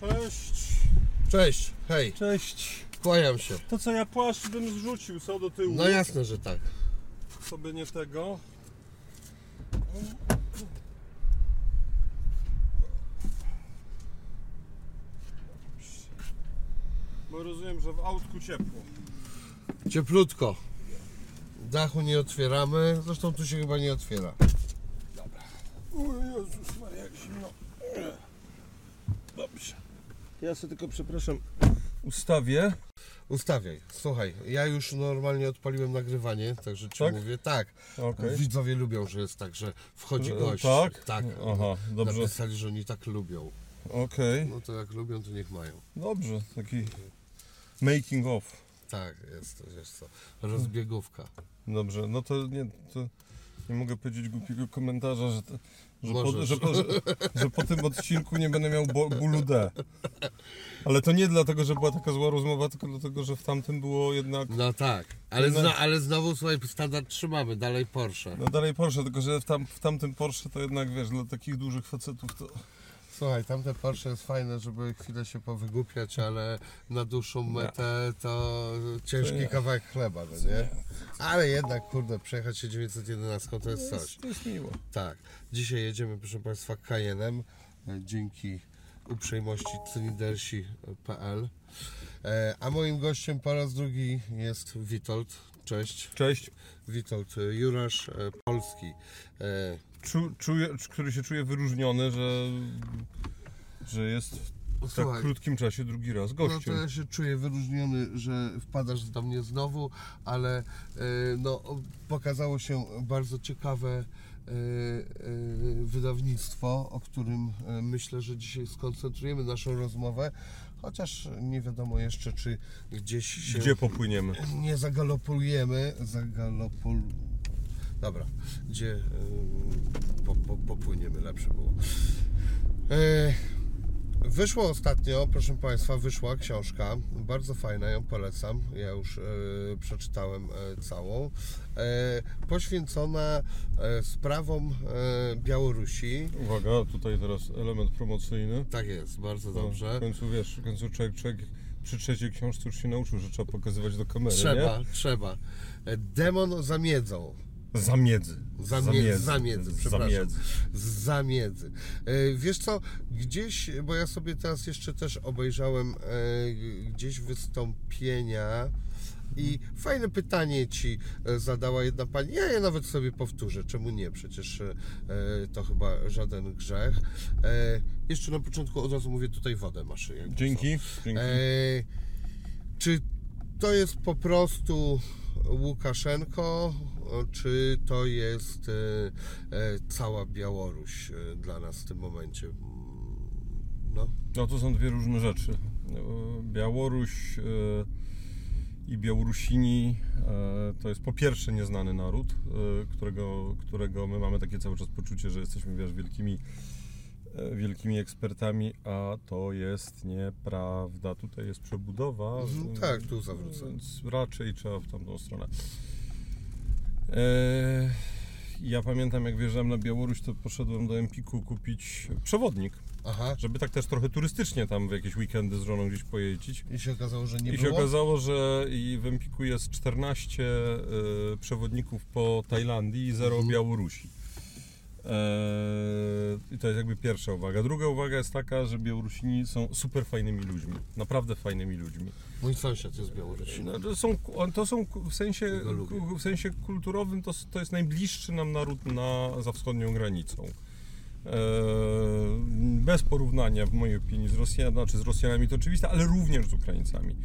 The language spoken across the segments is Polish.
Cześć. Cześć, hej, Cześć. kłaniam się. To co ja płaszcz bym zrzucił, co do tyłu. No jasne, że tak. Sobie nie tego. Bo rozumiem, że w autku ciepło. Cieplutko. Dachu nie otwieramy, zresztą tu się chyba nie otwiera. O Jezus Maria, jak zimno. Dobrze. Ja sobie tylko, przepraszam, ustawię. Ustawiaj, słuchaj, ja już normalnie odpaliłem nagrywanie, także ci Tak? mówię, tak. Okej. Widzowie lubią, że jest tak, że wchodzi E, gość. tak? Tak. Aha, dobrze. Napisali, że oni tak lubią. Okej. No to jak lubią, to niech mają. Dobrze, taki making of. Tak, jest to, wiesz co, rozbiegówka. Dobrze, no to nie, to nie mogę powiedzieć głupiego komentarza, że, że, po, że, po, że, że po tym odcinku nie będę miał bo, bólu D. Ale to nie dlatego, że była taka zła rozmowa, tylko dlatego, że w tamtym było jednak... No tak, ale, No. zna, ale znowu słuchaj, standard trzymamy, dalej Porsche. No dalej Porsche, tylko że w, tam, w tamtym Porsche to jednak, wiesz, dla takich dużych facetów to... Słuchaj, tamte Porsche jest fajne, żeby chwilę się powygłupiać, ale na dłuższą metę to ciężki nie. kawałek chleba, no nie? Ale jednak, kurde, przejechać się 911 to jest coś. To jest miło. Tak, dzisiaj jedziemy, proszę Państwa, Cayennem, e, dzięki uprzejmości cylidersi.pl. E, A moim gościem po raz drugi jest Witold. Cześć. Cześć. Witold e, Jurasz, polski. Czu, czuję, który się czuje wyróżniony, że, że jest w tak Słuchaj. krótkim czasie drugi raz No to gościem. ja się czuję wyróżniony, że wpadasz do mnie znowu, ale e, no, pokazało się bardzo ciekawe e, e, wydawnictwo, o którym myślę, że dzisiaj skoncentrujemy naszą rozmowę, chociaż nie wiadomo jeszcze, czy gdzieś się Gdzie popłyniemy? nie zagalopujemy, zagalopul... Dobra, gdzie po, po, popłyniemy, lepsze było. E, Wyszło ostatnio, proszę Państwa, wyszła książka, bardzo fajna, ją polecam, ja już e, przeczytałem e, całą, poświęcona sprawom Białorusi. Uwaga, tutaj teraz element promocyjny. Tak jest, bardzo No, dobrze. W końcu wiesz, w końcu człowiek, człowiek przy trzeciej książce już się nauczył, że trzeba pokazywać do kamery, Trzeba, trzeba. E, Demon za miedzą. Zamiedzy. Zamiedzy, zamiedzy, przepraszam. Zamiedzy. Zamiedzy. E, Wiesz co, gdzieś, bo ja sobie teraz jeszcze też obejrzałem e, gdzieś wystąpienia i fajne pytanie Ci e, zadała jedna pani. Ja je nawet sobie powtórzę, czemu nie? Przecież to chyba żaden grzech. Jeszcze na początku od razu mówię tutaj wodę masz. Dzięki. Dzięki. Czy to jest po prostu Łukaszenko, czy to jest e, e, cała Białoruś e, dla nas w tym momencie? No, No to są dwie różne rzeczy. Białoruś i Białorusini to jest po pierwsze nieznany naród, którego, którego my mamy takie cały czas poczucie, że jesteśmy wiesz, wielkimi, wielkimi ekspertami, a to jest nieprawda. Tutaj jest przebudowa. E, tak, tu zawrócę. Więc raczej trzeba w tamtą stronę. E, ja pamiętam, jak wjeżdżałem na Białoruś, to poszedłem do Empiku kupić przewodnik aha. żeby tak też trochę turystycznie tam w jakieś weekendy z żoną gdzieś pojeździć. I się okazało, że nie I się było? okazało, że i w Empiku jest 14 e, przewodników po Tajlandii i zero Mhm. Białorusi. E, I to jest jakby pierwsza uwaga. Druga uwaga jest taka, że Białorusini są super fajnymi ludźmi. Naprawdę fajnymi ludźmi. Mój sąsiad jest z Białorusi. No, to są, to są w sensie, w sensie kulturowym to, to jest najbliższy nam naród na, za wschodnią granicą. E, bez porównania, w mojej opinii, z Rosjanami, znaczy z Rosjanami to oczywiste, ale również z Ukraińcami.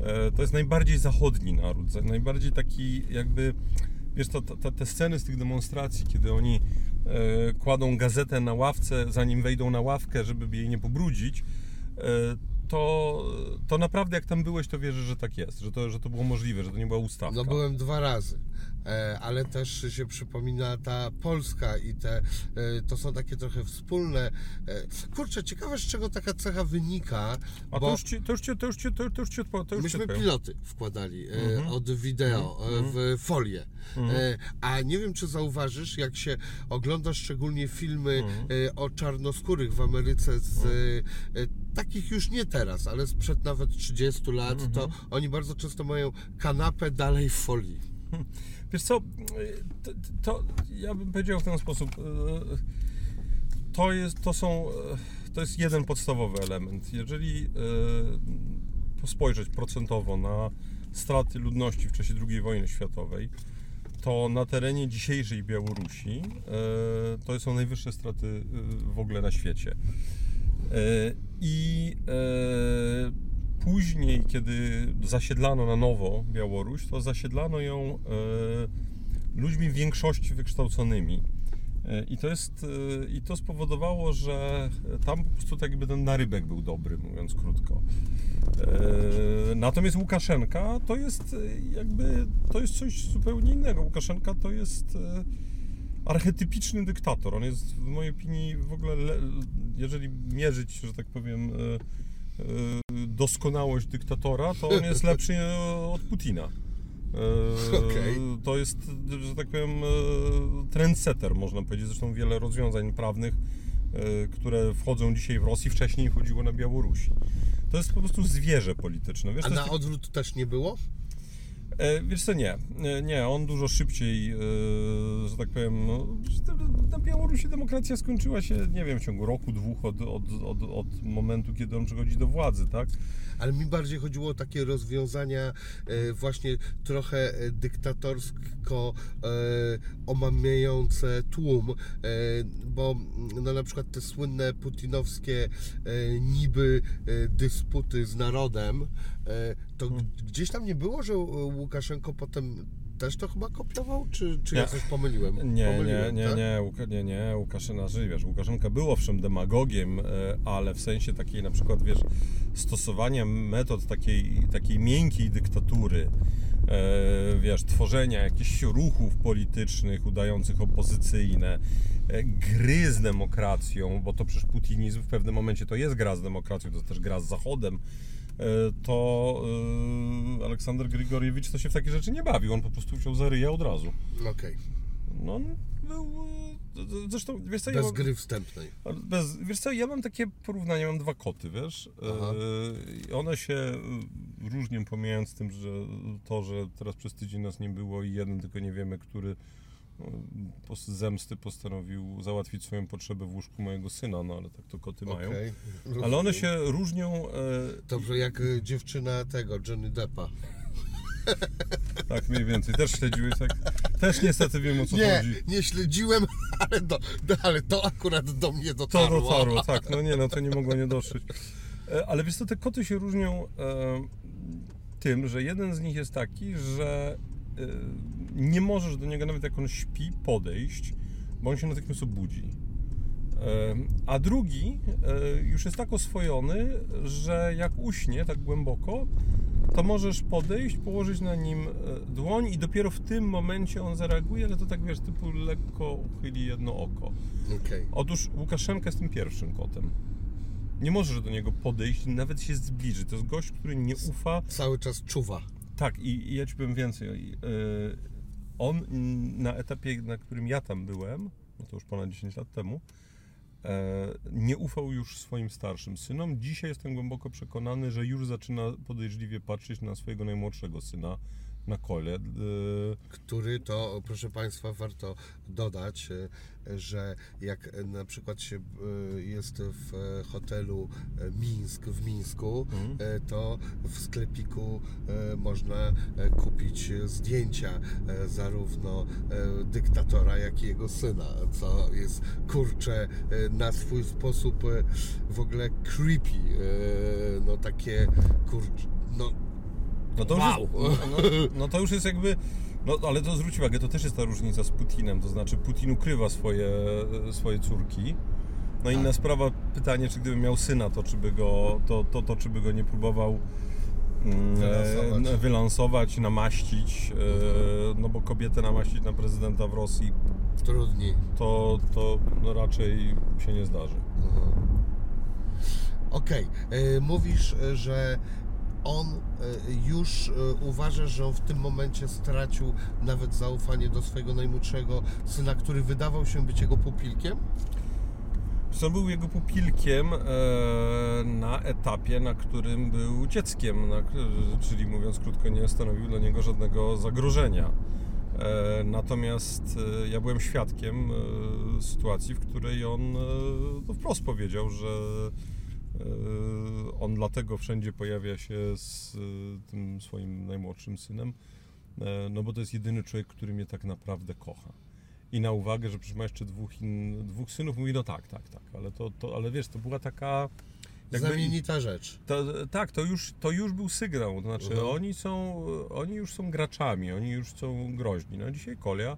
E, to jest najbardziej zachodni naród, najbardziej taki jakby, wiesz, to, to, te sceny z tych demonstracji, kiedy oni kładą gazetę na ławce, zanim wejdą na ławkę, żeby jej nie pobrudzić, e, to, to naprawdę jak tam byłeś, to wierzysz, że tak jest, że to, że to było możliwe, że to nie była ustawka. No byłem dwa razy, e, ale też się przypomina ta Polska i te, e, to są takie trochę wspólne. e, Kurczę, ciekawe z czego taka cecha wynika, A to już ci, to już ci, to już ci, to, już ci, to już myśmy piloty wkładali e, Mhm. od wideo e, w folię. E, A nie wiem, czy zauważysz, jak się ogląda szczególnie filmy e, o czarnoskórych w Ameryce z e, e, takich już nie teraz, ale sprzed nawet 30 lat, to oni bardzo często mają kanapę dalej w folii. Wiesz co, to, to ja bym powiedział w ten sposób. e, To jest, to są, e, to jest jeden podstawowy element. Jeżeli e, spojrzeć procentowo na straty ludności w czasie II wojny światowej, to na terenie dzisiejszej Białorusi to są najwyższe straty w ogóle na świecie. I później, kiedy zasiedlano na nowo Białoruś, to zasiedlano ją e, ludźmi w większości wykształconymi. E, I to, jest, e, I to spowodowało, że tam po prostu tak jakby ten narybek był dobry, mówiąc krótko. Natomiast Łukaszenka to jest jakby to jest coś zupełnie innego. Łukaszenka to jest archetypiczny dyktator. On jest w mojej opinii w ogóle, le, jeżeli mierzyć, że tak powiem, doskonałość dyktatora, to on jest lepszy od Putina. E, Okej. To jest, że tak powiem, e, trendsetter, można powiedzieć. Zresztą wiele rozwiązań prawnych, e, które wchodzą dzisiaj w Rosji, wcześniej chodziło na Białorusi. To jest po prostu zwierzę polityczne. Wiesz, A na odwrót też nie było? E, Wiesz co, nie. E, Nie, on dużo szybciej, e, że tak powiem, no, na Białorusi demokracja skończyła się, nie wiem, w ciągu roku, dwóch od, od, od, od momentu, kiedy on przychodzi do władzy, tak? Ale mi bardziej chodziło o takie rozwiązania e, właśnie trochę e, dyktatorsko e, omamiające tłum, bo no, na przykład te słynne putinowskie niby dysputy z narodem, to Hmm. gdzieś tam nie było, że Łukaszenko potem też to chyba kopiował, czy, czy ja Nie. coś pomyliłem? Nie, nie, pomyliłem, nie, tak? nie, Łuka, nie, nie, Łukaszenka, że wiesz, Łukaszenka był owszem demagogiem, e, ale w sensie takiej na przykład, wiesz, stosowania metod takiej, takiej miękkiej dyktatury, e, wiesz, tworzenia jakichś ruchów politycznych udających opozycyjne, e, gry z demokracją, bo to przecież putinizm w pewnym momencie to jest gra z demokracją, to jest też gra z Zachodem, to e, Aleksander Grigoriewicz to się w takie rzeczy nie bawił, on po prostu wziął za ryja od razu. Okej, No, on był. e, Zresztą, wiesz co, ja bez mam, gry wstępnej. bez, wiesz co, ja mam takie porównanie, mam dwa koty, wiesz. E, one się e, różnią, pomijając tym, że to, że teraz przez tydzień nas nie było i jeden tylko nie wiemy, który e, zemsty postanowił załatwić swoją potrzebę w łóżku mojego syna, no ale tak to koty mają. Okej, Ale one się różnią. E, Dobrze, jak e, dziewczyna tego, Johnny Deppa. tak mniej więcej. Też śledziłeś, tak. Też niestety wiem o co Nie, chodzi. nie śledziłem, ale, do, do, ale to akurat do mnie To dotarło. dotarło, tak. No nie, no to nie mogło nie dotrzeć. E, Ale wiesz co, te koty się różnią e, tym, że jeden z nich jest taki, że nie możesz do niego nawet jak on śpi podejść, bo on się natychmiast obudzi. E, A drugi e, już jest tak oswojony, że jak uśnie tak głęboko, to możesz podejść, położyć na nim dłoń i dopiero w tym momencie on zareaguje, ale to tak wiesz, typu lekko uchyli jedno oko. Okej. Otóż Łukaszenka jest tym pierwszym kotem. Nie możesz do niego podejść, nawet się zbliżyć. To jest gość, który nie ufa. Cały czas czuwa. Tak, i, ja ci powiem więcej. Yy, On na etapie, na którym ja tam byłem, no to już ponad 10 lat temu, e, nie ufał już swoim starszym synom. Dzisiaj jestem głęboko przekonany, że już zaczyna podejrzliwie patrzeć na swojego najmłodszego syna, na kole. Yy, Który to, proszę Państwa, warto dodać, e, że jak e, na przykład się jest w e, hotelu e, Mińsk w Mińsku, e, to w sklepiku można kupić zdjęcia zarówno dyktatora, jak i jego syna, co jest kurczę e, na swój sposób w ogóle creepy. No takie kurczę, no No to, Wow. już jest, no, no to już jest jakby. No ale to zwróć uwagę, to też jest ta różnica z Putinem. To znaczy, Putin ukrywa swoje, swoje córki. No inna Tak. sprawa, pytanie, czy gdyby miał syna, to czy by go, to, to, to czy by go nie próbował mm, Wylansować. e, wylansować namaścić. E, no bo kobietę namaścić na prezydenta w Rosji, trudniej. to, to no raczej się nie zdarzy. Okej, e, mówisz, e, że on e, już e, uważa, że on w tym momencie stracił nawet zaufanie do swojego najmłodszego syna, który wydawał się być jego pupilkiem? Co był jego pupilkiem e, na etapie, na którym był dzieckiem, czyli mówiąc krótko, nie stanowił dla niego żadnego zagrożenia. Natomiast ja byłem świadkiem sytuacji, w której on no wprost powiedział, że on dlatego wszędzie pojawia się z e, tym swoim najmłodszym synem, e, no bo to jest jedyny człowiek, który mnie tak naprawdę kocha. I na uwagę, że przecież ma jeszcze dwóch, in, dwóch synów, mówi, no tak, tak, tak, ale to, to ale wiesz, to była taka... Znamienita rzecz. To, tak, to już, to już był sygnał. To znaczy, Mhm. oni są, oni już są graczami, oni już są groźni. No dzisiaj Kolia,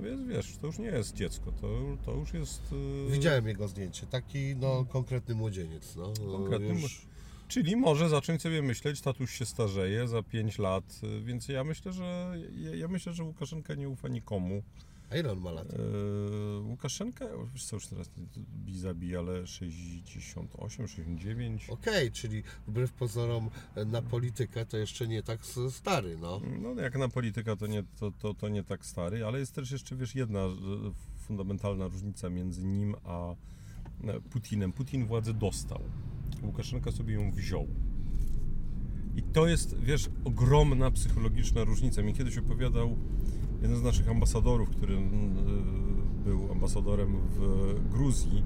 wiesz, wiesz, to już nie jest dziecko, to, to już jest. e, Widziałem jego zdjęcie. Taki no, konkretny młodzieniec. No. Konkretny Już... Czyli może zacząć sobie myśleć, tatuś się starzeje za 5 lat, e, więc ja myślę, że ja, ja myślę, że Łukaszenka nie ufa nikomu. A ile on ma lat? E, Łukaszenka, wiesz co już teraz bi zabij, ale 68, 69. Okej, czyli wbrew pozorom e, na politykę to jeszcze nie tak stary, no. No jak na polityka to nie, to, to, to nie tak stary, ale jest też jeszcze, wiesz, jedna e, fundamentalna różnica między nim a e, Putinem. Putin władzę dostał, Łukaszenka sobie ją wziął. I to jest, wiesz, ogromna psychologiczna różnica. Mi kiedyś opowiadał jeden z naszych ambasadorów, który mm, e, był ambasadorem w Gruzji,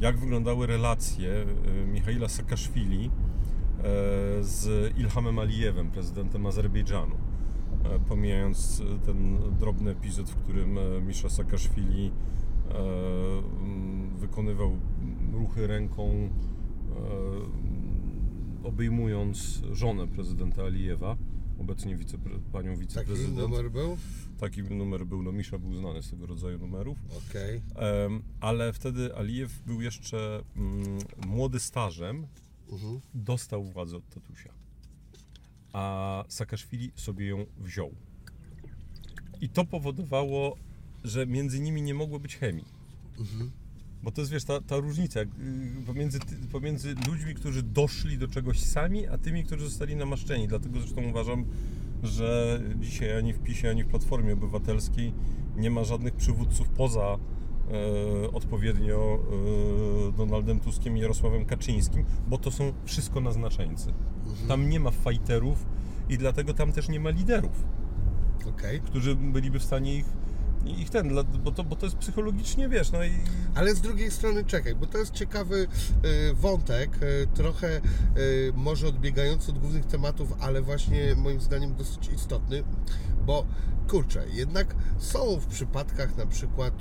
jak wyglądały relacje e, Michaila Saakaszwili e, z Ilhamem Alijewem, prezydentem Azerbejdżanu. E, Pomijając e, ten drobny epizod, w którym e, Misza Saakaszwili mm, wykonywał ruchy ręką, obejmując żonę prezydenta Alijewa, obecnie wicepre, panią Taki wiceprezydent. numer był? Taki numer był, no Misza był znany z tego rodzaju numerów. Okej. Em, ale wtedy Alijew był jeszcze mm, młody stażem, Mhm. dostał władzę od tatusia. A Saakaszwili sobie ją wziął. I to powodowało, że między nimi nie mogło być chemii. Mhm. Bo to jest, wiesz, ta, ta różnica y, pomiędzy, pomiędzy ludźmi, którzy doszli do czegoś sami, a tymi, którzy zostali namaszczeni. Dlatego zresztą uważam, że dzisiaj ani w PiSie, ani w Platformie Obywatelskiej nie ma żadnych przywódców poza e, odpowiednio e, Donaldem Tuskiem i Jarosławem Kaczyńskim, bo to są wszystko naznaczeńcy. Tam nie ma fighterów i dlatego tam też nie ma liderów, Okej. którzy byliby w stanie ich, ich ten, bo to, bo to jest psychologicznie, wiesz, no i Ale z drugiej strony czekaj, bo to jest ciekawy y, wątek, y, trochę y, może odbiegający od głównych tematów, ale właśnie moim zdaniem dosyć istotny, bo kurczę, jednak są w przypadkach na przykład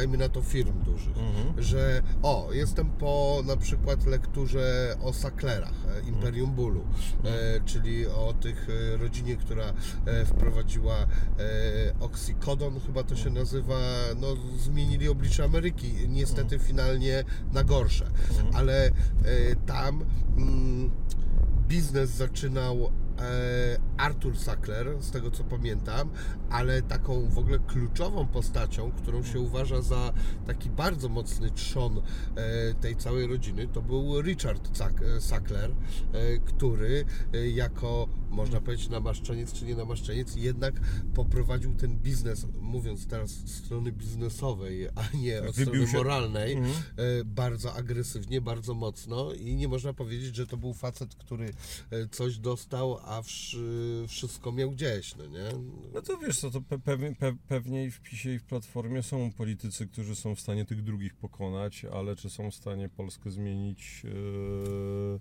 dajmy na to firm dużych, Mhm. że o, jestem po na przykład lekturze o Sacklerach, e, Imperium Bólu, e, czyli o tych e, rodzinie, która wprowadziła oksykodon, chyba to się nazywa, no zmienili oblicze Ameryki, niestety finalnie na gorsze, ale tam mm, biznes zaczynał Arthur Sackler, z tego co pamiętam, ale taką w ogóle kluczową postacią, którą się uważa za taki bardzo mocny trzon e, tej całej rodziny, to był Richard e, Sackler, e, który e, jako, można powiedzieć, namaszczeniec czy nie namaszczeniec, jednak poprowadził ten biznes, mówiąc teraz z strony biznesowej, a nie od Wybił strony się- moralnej, Mhm. e, bardzo agresywnie, bardzo mocno i nie można powiedzieć, że to był facet, który e, coś dostał, a wsz- wszystko miał gdzieś, no nie? No to wiesz co, to pe pewnie, pe pewnie i w PiSie i w Platformie są politycy, którzy są w stanie tych drugich pokonać, ale czy są w stanie Polskę zmienić yy,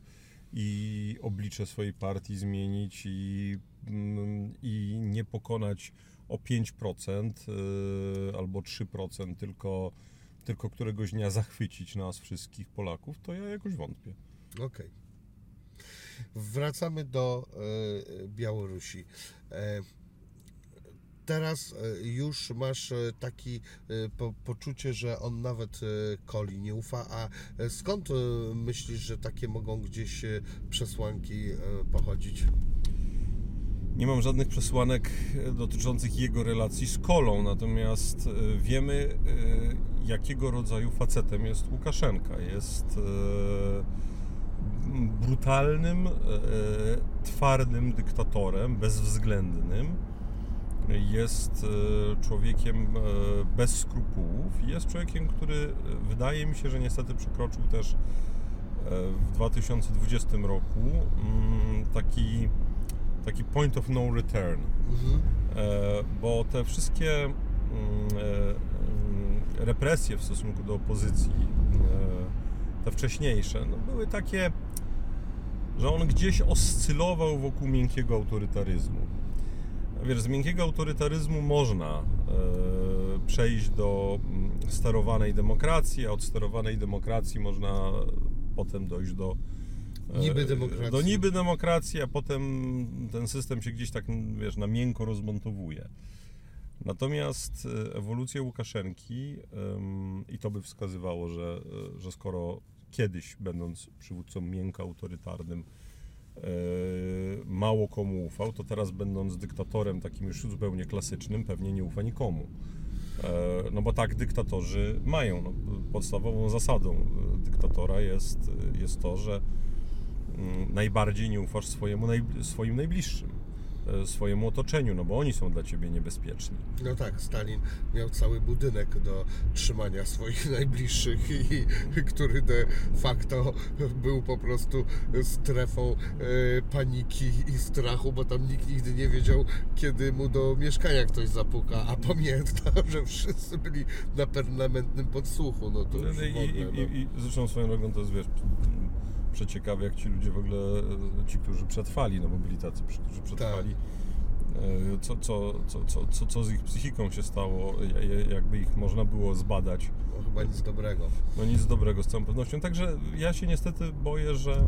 i oblicze swojej partii zmienić i, mm, i nie pokonać o 5% yy, albo 3%, tylko, tylko któregoś dnia zachwycić nas wszystkich Polaków, to ja jakoś wątpię. Okej. Wracamy do e, Białorusi. E, teraz e, już masz e, taki e, po, poczucie, że on nawet Koli nie ufa, a skąd myślisz, że takie mogą gdzieś przesłanki pochodzić? Nie mam żadnych przesłanek dotyczących jego relacji z Kolą, natomiast wiemy, jakiego rodzaju facetem jest Łukaszenka. Jest, e, brutalnym, e, twardym dyktatorem, bezwzględnym. Jest e, człowiekiem e, bez skrupułów. Jest człowiekiem, który e, wydaje mi się, że niestety przekroczył też e, w 2020 roku mm, taki, taki point of no return. Mhm. E, bo te wszystkie mm, e, mm, represje w stosunku do opozycji, e, te wcześniejsze, no były takie, że on gdzieś oscylował wokół miękkiego autorytaryzmu. Wiesz, z miękkiego autorytaryzmu można e, przejść do mm, sterowanej demokracji, a od sterowanej demokracji można potem dojść do e, Niby demokracji. Do niby demokracji, a potem ten system się gdzieś tak, wiesz, na miękko rozmontowuje. Natomiast e, ewolucja Łukaszenki i to by wskazywało, że, że skoro kiedyś, będąc przywódcą miękko autorytarnym, e, mało komu ufał, to teraz będąc dyktatorem takim już zupełnie klasycznym, pewnie nie ufa nikomu. E, No bo tak dyktatorzy mają. No, podstawową zasadą e, dyktatora jest, jest to, że mm, najbardziej nie ufasz swojemu, swoim najbliższym, swojemu otoczeniu, no bo oni są dla ciebie niebezpieczni. No tak, Stalin miał cały budynek do trzymania swoich najbliższych i który de facto był po prostu strefą e, paniki i strachu, bo tam nikt nigdy nie wiedział, kiedy mu do mieszkania ktoś zapuka, a pamiętam, że wszyscy byli na permanentnym podsłuchu, no to już w I, ogóle, i, no. i, I zresztą swoją drogą to jest, wiesz, przeciekawe jak ci ludzie w ogóle, e, ci, którzy przetrwali, no bo byli tacy, którzy przetrwali, e, co, co, co, co, co, co z ich psychiką się stało, ja- ja- jakby ich można było zbadać. no chyba nic dobrego. No nic dobrego z całą pewnością. Także ja się niestety boję, że,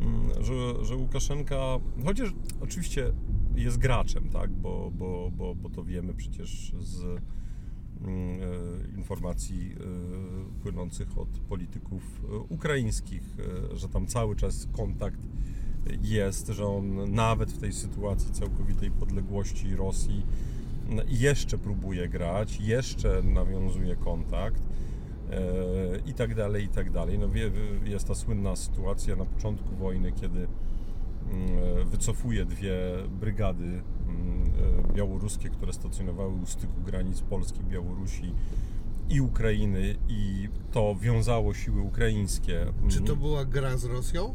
mm, że, że Łukaszenka, chociaż oczywiście jest graczem, tak, bo, bo, bo, bo to wiemy przecież z informacji e, płynących od polityków e, ukraińskich, e, że tam cały czas kontakt jest, że on nawet w tej sytuacji całkowitej podległości Rosji no, jeszcze próbuje grać, jeszcze nawiązuje kontakt e, i tak dalej, i tak dalej. No, wie, jest ta słynna sytuacja na początku wojny, kiedy mm, wycofuje dwie brygady mm, e, białoruskie, które stacjonowały u styku granic Polski, Białorusi i Ukrainy i to wiązało siły ukraińskie. Czy to była gra z Rosją?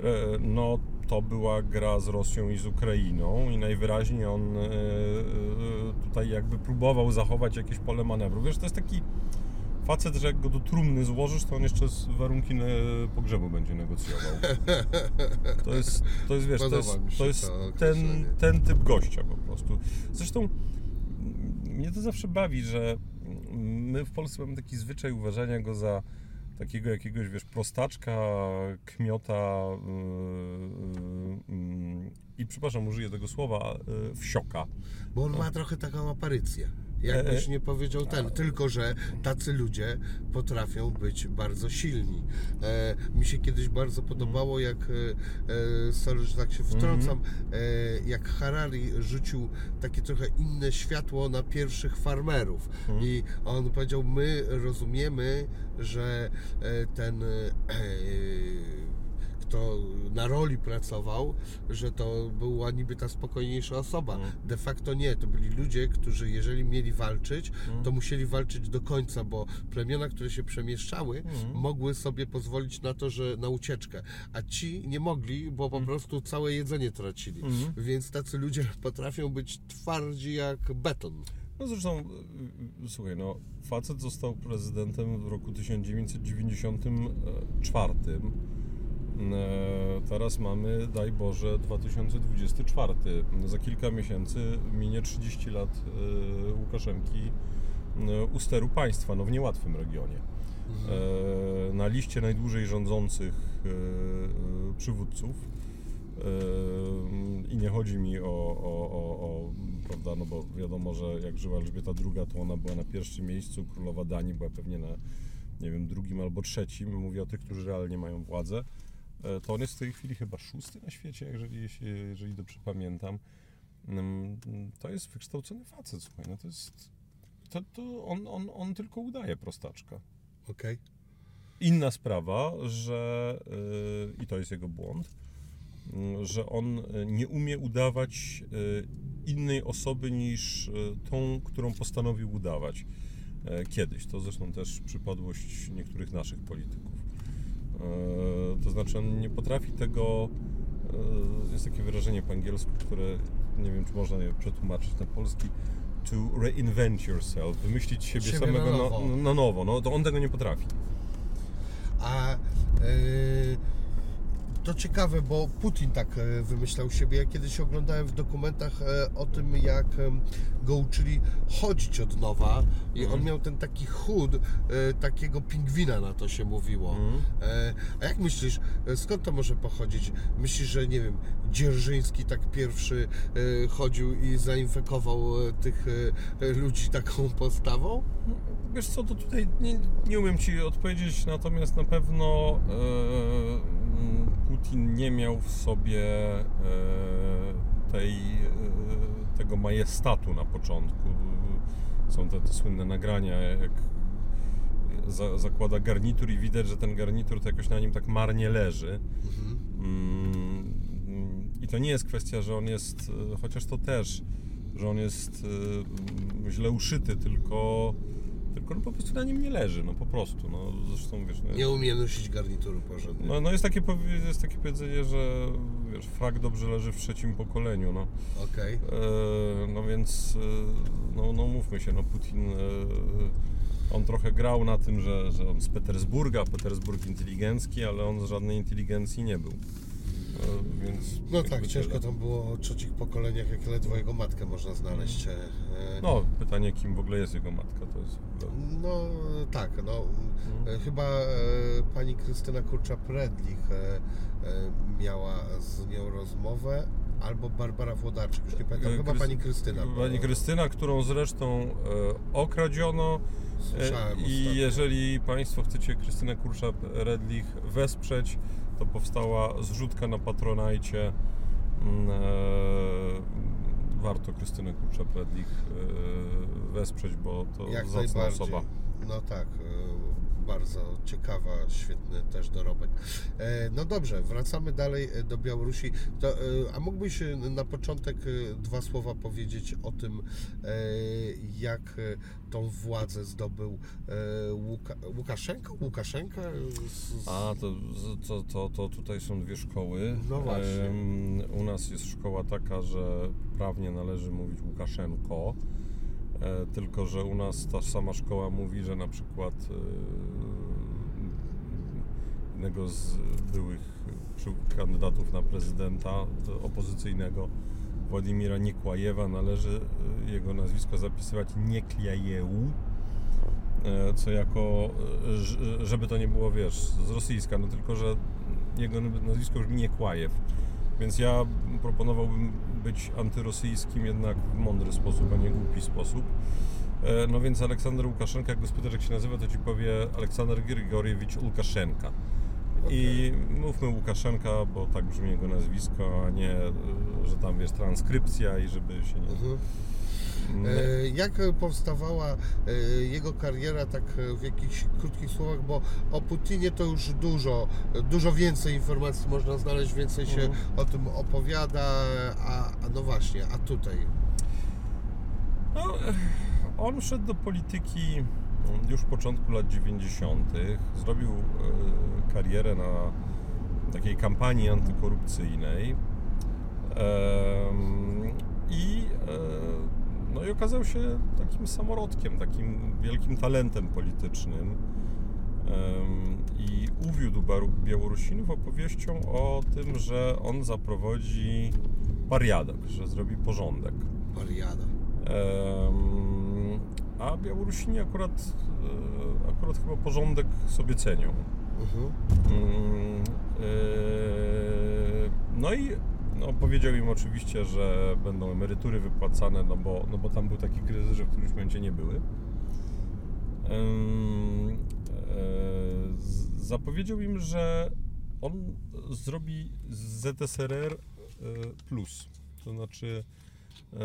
E, No, to była gra z Rosją i z Ukrainą i najwyraźniej on e, e, tutaj jakby próbował zachować jakieś pole manewru. Wiesz, to jest taki facet, że jak go do trumny złożysz, to on jeszcze z warunki pogrzebu będzie negocjował. To jest, to jest wiesz, to jest, to jest to ten, ten typ gościa po prostu. Zresztą mm, mnie to zawsze bawi, że my w Polsce mamy taki zwyczaj uważania go za takiego jakiegoś, wiesz, prostaczka, kmiota yy, yy, i przepraszam, użyję tego słowa, yy, wsioka. Bo on ma trochę taką aparycję. Jakbyś nie powiedział ten, tylko że tacy ludzie potrafią być bardzo silni. E, mi się kiedyś bardzo podobało, jak, e, e, sorry, że tak się wtrącam, e, jak Harari rzucił takie trochę inne światło na pierwszych farmerów. I on powiedział, my rozumiemy, że e, ten e, kto na roli pracował, że to była niby ta spokojniejsza osoba. Mm. De facto nie, to byli ludzie, którzy jeżeli mieli walczyć, Mm. to musieli walczyć do końca, bo plemiona, które się przemieszczały, Mm. mogły sobie pozwolić na to, że na ucieczkę, a ci nie mogli, bo po prostu całe jedzenie tracili. Mm. Więc tacy ludzie potrafią być twardzi jak beton. No zresztą, yy, słuchaj, no, facet został prezydentem w roku 1994. E, Teraz mamy, daj Boże, 2024. Za kilka miesięcy minie 30 lat e, Łukaszenki e, u steru państwa, no w niełatwym regionie. E, Na liście najdłużej rządzących przywódców. I nie chodzi mi o, o, o, o, prawda, no bo wiadomo, że jak żyła Elżbieta II, to ona była na pierwszym miejscu, królowa Danii była pewnie na, nie wiem, drugim albo trzecim. Mówię o tych, którzy realnie mają władzę. E, To on jest w tej chwili chyba szósty na świecie, jeżeli, jeżeli dobrze pamiętam. Mm, To jest wykształcony facet, słuchaj, no to jest, to, to on, on, on tylko udaje prostaczka. Okej? Inna sprawa, że y, i to jest jego błąd, y, że on y, nie umie udawać innej osoby niż tą, którą postanowił udawać kiedyś. To zresztą też przypadłość niektórych naszych polityków. Y, To znaczy on nie potrafi tego, y, jest takie wyrażenie po angielsku, które nie wiem, czy można je przetłumaczyć na polski, to reinvent yourself, wymyślić siebie, Siebie samego na nowo. na, na nowo. No, to on tego nie potrafi. A e, to ciekawe, bo Putin tak e, wymyślał siebie. Ja kiedyś oglądałem w dokumentach e, o tym, jak go uczyli chodzić od nowa i Mhm. on miał ten taki chód e, takiego pingwina, na to się mówiło. Mhm. E, a jak myślisz, skąd to może pochodzić? Myślisz, że nie wiem, Dzierżyński tak pierwszy chodził i zainfekował tych ludzi taką postawą? Wiesz co, to tutaj nie, nie umiem Ci odpowiedzieć, natomiast na pewno e, Putin nie miał w sobie e, tej, e, tego majestatu na początku. Są te, te słynne nagrania, jak za, zakłada garnitur i widać, że ten garnitur to jakoś na nim tak marnie leży. Mm, I to nie jest kwestia, że on jest, e, chociaż to też, że on jest źle uszyty, tylko, tylko no po prostu na nim nie leży, no po prostu. No, zresztą wiesz, no, Nie umie nosić garnituru porządnie. no, no jest, takie, jest takie powiedzenie, że wiesz, frak dobrze leży w trzecim pokoleniu, no. Okej. E, no więc, e, no, no mówmy się, no Putin, e, on trochę grał na tym, że, że on z Petersburga, Petersburg inteligencki, ale on z żadnej inteligencji nie był. E, więc No tak, tyle. ciężko tam było o trzecich pokoleniach, jak ledwo jego matkę można znaleźć. e, e, No, pytanie, kim w ogóle jest jego matka, to jest... No tak, no e, chyba pani Krystyna Kurcza-Predlich miała z nią rozmowę, albo Barbara Włodarczyk, już nie pamiętam, chyba pani Krystyna. Pani Krystyna, którą zresztą e, okradziono. Słyszałem I ostatnio. jeżeli Państwo chcecie Krystynę Kurczak-Redlich wesprzeć, to powstała zrzutka na Patronajcie. Mm, E, warto Krystynę Kurczak-Redlich e, wesprzeć, bo to Jak zacna osoba. No tak, e, bardzo ciekawa, świetny też dorobek. E, No dobrze, wracamy dalej e, do Białorusi. To, e, a mógłbyś na początek dwa słowa powiedzieć o tym, jak tą władzę zdobył Łuka, Łukaszenko? Łukaszenka? Z- A, to, to, to, to tutaj są dwie szkoły. No właśnie. U nas jest szkoła taka, że prawnie należy mówić Łukaszenko, tylko że u nas ta sama szkoła mówi, że na przykład e, jednego z byłych kandydatów na prezydenta e, opozycyjnego Władimira Niekłajewa należy e, jego nazwisko zapisywać Niekliajeł e, co jako, e, żeby to nie było, wiesz, z rosyjska, no tylko, że jego nazwisko brzmi Niekłajew, więc ja proponowałbym być antyrosyjskim jednak w mądry sposób, a nie głupi sposób. E, No więc Aleksander Łukaszenka, jak go spytasz jak się nazywa, to ci powie Aleksander Grigoriewicz Łukaszenka. I mówmy Łukaszenka, bo tak brzmi jego nazwisko, a nie, e, że tam jest transkrypcja i żeby się nie... Mhm. E, Jak powstawała e, jego kariera, tak w jakichś krótkich słowach, bo o Putinie to już dużo, dużo więcej informacji można znaleźć, więcej się Mhm. o tym opowiada, a, a no właśnie, a tutaj. No, on wszedł do polityki już w początku lat 90. Zrobił e, karierę na takiej kampanii antykorupcyjnej. I, no i okazał się takim samorodkiem, takim wielkim talentem politycznym. I uwiódł Białorusinów opowieścią o tym, że on zaprowadzi pariadak, że zrobi porządek. Wariada. Em, a Białorusini akurat, e, akurat chyba porządek sobie cenią. Mhm. Mm, e, No i no, powiedział im oczywiście, że będą emerytury wypłacane, no bo, no bo tam był taki kryzys, że w którymś momencie nie były. E, Zapowiedział im, że on zrobi ZSRR e, plus, to znaczy e,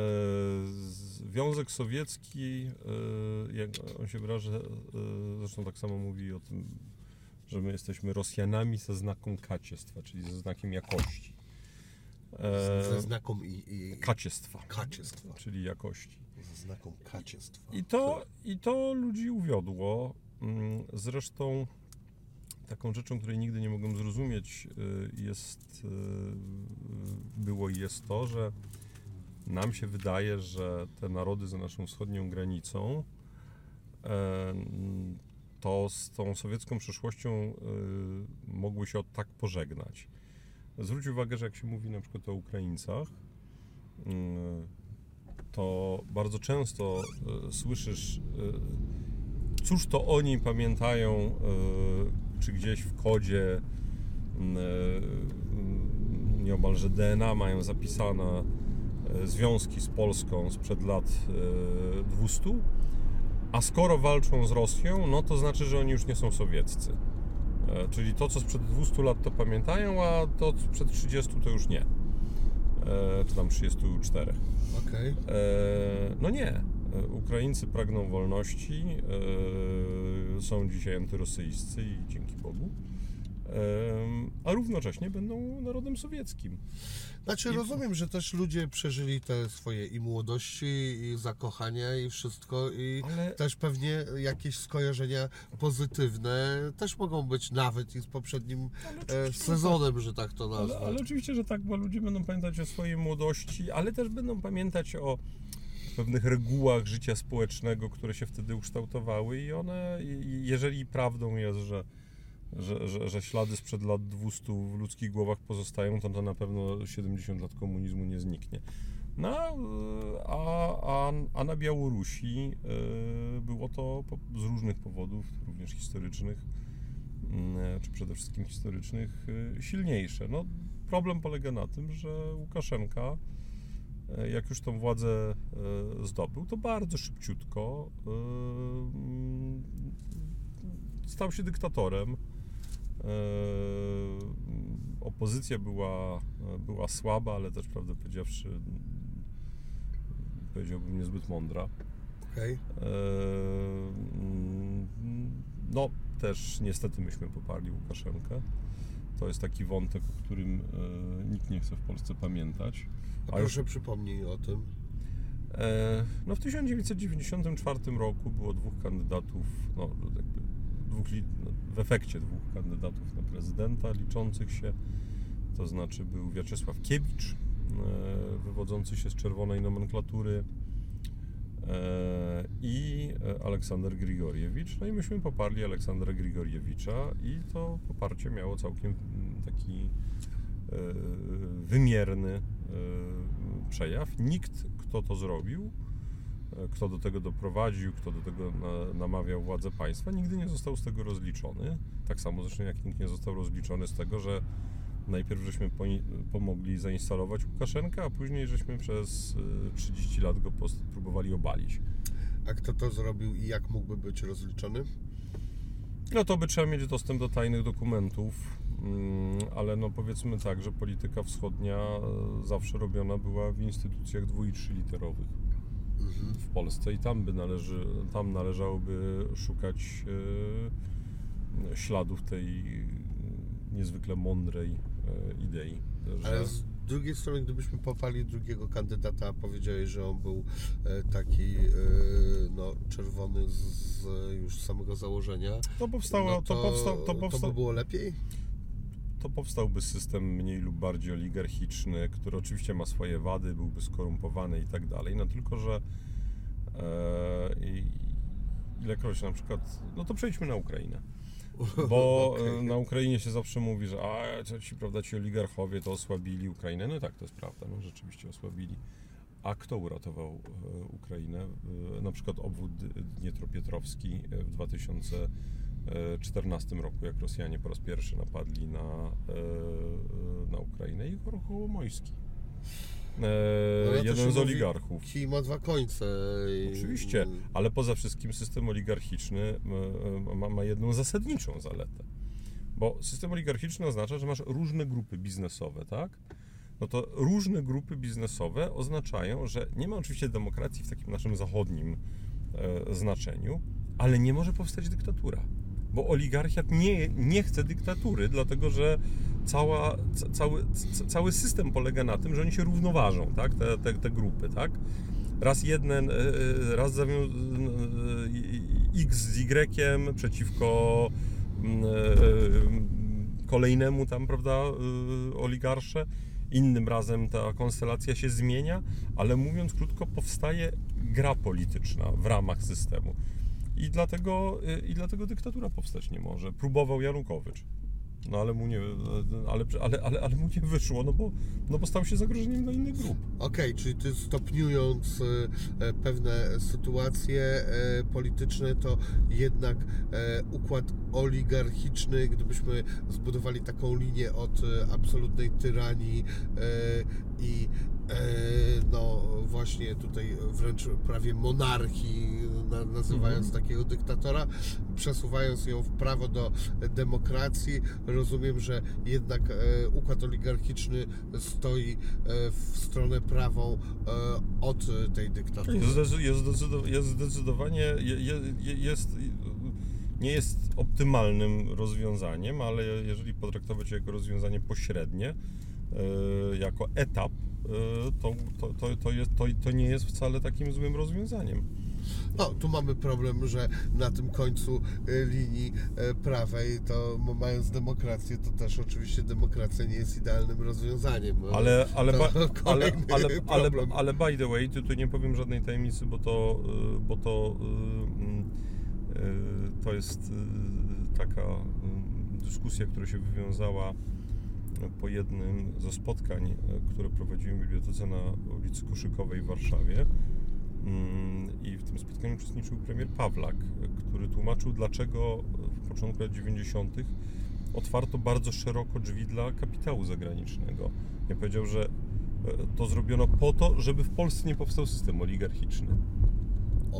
Związek Sowiecki, jak on się wyraża, zresztą tak samo mówi o tym że my jesteśmy Rosjanami ze znaką kaciestwa, czyli ze znakiem jakości. E, Ze znaką i, i kaciestwa, kaciestwa. czyli jakości. Ze znaką kaciestwa. I to, I to ludzi uwiodło. Mm, Zresztą taką rzeczą, której nigdy nie mogłem zrozumieć, y, jest, y, było i jest to, że nam się wydaje, że te narody za naszą wschodnią granicą e, to z tą sowiecką przeszłością y, mogły się od tak pożegnać. Zwróć uwagę, że jak się mówi na przykład o Ukraińcach, y, to bardzo często y, słyszysz, y, cóż to oni pamiętają, y, czy gdzieś w kodzie y, y, nieomalże DNA mają zapisane związki z Polską sprzed lat y, 200, a skoro walczą z Rosją, no to znaczy, że oni już nie są sowieccy. E, Czyli to, co sprzed 200 lat to pamiętają, a to sprzed 30 to już nie. E, Czy tam 34. Okej. E, No nie. Ukraińcy pragną wolności, są dzisiaj antyrosyjscy i dzięki Bogu, a równocześnie będą narodem sowieckim. Znaczy I- rozumiem, że też ludzie przeżyli te swoje i młodości, i zakochania, i wszystko, i Ale- też pewnie jakieś skojarzenia pozytywne też mogą być nawet i z poprzednim e, sezonem, że tak to Ale, nazwę. ale oczywiście, że tak, bo ludzie będą pamiętać o swojej młodości, ale też będą pamiętać o pewnych regułach życia społecznego, które się wtedy ukształtowały i one, jeżeli prawdą jest, że, że, że, że ślady sprzed lat 200 w ludzkich głowach pozostają, to to na pewno 70 lat komunizmu nie zniknie. No, a, a, a na Białorusi y, było to z różnych powodów, również historycznych, mm, czy przede wszystkim historycznych, y, silniejsze. No, problem polega na tym, że Łukaszenka, e, jak już tą władzę e, zdobył, to bardzo szybciutko e, mm, stał się dyktatorem. E, Opozycja była, była słaba, ale też, prawdę powiedziawszy, powiedziałbym niezbyt mądra. Okej. E, No, też niestety myśmy poparli Łukaszenkę. To jest taki wątek, o którym e, nikt nie chce w Polsce pamiętać. A A już- proszę przypomnij o tym. No, w 1994 roku było dwóch kandydatów, no, jakby dwóch, no, w efekcie dwóch kandydatów na prezydenta liczących się. To znaczy był Wiaczesław Kiewicz, e, wywodzący się z czerwonej nomenklatury, e, i Aleksander Grigoriewicz. No i myśmy poparli Aleksandra Grigoriewicza i to poparcie miało całkiem taki e, wymierny przejaw. Nikt, kto to zrobił, kto do tego doprowadził, kto do tego na, namawiał władze państwa, nigdy nie został z tego rozliczony. Tak samo zresztą jak nikt nie został rozliczony z tego, że najpierw żeśmy pomogli zainstalować Łukaszenkę, a później żeśmy przez e, 30 lat go próbowali obalić. A kto to zrobił i jak mógłby być rozliczony? No to by trzeba mieć dostęp do tajnych dokumentów, mm, ale no powiedzmy tak, że polityka wschodnia e, zawsze robiona była w instytucjach dwu i trzyliterowych w Polsce i tam by należy, tam należałoby szukać e, śladów tej niezwykle mądrej e, idei. Że... Ale z drugiej strony, gdybyśmy poparli drugiego kandydata, a powiedziałeś, że on był e, taki no, czerwony z, już samego założenia, To powstało, no to, to, to powstał, by było lepiej? To powstałby system mniej lub bardziej oligarchiczny, który oczywiście ma swoje wady, byłby skorumpowany i tak dalej, no tylko, że e, ilekroć na przykład, no to przejdźmy na Ukrainę. Bo e, na Ukrainie się zawsze mówi, że a ci, prawda, ci oligarchowie to osłabili Ukrainę. No tak, to jest prawda, no, rzeczywiście osłabili. A kto uratował e, Ukrainę? E, Na przykład obwód Dnietropietrowski w 2014 roku, jak Rosjanie po raz pierwszy napadli na, e, na Ukrainę i Igor Kołomojski. E, No, ja jeden z oligarchów. Kij ma dwa końce. i- Oczywiście, ale poza wszystkim system oligarchiczny e, e, ma, ma jedną zasadniczą zaletę. Bo system oligarchiczny oznacza, że masz różne grupy biznesowe, tak? No to różne grupy biznesowe oznaczają, że nie ma oczywiście demokracji w takim naszym zachodnim e, znaczeniu, ale nie może powstać dyktatura. Bo oligarchiat nie, nie chce dyktatury, dlatego że cała, ca, cały, ca, cały system polega na tym, że oni się równoważą, tak? te, te, te grupy. Tak? Raz jeden, e, e, raz zawią, e, X z Y przeciwko mm, kolejnemu tam, prawda, oligarsze. Innym razem ta konstelacja się zmienia, ale mówiąc krótko, powstaje gra polityczna w ramach systemu. I dlatego, e, I dlatego dyktatura powstać nie może. Próbował Janukowycz. No ale mu nie, ale, ale, ale, ale mu nie wyszło, no bo, no bo stał się zagrożeniem dla innych grup. Okej, czyli ty stopniując e, e, pewne sytuacje e, polityczne, to jednak e, układ oligarchiczny, gdybyśmy zbudowali taką linię od absolutnej tyranii i właśnie tutaj wręcz prawie monarchii, na, nazywając Mhm. takiego dyktatora, przesuwając ją w prawo do demokracji, rozumiem, że jednak e, układ oligarchiczny stoi e, w stronę prawą e, od tej dyktatury. Jest, jest, zdecydo- jest zdecydowanie, je, je, je- jest, nie jest optymalnym rozwiązaniem, ale jeżeli potraktować je jako rozwiązanie pośrednie, jako etap, e, to, to, to, jest, to, to nie jest wcale takim złym rozwiązaniem. No, tu mamy problem, że na tym końcu e, linii prawej, to mając demokrację, to też oczywiście demokracja nie jest idealnym rozwiązaniem. E, Ale, ale, ba, ale, ale, ale, ale by the way, tu, tu nie powiem żadnej tajemnicy, bo to, y, bo to, y, y, to jest y, taka y, dyskusja, która się wywiązała po jednym ze spotkań, y, które prowadziłem w bibliotece na ulicy Koszykowej w Warszawie. Mm, I w tym spotkaniu uczestniczył premier Pawlak, który tłumaczył, dlaczego w początku lat 90. otwarto bardzo szeroko drzwi dla kapitału zagranicznego. Ja powiedział, że e, to zrobiono po to, żeby w Polsce nie powstał system oligarchiczny.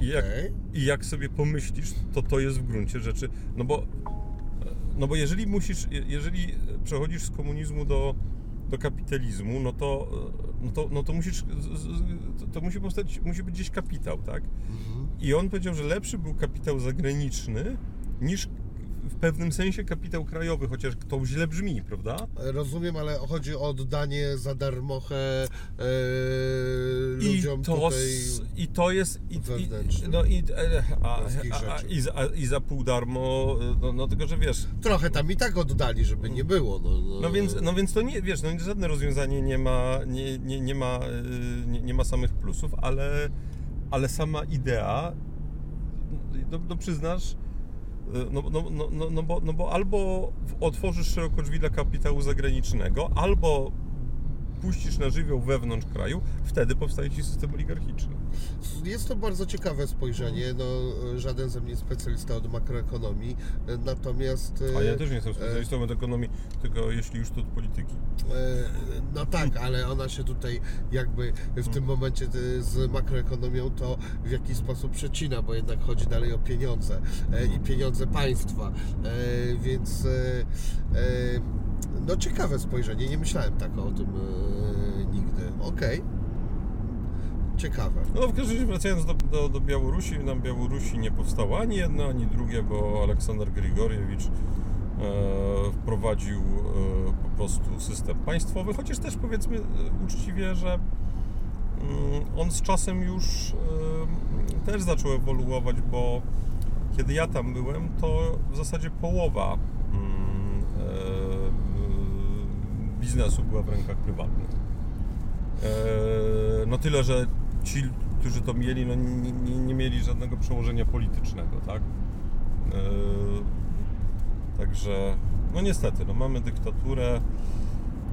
I jak. I jak sobie pomyślisz, to to jest w gruncie rzeczy, no bo, no bo jeżeli musisz, je- jeżeli przechodzisz z komunizmu do, do kapitalizmu, no to, no to, no to musisz, to musi powstać, musi być gdzieś kapitał, tak? Mhm. I on powiedział, że lepszy był kapitał zagraniczny niż w pewnym sensie kapitał krajowy, chociaż to źle brzmi, prawda? Rozumiem, ale chodzi o oddanie za darmochę e, I ludziom to, tutaj. I to jest. I, i, no i, e, a, Polskich a, a, rzeczy. i, za, a, I za pół darmo, no, no tylko, że wiesz. Trochę tam i tak oddali, żeby nie było. No, no, No więc, no więc to nie, wiesz, no żadne rozwiązanie nie ma, nie, nie, nie ma, nie, nie ma samych plusów, ale, ale sama idea, no, no przyznasz, y, no, no, no, no, no, bo, no bo albo otworzysz szeroko drzwi dla kapitału zagranicznego, albo puścisz na żywioł wewnątrz kraju, wtedy powstaje ci system oligarchiczny. Jest to bardzo ciekawe spojrzenie. No, żaden ze mnie specjalista od makroekonomii, natomiast. A ja e, też nie jestem specjalistą od ekonomii, tylko jeśli już to od polityki. E, No tak, ale ona się tutaj jakby w tym momencie e, z makroekonomią to w jakiś sposób przecina, bo jednak chodzi dalej o pieniądze e, i pieniądze państwa. E, Więc e, e, no ciekawe spojrzenie, nie myślałem tak o tym e, nigdy. Okej. Ciekawe. No w każdym razie wracając do, do, do Białorusi, na Białorusi nie powstało ani jedno, ani drugie, bo Aleksander Grigoriewicz e, wprowadził e, po prostu system państwowy, chociaż też powiedzmy e, uczciwie, że mm, on z czasem już e, też zaczął ewoluować, bo kiedy ja tam byłem, to w zasadzie połowa biznesu była w rękach prywatnych. E, No tyle, że ci, którzy to mieli, no nie, nie, mieli żadnego przełożenia politycznego, tak? E, Także, no niestety, no mamy dyktaturę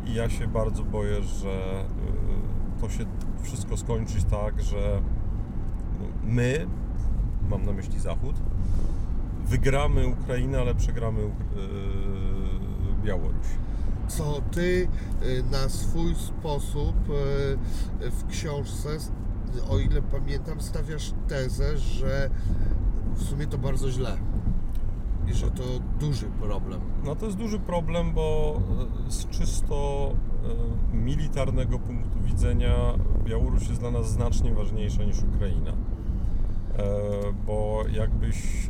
i ja się bardzo boję, że e, to się wszystko skończyć tak, że my, mam na myśli Zachód, wygramy Ukrainę, ale przegramy Białoruś. Co ty y, na swój sposób y, w książce, o ile pamiętam, stawiasz tezę, że w sumie to bardzo źle i że to duży problem. No to jest duży problem, bo e, z czysto militarnego punktu widzenia Białoruś jest dla nas znacznie ważniejsza niż Ukraina. E, bo jakbyś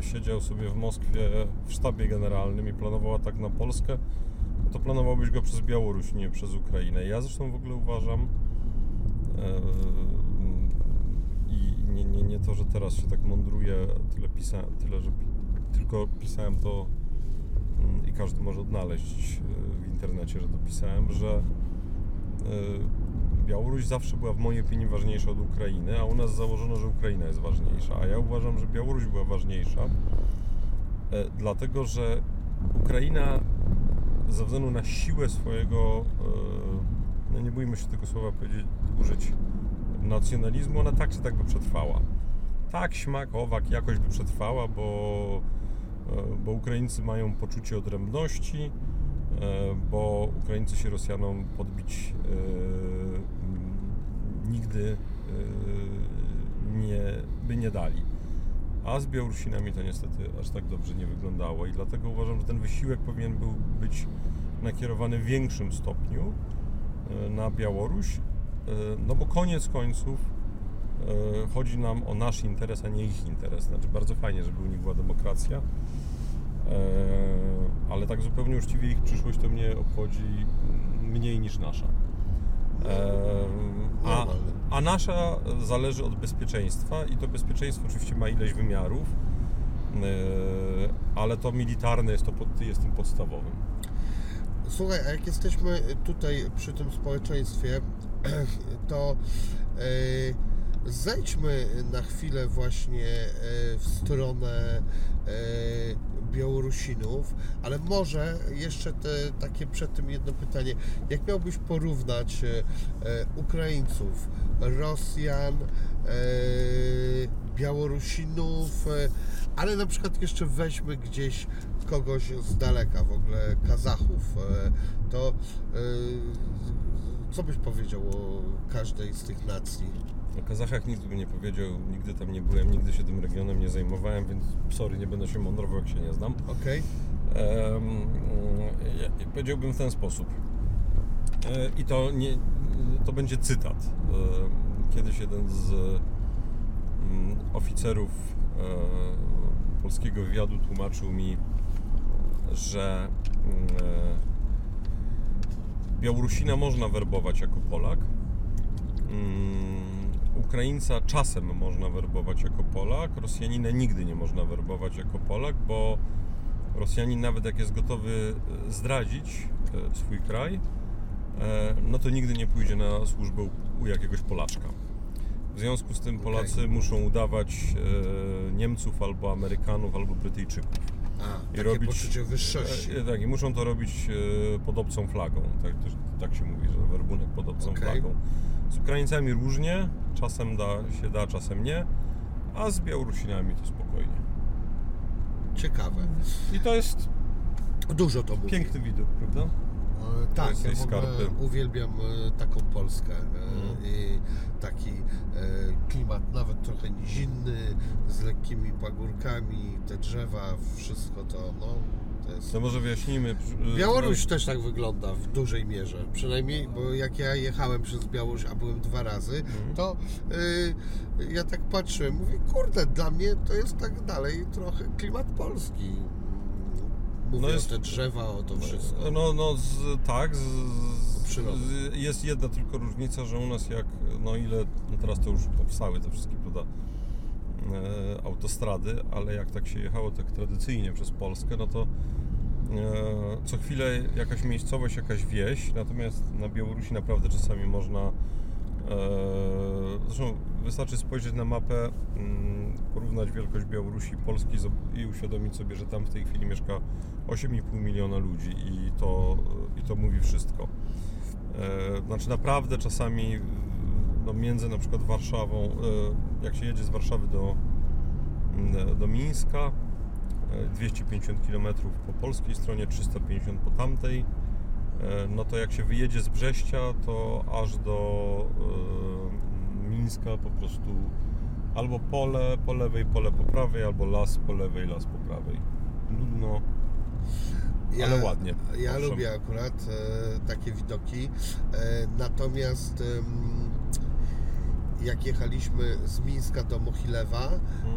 siedział sobie w Moskwie w sztabie generalnym i planował atak na Polskę, to planowałbyś go przez Białoruś, nie przez Ukrainę. Ja zresztą w ogóle uważam e, i nie, nie, nie to, że teraz się tak mądruję, tyle pisałem, tyle, że tylko pisałem to mm, i każdy może odnaleźć e, w internecie, że dopisałem, że e, Białoruś zawsze była w mojej opinii ważniejsza od Ukrainy, a u nas założono, że Ukraina jest ważniejsza, a ja uważam, że Białoruś była ważniejsza, dlatego że Ukraina ze względu na siłę swojego, e, no nie bójmy się tego słowa powiedzieć, użyć, nacjonalizmu, ona tak czy tak by przetrwała. Tak, śmak, owak jakoś by przetrwała, bo, e, bo Ukraińcy mają poczucie odrębności, e, bo Ukraińcy się Rosjanom podbić nigdy by nie dali. A z Białorusinami to niestety aż tak dobrze nie wyglądało i dlatego uważam, że ten wysiłek powinien był być nakierowany w większym stopniu e, na Białoruś, e, no bo koniec końców e, chodzi nam o nasz interes, a nie ich interes. Znaczy bardzo fajnie, żeby u nich była demokracja, ale tak zupełnie uczciwie ich przyszłość to mnie obchodzi mniej niż nasza. A. a nasza zależy od bezpieczeństwa i to bezpieczeństwo oczywiście ma ileś wymiarów, e, ale to militarne jest, to, jest tym podstawowym. Słuchaj, a jak jesteśmy tutaj przy tym społeczeństwie, to e, zejdźmy na chwilę właśnie e, w stronę Białorusinów, ale może jeszcze te takie przed tym jedno pytanie. Jak miałbyś porównać Ukraińców, Rosjan, e, Białorusinów, e, ale na przykład jeszcze weźmy gdzieś kogoś z daleka, w ogóle Kazachów, e, to co byś powiedział o każdej z tych nacji? O Kazachach nic bym nie powiedział, nigdy tam nie byłem, nigdy się tym regionem nie zajmowałem, więc sorry, nie będę się mądrował, jak się nie znam. Okej? Em, ja- powiedziałbym w ten sposób. I to, nie, to będzie cytat. E, Kiedyś jeden z mm, oficerów e, polskiego wywiadu tłumaczył mi, że mm, e, Białorusina można werbować jako Polak. Mm, Ukraińca czasem można werbować jako Polak, Rosjanina nigdy nie można werbować jako Polak, bo Rosjanin nawet jak jest gotowy e, zdradzić e, swój kraj, e, no to nigdy nie pójdzie na służbę u- jakiegoś Polaczka. W związku z tym Polacy muszą udawać e, Niemców albo Amerykanów albo Brytyjczyków. A, I robić, poczucie wyższości. E, tak, i muszą to robić e, pod obcą flagą. Tak, tak się mówi, że werbunek pod obcą Okej. flagą. Z Ukraińcami różnie, czasem da, się da, czasem nie, a z Białorusinami to spokojnie. Ciekawe. I to jest Dużo to mówi. piękny widok, prawda? E, Tak, ja w ogóle uwielbiam e, taką Polskę Mhm. i taki klimat nawet trochę nizinny, z lekkimi pagórkami, te drzewa, wszystko to, no, to jest... To może wyjaśnijmy. przy- Białoruś też tak wygląda w dużej mierze, przynajmniej, bo jak ja jechałem przez Białoruś, a byłem dwa razy, Mhm. to y, ja tak patrzyłem, mówię, kurde, dla mnie to jest tak dalej trochę klimat polski. Mówię No jest- te drzewa, o to wszystko. No, no z, tak, z, z, jest jedna tylko różnica, że u nas jak, no ile, no teraz to już powstały te wszystkie, prawda, e, autostrady, ale jak tak się jechało tak tradycyjnie przez Polskę, no to e, co chwilę jakaś miejscowość, jakaś wieś, natomiast na Białorusi naprawdę czasami można e, zresztą wystarczy spojrzeć na mapę, mm, porównać wielkość Białorusi i Polski i uświadomić sobie, że tam w tej chwili mieszka 8,5 miliona ludzi i to, i to mówi wszystko. E, Znaczy naprawdę czasami no, między na przykład Warszawą, e, jak się jedzie z Warszawy do, mm, do Mińska, e, 250 km po polskiej stronie, 350 po tamtej, e, no to jak się wyjedzie z Brześcia, to aż do e, Mińska po prostu albo pole po lewej, pole po prawej, albo las po lewej, las po prawej. Nudno, ale ładnie. Ja owszem. lubię akurat e, takie widoki, e, natomiast em, jak jechaliśmy z Mińska do Mochilewa,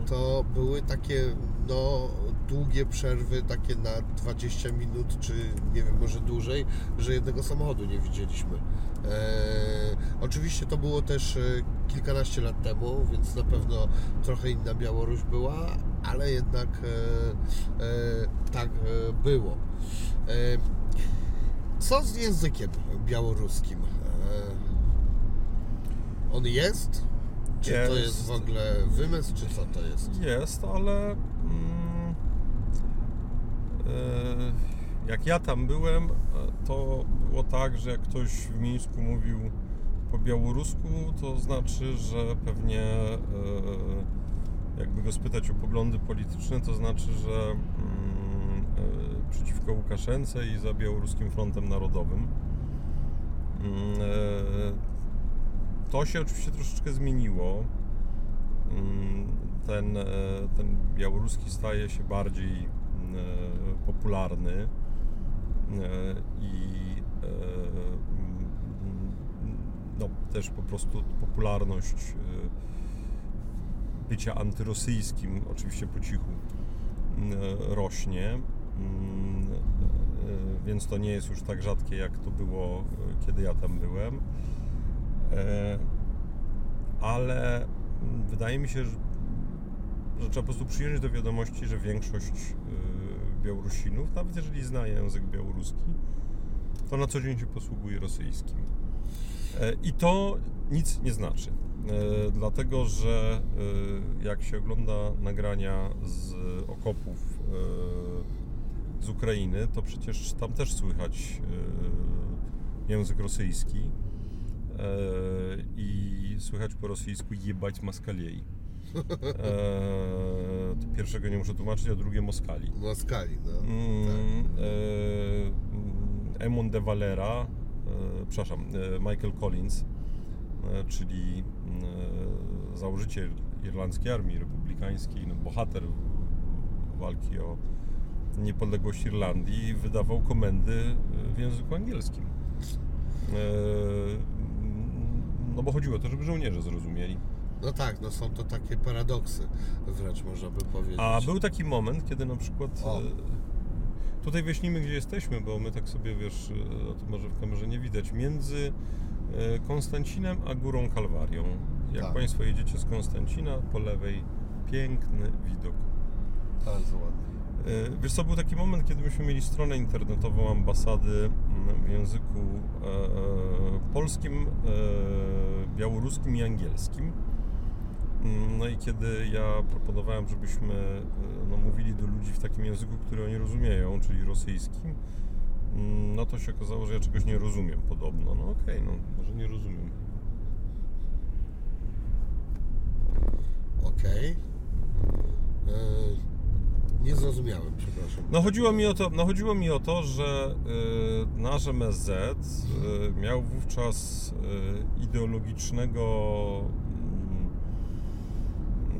to były takie no, długie przerwy, takie na 20 minut, czy nie wiem, może dłużej, że jednego samochodu nie widzieliśmy. E, oczywiście to było też e, kilkanaście lat temu, więc na pewno trochę inna Białoruś była, ale jednak e, tak było. Co z językiem białoruskim? On jest? Czy to Jest. jest w ogóle wymysł, czy co to jest? Jest, ale mm, jak ja tam byłem, e, to było tak, że jak ktoś w Mińsku mówił po białorusku, to znaczy, że pewnie e, jakby go spytać o poglądy polityczne, to znaczy, że mm, e, przeciwko Łukaszence i za Białoruskim Frontem Narodowym. Mm, To się oczywiście troszeczkę zmieniło. Mm, Ten, ten białoruski staje się bardziej popularny i e, no, też po prostu popularność e, bycia antyrosyjskim oczywiście po cichu rośnie. Mm, e, Więc to nie jest już tak rzadkie, jak to było, e, kiedy ja tam byłem. E, Ale wydaje mi się, że, trzeba po prostu przyjąć do wiadomości, że większość e, Białorusinów, nawet jeżeli zna język białoruski, to na co dzień się posługuje rosyjskim. E, I to nic nie znaczy. E, Dlatego, że e, jak się ogląda nagrania z okopów z Ukrainy, to przecież tam też słychać język rosyjski i słychać po rosyjsku jebać maskaliei. E, to pierwszego nie muszę tłumaczyć, a drugie Moskali. Moskali, no. Mm, Tak. e, mm, Emon de Valera, e, przepraszam, e, Michael Collins, e, czyli e, założyciel irlandzkiej armii republikańskiej, no, bohater walki o niepodległość Irlandii, wydawał komendy w języku angielskim. No bo chodziło o to, żeby żołnierze zrozumieli. No tak, no są to takie paradoksy, wręcz można by powiedzieć. A był taki moment, kiedy na przykład. O. e, Tutaj wyjaśnimy, gdzie jesteśmy, bo my tak sobie wiesz, e, o tym może w kamerze nie widać. Między e, Konstancinem a Górą Kalwarią. Jak Tak. Państwo jedziecie z Konstancina, po lewej piękny widok. Bardzo ładnie. E, Wiesz co, był taki moment, kiedy myśmy mieli stronę internetową ambasady mm, w języku e, polskim, e, białoruskim i angielskim. No i kiedy ja proponowałem, żebyśmy e, no, mówili do ludzi w takim języku, który oni rozumieją, czyli rosyjskim, mm, no to się okazało, że ja czegoś nie rozumiem podobno. No okej, no może nie rozumiem. Okej. E, Nie zrozumiałem, przepraszam. No chodziło mi o to, no chodziło mi o to że y, nasz MSZ y, miał wówczas y, ideologicznego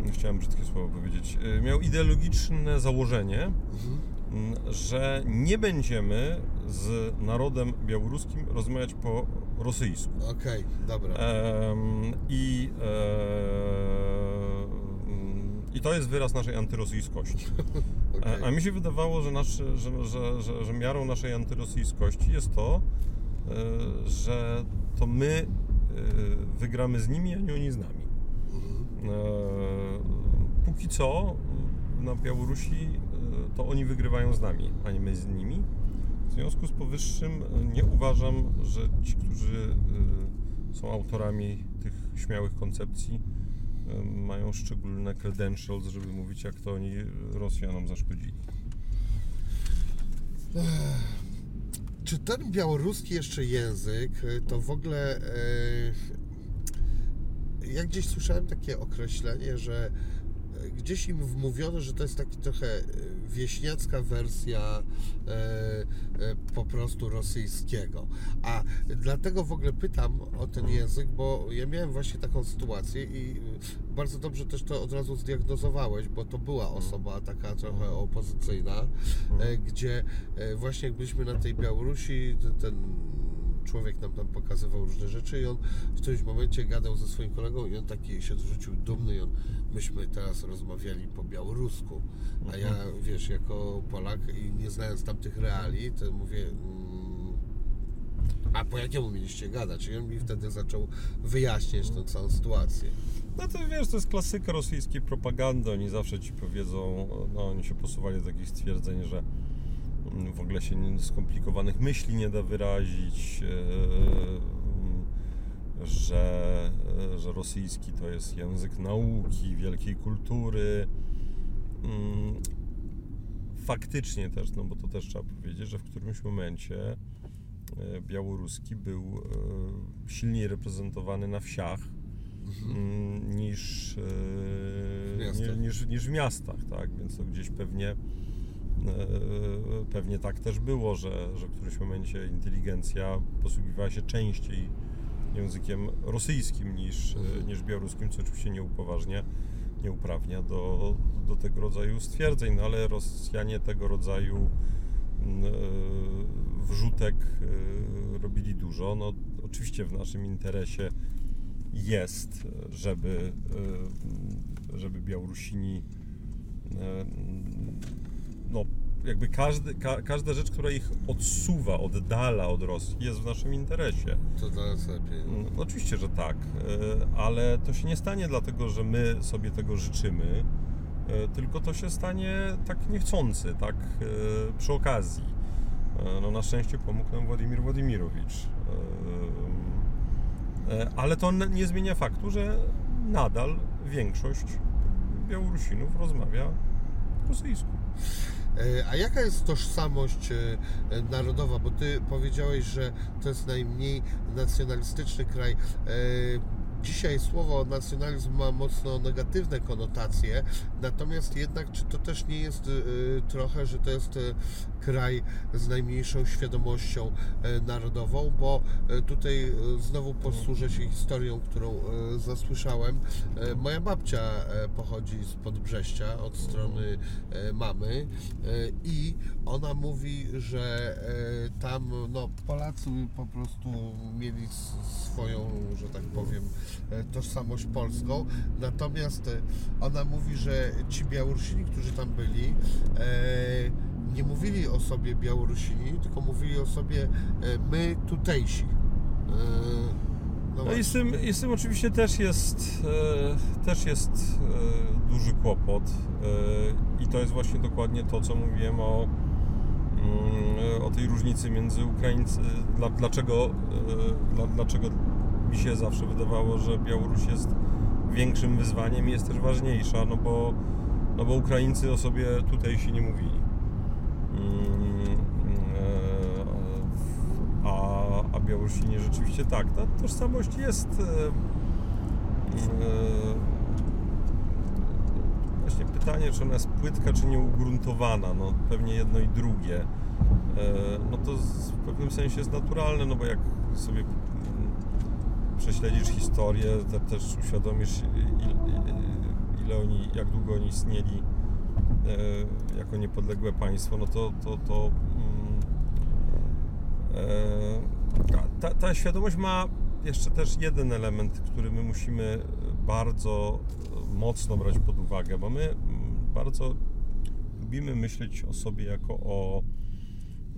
mm, chciałem brzydkie słowo powiedzieć, y, miał ideologiczne założenie, Mhm. mm, że nie będziemy z narodem białoruskim rozmawiać po rosyjsku. Okej, dobra. Em, I, em, I to jest wyraz naszej antyrosyjskości. Okej. E, A mi się wydawało, że, nasz, że, że, że, że miarą naszej antyrosyjskości jest to, e, że to my e, wygramy z nimi, a nie oni z nami. E, Póki co na Białorusi e, to oni wygrywają z nami, a nie my z nimi. W związku z powyższym e, nie uważam, że ci, którzy są autorami tych śmiałych koncepcji, mają szczególne credentials, żeby mówić, jak to oni Rosjanom zaszkodzili. Czy ten białoruski jeszcze język to w ogóle. Ja gdzieś słyszałem takie określenie, że e, gdzieś im wmówiono, że to jest taki trochę e, wieśniacka wersja e, e, po prostu rosyjskiego. A dlatego w ogóle pytam o ten język, bo ja miałem właśnie taką sytuację i e, bardzo dobrze też to od razu zdiagnozowałeś, bo to była osoba taka trochę opozycyjna, e, gdzie e, właśnie jak byliśmy na tej Białorusi, ten człowiek nam tam pokazywał różne rzeczy i on w którymś momencie gadał ze swoim kolegą i on taki się odwrócił dumny i on, myśmy teraz rozmawiali po białorusku, a ja, wiesz, jako Polak i nie znając tamtych reali, to mówię... Mm, a po jakiemu mieliście gadać? I on mi wtedy zaczął wyjaśniać tę całą sytuację. No to wiesz, to jest klasyka rosyjskiej propagandy. Oni zawsze ci powiedzą, no oni się posuwali do takich stwierdzeń, że w ogóle się skomplikowanych myśli nie da wyrazić, e, że, e, że rosyjski to jest język nauki, wielkiej kultury. Mm, Faktycznie też, no bo to też trzeba powiedzieć, że w którymś momencie e, białoruski był silniej reprezentowany na wsiach mm, niż, W niż, niż w miastach, tak? Więc to gdzieś pewnie, pewnie tak też było, że, że w którymś momencie inteligencja posługiwała się częściej językiem rosyjskim niż, e, Mhm. niż białoruskim, co oczywiście nie upoważnia, nie uprawnia do, do tego rodzaju stwierdzeń, no ale Rosjanie tego rodzaju e, wrzutek e, robili dużo. No, oczywiście w naszym interesie jest, e, żeby, e, żeby Białorusini e, no, jakby każdy, ka, każda rzecz, która ich odsuwa, oddala od Rosji jest w naszym interesie. To dla nas lepiej. Mm, Oczywiście, że tak, e, ale to się nie stanie dlatego, że my sobie tego życzymy, e, tylko to się stanie tak niechcący, tak e, przy okazji. No na szczęście pomógł nam Władimir Władimirowicz. Ale to nie zmienia faktu, że nadal większość Białorusinów rozmawia po rosyjsku. E, A jaka jest tożsamość e, e, narodowa? Bo ty powiedziałeś, że to jest najmniej nacjonalistyczny kraj. Dzisiaj słowo nacjonalizm ma mocno negatywne konotacje, natomiast jednak czy to też nie jest e, trochę, że to jest e, kraj z najmniejszą świadomością narodową, bo tutaj znowu posłużę się historią, którą zasłyszałem. Moja babcia pochodzi z Podbrześcia od strony mamy i ona mówi, że tam no, Polacy po prostu mieli swoją, że tak powiem, tożsamość polską, natomiast e, ona mówi, że ci Białorusini, którzy tam byli, e, nie mówili o sobie Białorusini, tylko mówili o sobie e, my tutejsi. E, No No i z tym, i z tym oczywiście też jest, e, też jest e, duży kłopot. E, i to jest właśnie dokładnie to, co mówiłem o, mm, o tej różnicy między Ukraińcy, dla, dlaczego, e, dla, dlaczego mi się zawsze wydawało, że Białoruś jest większym wyzwaniem i jest też ważniejsza, no bo, no bo Ukraińcy o sobie tutaj się nie mówili. Mm, e, a, a Białorusini rzeczywiście tak. Ta tożsamość jest e, e, właśnie pytanie, czy ona jest płytka, czy nieugruntowana. No pewnie jedno i drugie. No to w pewnym sensie jest naturalne, no bo jak sobie mm, prześledzisz historię, to też uświadomisz ile, ile oni, jak długo oni istnieli e, jako niepodległe państwo, no to, to, to mm, e, ta, ta świadomość ma jeszcze też jeden element, który my musimy bardzo mocno brać pod uwagę, bo my mm, bardzo lubimy myśleć o sobie jako o,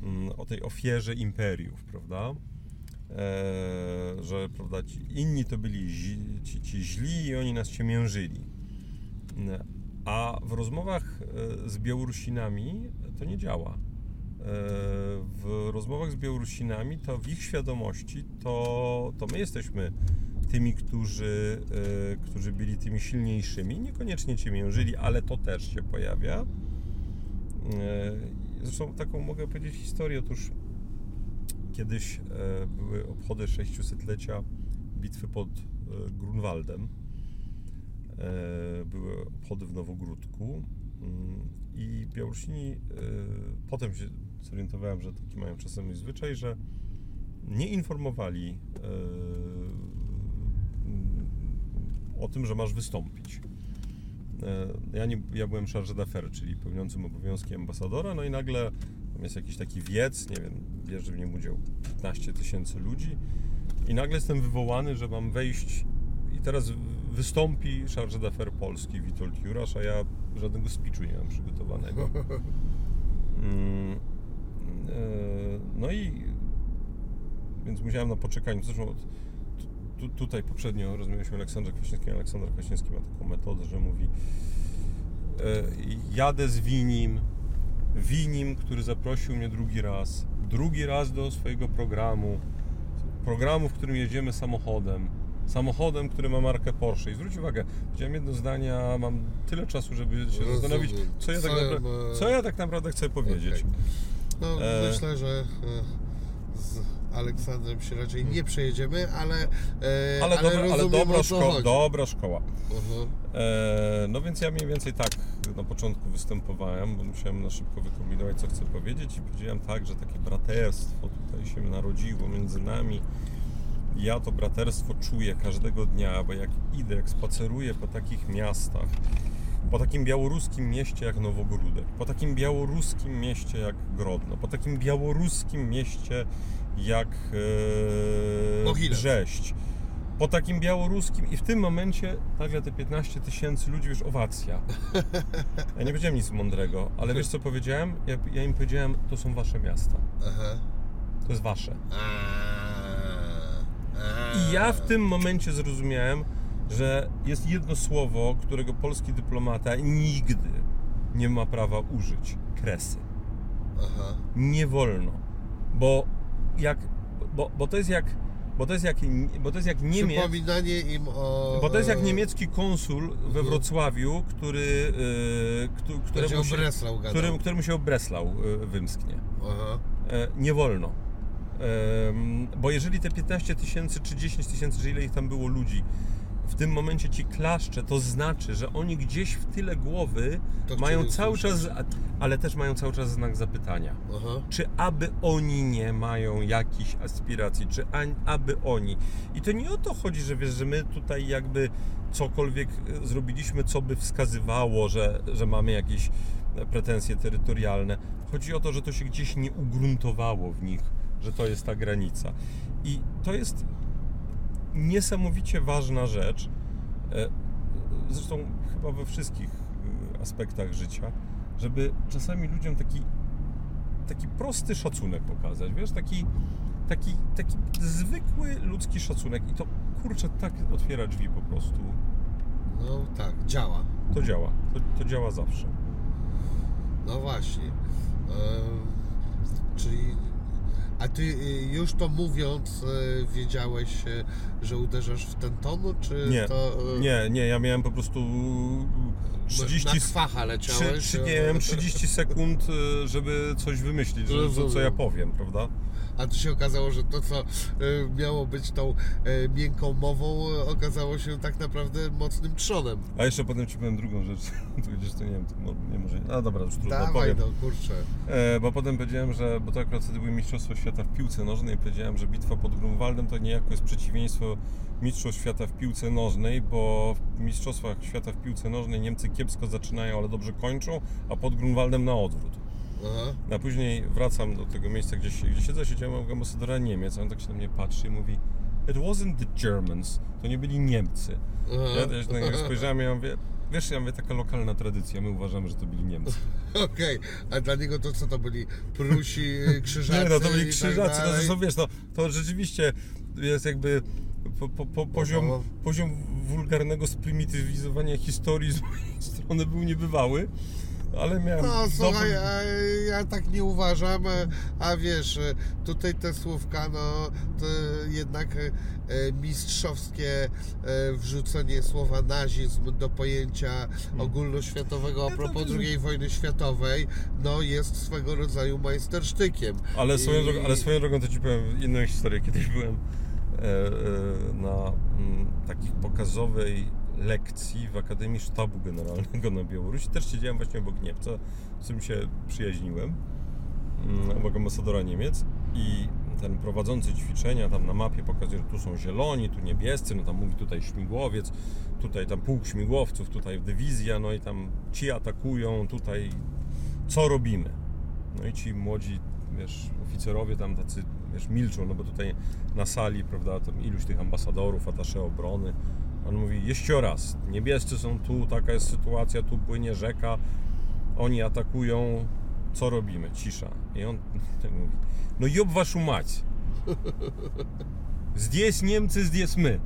mm, o tej ofierze imperiów, prawda? E, że prawda, inni to byli ci, ci źli i oni nas ciemiężyli. A w rozmowach e, z Białorusinami to nie działa. E, W rozmowach z Białorusinami to w ich świadomości to, to my jesteśmy tymi, którzy, e, którzy byli tymi silniejszymi. Niekoniecznie ciemiężyli, ale to też się pojawia. E, Zresztą taką mogę powiedzieć historię. Otóż kiedyś e, były obchody 600-lecia bitwy pod e, Grunwaldem. E, Były obchody w Nowogródku mm, i Białorusini, potem się zorientowałem, że taki mają czasem zwyczaj, że nie informowali o tym, że masz wystąpić. Ja, nie, ja byłem charge d'affaires, czyli pełniącym obowiązki ambasadora, no i nagle jest jakiś taki wiec, nie wiem, bierze w nim udział 15 tysięcy ludzi i nagle jestem wywołany, że mam wejść i teraz wystąpi charge d'affaires Polski Witold Jurasz, a ja żadnego speechu nie mam przygotowanego. Mm, e, No i więc musiałem na poczekaniu. Zresztą tu, tu, tutaj poprzednio rozmawialiśmy o Aleksandrze Kwaśniewskim. Aleksander Kwaśniewski ma taką metodę, że mówi e, jadę z Winim, Winim, który zaprosił mnie drugi raz, drugi raz do swojego programu, programu, w którym jedziemy samochodem, samochodem, który ma markę Porsche. I zwróć uwagę, powiedziałem jedno zdanie, a mam tyle czasu, żeby się Rozumiem. zastanowić, co ja, tak naprawdę, co ja tak naprawdę chcę powiedzieć. Okej. No, E. myślę, że e, z Aleksandrem się raczej nie przejedziemy, ale, e, Ale, dobra, ale rozumiem, dobra, o co szko- dobra szkoła. Mhm. E, no więc ja mniej więcej tak na początku występowałem, bo musiałem na szybko wykombinować, co chcę powiedzieć i powiedziałem tak, że takie braterstwo tutaj się narodziło między nami. Ja to braterstwo czuję każdego dnia, bo jak idę, jak spaceruję po takich miastach, po takim białoruskim mieście jak Nowogródek, po takim białoruskim mieście jak Grodno, po takim białoruskim mieście jak e. Brześć, po takim białoruskim i w tym momencie nagle te 15 tysięcy ludzi, wiesz, owacja. Ja nie powiedziałem nic mądrego, ale wiesz co powiedziałem? Ja, ja im powiedziałem, to są wasze miasta, Aha. to jest wasze. I ja w tym momencie zrozumiałem, że jest jedno słowo, którego polski dyplomata nigdy nie ma prawa użyć. Kresy. Aha. Nie wolno. Bo jak. Bo, bo to jest jak. Bo to jest jak. Bo to jest jak Niemiec. Przypominanie im o... Bo to jest jak niemiecki konsul we Mhm. Wrocławiu, który, yy, któremu, się, Breslau gadał. którym, któremu się o Breslau yy, wymsknie. Aha. E, nie wolno. Bo jeżeli te 15 tysięcy czy 10 tysięcy, czy ile ich tam było ludzi, w tym momencie ci klaszcze, to znaczy, że oni gdzieś w tyle głowy To mają cały usłyszeć. czas, ale też mają cały czas znak zapytania. Aha. Czy aby oni nie mają jakichś aspiracji, czy aby oni. I to nie o to chodzi, że wiesz, że my tutaj jakby cokolwiek e, zrobiliśmy, co by wskazywało, że, że mamy jakieś e, pretensje terytorialne. Chodzi o to, że to się gdzieś nie ugruntowało w nich, że to jest ta granica. I to jest niesamowicie ważna rzecz. e, Zresztą chyba we wszystkich e, aspektach życia, żeby czasami ludziom taki taki prosty szacunek pokazać, wiesz, taki, taki, taki zwykły ludzki szacunek i to kurczę tak otwiera drzwi po prostu. No tak, działa. To działa, to, to działa zawsze. No właśnie. Ehm, czyli. A ty y, już to mówiąc, y, wiedziałeś, y, że uderzasz w ten ton, czy Nie, to. nie, nie, ja miałem po prostu 30, Na kwacha leciałeś. trzy, trzy, nie wiem, 30 sekund, żeby coś wymyślić, że, co, co ja powiem, prawda? A tu się okazało, że to, co y, miało być tą y, miękką mową, y, okazało się tak naprawdę mocnym trzonem. A jeszcze potem ci powiem drugą rzecz, to gdzieś to nie wiem, to nie może, a dobra, już trudno Dawaj, powiem. no kurczę. E, bo potem powiedziałem, że, bo to akurat wtedy były Mistrzostwa Świata w piłce nożnej, powiedziałem, że bitwa pod Grunwaldem to niejako jest przeciwieństwo Mistrzostw Świata w piłce nożnej, bo w Mistrzostwach Świata w piłce nożnej Niemcy kiepsko zaczynają, ale dobrze kończą, a pod Grunwaldem na odwrót. Aha. A później wracam do tego miejsca, gdzie, gdzie siedzę, siedziałem u ambasadora Niemiec, a on tak się na mnie patrzy i mówi It wasn't the Germans, to nie byli Niemcy. Aha. Ja też na niego spojrzałem i ja mówię, wiesz, ja mówię, taka lokalna tradycja, my uważamy, że to byli Niemcy. Okej, a dla niego to co to byli? Prusi, y, krzyżacy Nie, no to byli tak krzyżacy, no dalej? zresztą wiesz, no, to rzeczywiście jest jakby po, po, po, poziom, Oho. poziom wulgarnego sprymitywizowania historii z mojej strony był niebywały, ale miałem No słuchaj, dobry- a, ja tak nie uważam, e, a wiesz, e, tutaj te słówka, no to jednak e, mistrzowskie wrzucenie słowa nazizm do pojęcia ogólnoświatowego a Hmm. Ja to propos. II wojny światowej, no jest swego rodzaju majstersztykiem. Ale swoją, I- drogą, ale swoją drogą to ci powiem inną historię. Kiedyś byłem na mm, takich pokazowej lekcji w Akademii Sztabu Generalnego na Białorusi. Też siedziałem właśnie obok Niemca, z którym się przyjaźniłem, mm, obok ambasadora Niemiec i ten prowadzący ćwiczenia tam na mapie pokazuje, że tu są zieloni, tu niebiescy, no tam mówi tutaj śmigłowiec, tutaj tam pułk śmigłowców, tutaj dywizja, no i tam ci atakują, tutaj co robimy? No i ci młodzi, wiesz, oficerowie tam tacy, wiesz, milczą, no bo tutaj na sali, prawda, tam iluś tych ambasadorów, atasze obrony. On mówi, jeszcze raz, niebiescy są tu, taka jest sytuacja, tu płynie rzeka, oni atakują, co robimy? Cisza. I on tak mówi, no job waszu mać. Zdjęć Niemcy, zdjęć my.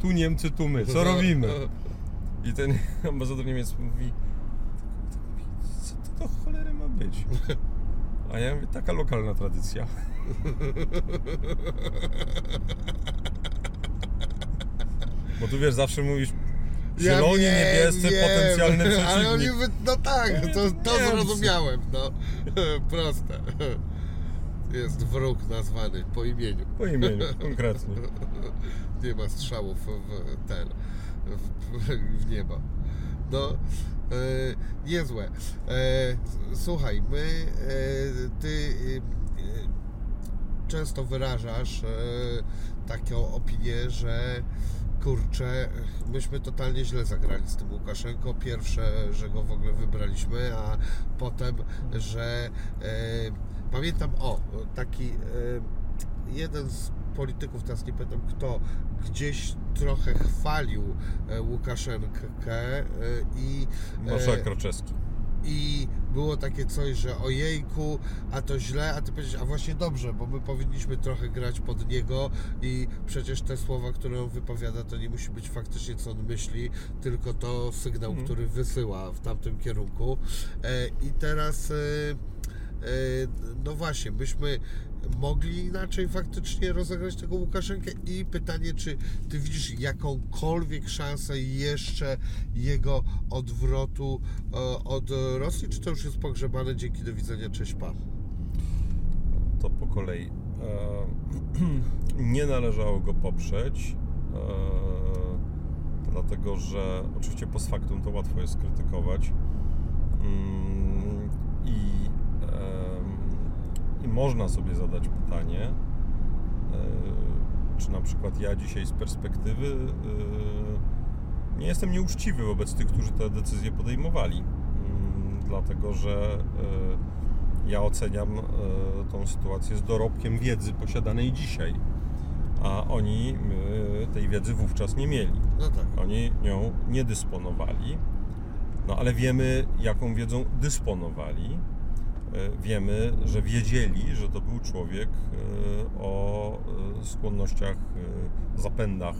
Tu Niemcy, tu my. Co robimy? I ten ambasador Niemiec mówi, co to do cholery ma być? A ja mówię, taka lokalna tradycja. Bo tu wiesz, zawsze mówisz zieloni, wiem, niebiescy, wiem. potencjalny Ale oni, przeciwnik. no tak, to, to zrozumiałem, no. Proste. Jest wróg nazwany po imieniu. Po imieniu, konkretnie. Nie ma strzałów w ten, w, w niebo. No, e, niezłe. E, słuchaj, my, e, ty e, często wyrażasz e, taką opinię, że kurczę, myśmy totalnie źle zagrali z tym Łukaszenko. Pierwsze, że go w ogóle wybraliśmy, a potem, że e, pamiętam, o, taki e, jeden z polityków, teraz nie pamiętam kto, gdzieś trochę chwalił e, Łukaszenkę i e, Marszałek. I było takie coś, że ojejku, a to źle, a ty powiedziałeś, a właśnie dobrze, bo my powinniśmy trochę grać pod niego i przecież te słowa, które on wypowiada, to nie musi być faktycznie co on myśli, tylko to sygnał, Mhm. który wysyła w tamtym kierunku. E, I teraz, e, e, no właśnie, byśmy mogli inaczej faktycznie rozegrać tego Łukaszenkę i pytanie, czy ty widzisz jakąkolwiek szansę jeszcze jego odwrotu e, od Rosji, czy to już jest pogrzebane dzięki do widzenia cześć pa? To po kolei. E, nie należało go poprzeć, e, dlatego że oczywiście post factum to łatwo jest krytykować. Mm, I, można sobie zadać pytanie, e, czy na przykład ja dzisiaj z perspektywy e, nie jestem nieuczciwy wobec tych, którzy te decyzje podejmowali. Mm, Dlatego, że e, ja oceniam tą sytuację z dorobkiem wiedzy posiadanej dzisiaj, a oni tej wiedzy wówczas nie mieli. No tak. Oni nią nie dysponowali, no ale wiemy, jaką wiedzą dysponowali. E, Wiemy, że wiedzieli, że to był człowiek e, o e, skłonnościach, zapędach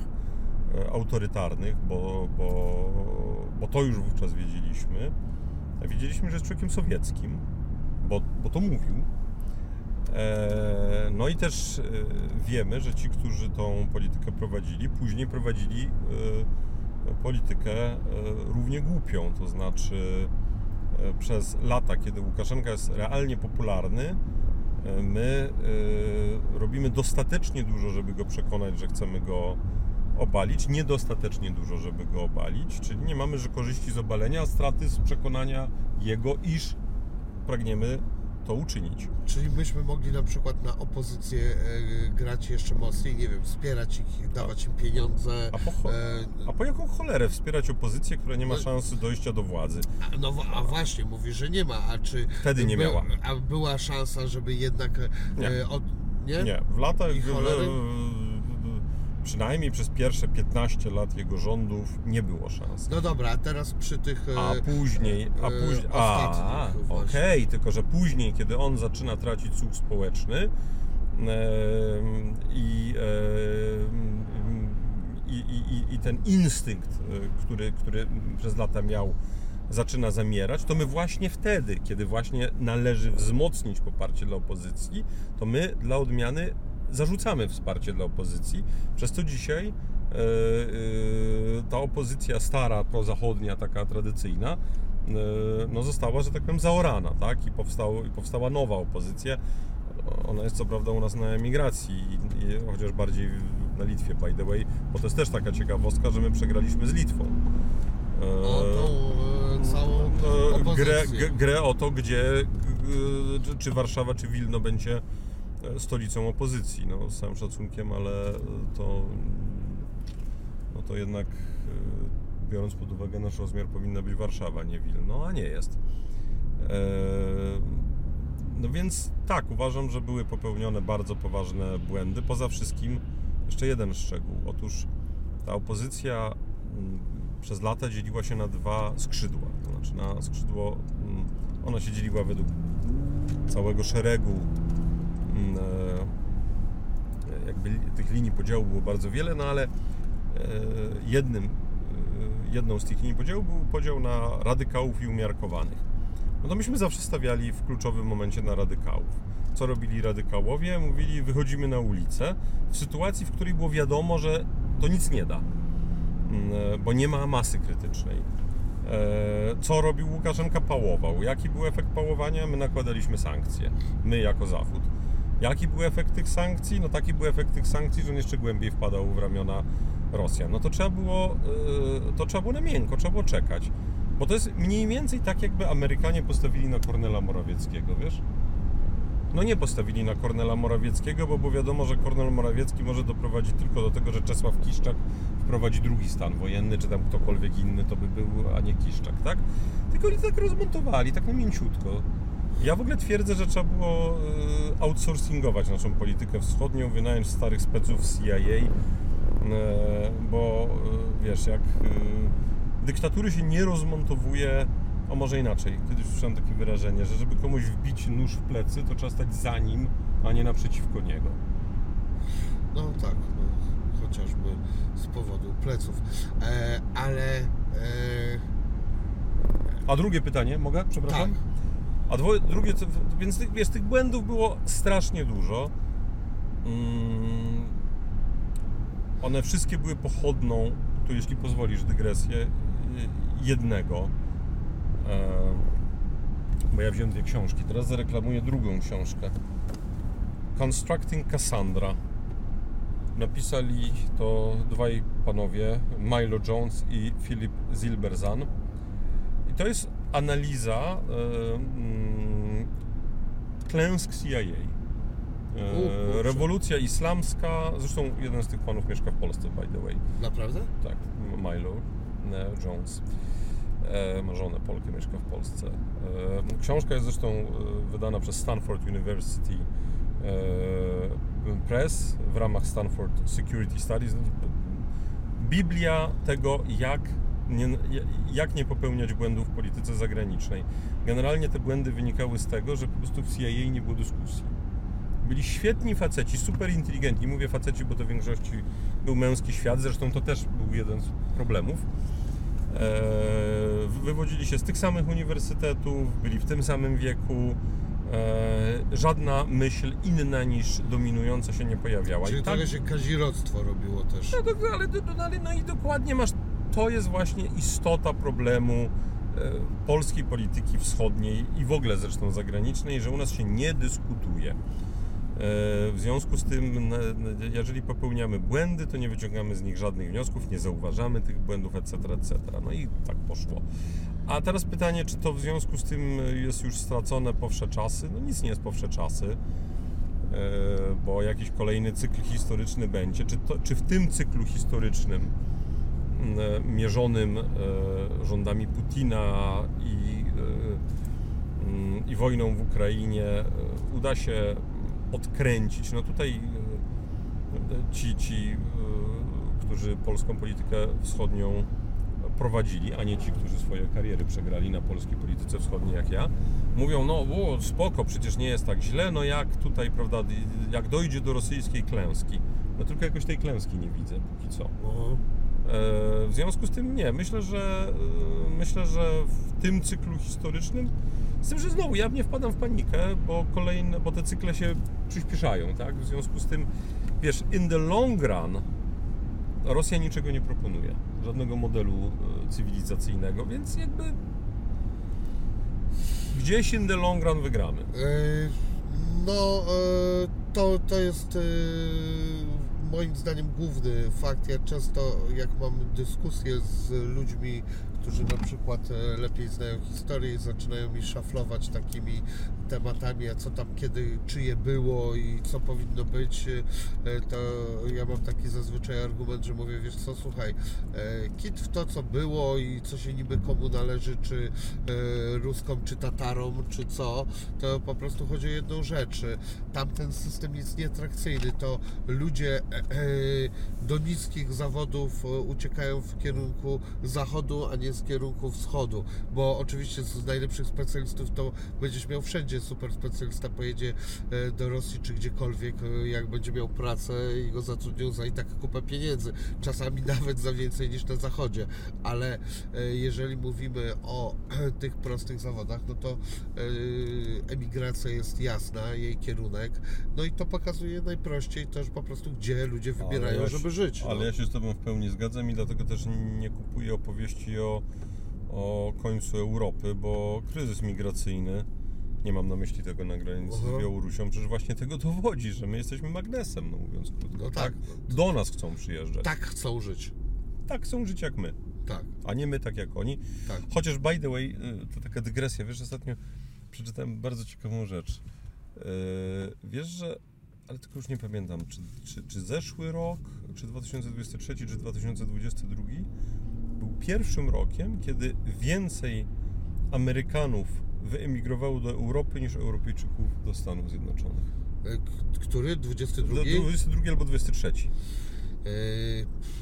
autorytarnych, bo, bo, bo to już wówczas wiedzieliśmy. Wiedzieliśmy, że jest człowiekiem sowieckim, bo, bo to mówił. No i też wiemy, że ci, którzy tą politykę prowadzili, później prowadzili politykę równie głupią. To znaczy przez lata, kiedy Łukaszenka jest realnie popularny, e, my e, robimy dostatecznie dużo, żeby go przekonać, że chcemy go obalić, niedostatecznie dużo, żeby go obalić, czyli nie mamy że korzyści z obalenia, a straty z przekonania jego, iż pragniemy to uczynić. Czyli myśmy mogli na przykład na opozycję e, grać jeszcze mocniej, nie wiem, wspierać ich, dawać im pieniądze. A po, cho- e, a po jaką cholerę wspierać opozycję, która nie ma No- szansy dojścia do władzy? A, No wa- a właśnie, mówi, że nie ma, a czy Wtedy nie miała. A była szansa, żeby jednak e, Nie. od, nie? Nie, w latach, I cholery? Przynajmniej przez pierwsze 15 lat jego rządów nie było szans. No dobra, a teraz przy tych e, A później, a e, później, a, okej, tylko że później, kiedy on zaczyna tracić słuch społeczny i, i, i, i ten instynkt, e, który, który przez lata miał, zaczyna zamierać, to my właśnie wtedy, kiedy właśnie należy wzmocnić poparcie dla opozycji, to my dla odmiany zarzucamy wsparcie dla opozycji, przez co dzisiaj e, e, ta opozycja stara, prozachodnia, taka tradycyjna, e, no została, że tak powiem, zaorana, tak? I, powstało, I powstała nowa opozycja. Ona jest co prawda u nas na emigracji, chociaż bardziej na Litwie, by the way, bo to jest też taka ciekawostka, że my przegraliśmy z Litwą. O tą całą opozycję. grę, grę o to, gdzie, czy- Warszawa, czy Wilno będzie stolicą opozycji. No, z całym szacunkiem, ale to, no to jednak e, biorąc pod uwagę nasz rozmiar powinna być Warszawa, nie Wilno, a nie jest. E, No więc tak, uważam, że były popełnione bardzo poważne błędy. Poza wszystkim jeszcze jeden szczegół. Otóż ta opozycja mm, przez lata dzieliła się na dwa skrzydła. To znaczy na skrzydło, mm, ona się dzieliła według całego szeregu e, jakby li- tych linii podziału było bardzo wiele, no ale e, jednym, e, jedną z tych linii podziału był podział na radykałów i umiarkowanych. No to myśmy zawsze stawiali w kluczowym momencie na radykałów. Co robili radykałowie? Mówili, wychodzimy na ulicę w sytuacji, w której było wiadomo, że to nic nie da, Mm, e, bo nie ma masy krytycznej. E, Co robił Łukaszenka? Pałował. Jaki był efekt pałowania? My nakładaliśmy sankcje. My jako Zachód. Jaki był efekt tych sankcji? No taki był efekt tych sankcji, że on jeszcze głębiej wpadał w ramiona Rosjan. No to trzeba było, yy, to trzeba było na miękko, trzeba było czekać. Bo to jest mniej więcej tak, jakby Amerykanie postawili na Kornela Morawieckiego, wiesz? No nie postawili na Kornela Morawieckiego, bo było wiadomo, że Kornel Morawiecki może doprowadzić tylko do tego, że Czesław Kiszczak wprowadzi drugi stan wojenny, czy tam ktokolwiek inny to by był, a nie Kiszczak, tak? Tylko oni tak rozmontowali, tak na mięciutko. Ja w ogóle twierdzę, że trzeba było y, outsourcingować naszą politykę wschodnią, wynająć starych speców z CIA, y, bo y, wiesz, jak dyktatury się nie rozmontowuje, a może inaczej, kiedyś słyszałem takie wyrażenie, że żeby komuś wbić nóż w plecy, to trzeba stać za nim, a nie naprzeciwko niego. No tak, no, chociażby z powodu pleców. E, ale e, A drugie pytanie, mogę? Przepraszam? Tak. A dwo, drugie, więc tych, wiesz, tych błędów było strasznie dużo. Mm, one wszystkie były pochodną, tu jeśli pozwolisz dygresję, y, jednego. E, bo ja wziąłem dwie książki, teraz zareklamuję drugą książkę. Constructing Cassandra. Napisali to dwaj panowie, Milo Jones i Philip Zilberzan. I to jest analiza e, mm, klęsk CIA. E, rewolucja islamska, zresztą jeden z tych panów mieszka w Polsce, by the way. naprawdę? Tak, Milo Jones. E, ma żonę Polkę, mieszka w Polsce. Książka jest zresztą wydana przez Stanford University Press w ramach Stanford Security Studies. Biblia tego, jak nie, jak nie popełniać błędów w polityce zagranicznej. Generalnie te błędy wynikały z tego, że po prostu w CIA nie było dyskusji. Byli świetni faceci, super inteligentni. Mówię faceci, bo to w większości był męski świat, zresztą to też był jeden z problemów. Eee, wywodzili się z tych samych uniwersytetów, byli w tym samym wieku. Eee, żadna myśl inna niż dominująca się nie pojawiała. Czyli I tak, trochę się kazirodztwo robiło też. no, to, ale, no, ale, no i dokładnie masz, to jest właśnie istota problemu e, polskiej polityki wschodniej i w ogóle zresztą zagranicznej, że u nas się nie dyskutuje. E, W związku z tym, jeżeli popełniamy błędy, to nie wyciągamy z nich żadnych wniosków, nie zauważamy tych błędów, etc., etc. No i tak poszło. A teraz pytanie, czy to w związku z tym jest już stracone powsze czasy? No nic nie jest powsze czasy e, bo jakiś kolejny cykl historyczny będzie. Czy, to, czy w tym cyklu historycznym e, mierzonym e, rządami Putina i, e, i wojną w Ukrainie e, uda się odkręcić? No tutaj e, ci, ci e, którzy polską politykę wschodnią prowadzili, a nie ci, którzy swoje kariery przegrali na polskiej polityce wschodniej jak ja, mówią, no o, spoko, przecież nie jest tak źle, no jak tutaj, prawda, jak dojdzie do rosyjskiej klęski. No tylko jakoś tej klęski nie widzę póki co. E, W związku z tym nie, myślę, że e, myślę, że w tym cyklu historycznym, z tym, że znowu ja nie wpadam w panikę, bo kolejne, bo te cykle się przyspieszają, tak? W związku z tym, wiesz, in the long run Rosja niczego nie proponuje, żadnego modelu e, cywilizacyjnego, więc jakby gdzieś in the long run wygramy. no, to, to jest moim zdaniem główny fakt. Ja często, jak mam dyskusje z ludźmi, którzy na przykład e, lepiej znają historię zaczynają mi szaflować takimi tematami, a co tam kiedy, czyje było i co powinno być, e, to ja mam taki zazwyczaj argument, że mówię, wiesz co, słuchaj, e, kit w to, co było i co się niby komu należy, czy e, Ruskom, czy Tatarom, czy co, to po prostu chodzi o jedną rzecz. Tamten system jest nieatrakcyjny, to ludzie e, do niskich zawodów uciekają w kierunku zachodu, a nie z kierunku wschodu, bo oczywiście z najlepszych specjalistów to będziesz miał wszędzie super specjalista, pojedzie e, do Rosji czy gdziekolwiek, e, jak będzie miał pracę i go zatrudnią za i tak kupę pieniędzy, czasami nawet za więcej niż na zachodzie, ale e, jeżeli mówimy o tych prostych zawodach, no to emigracja jest jasna, jej kierunek, no i to pokazuje najprościej też po prostu, gdzie ludzie wybierają, ja się- żeby żyć. Ale no. ja się z Tobą w pełni zgadzam i dlatego też nie kupuję opowieści o, o końcu Europy, bo kryzys migracyjny, nie mam na myśli tego na granicy Aha. z Białorusią, przecież właśnie tego dowodzi, że my jesteśmy magnesem, no mówiąc krótko. No tak. Do nas chcą przyjeżdżać. Tak chcą żyć. tak chcą żyć jak my, Tak, a nie my tak jak oni. tak. Chociaż by the way, y, to taka dygresja, wiesz, ostatnio przeczytałem bardzo ciekawą rzecz. Yy, Wiesz, że, ale tylko już nie pamiętam, czy, czy, czy zeszły rok, czy 2023, czy 2022 był pierwszym rokiem, kiedy więcej Amerykanów wyemigrowało do Europy niż Europejczyków do Stanów Zjednoczonych. E, Który? 22? Do- 22 albo 23. E,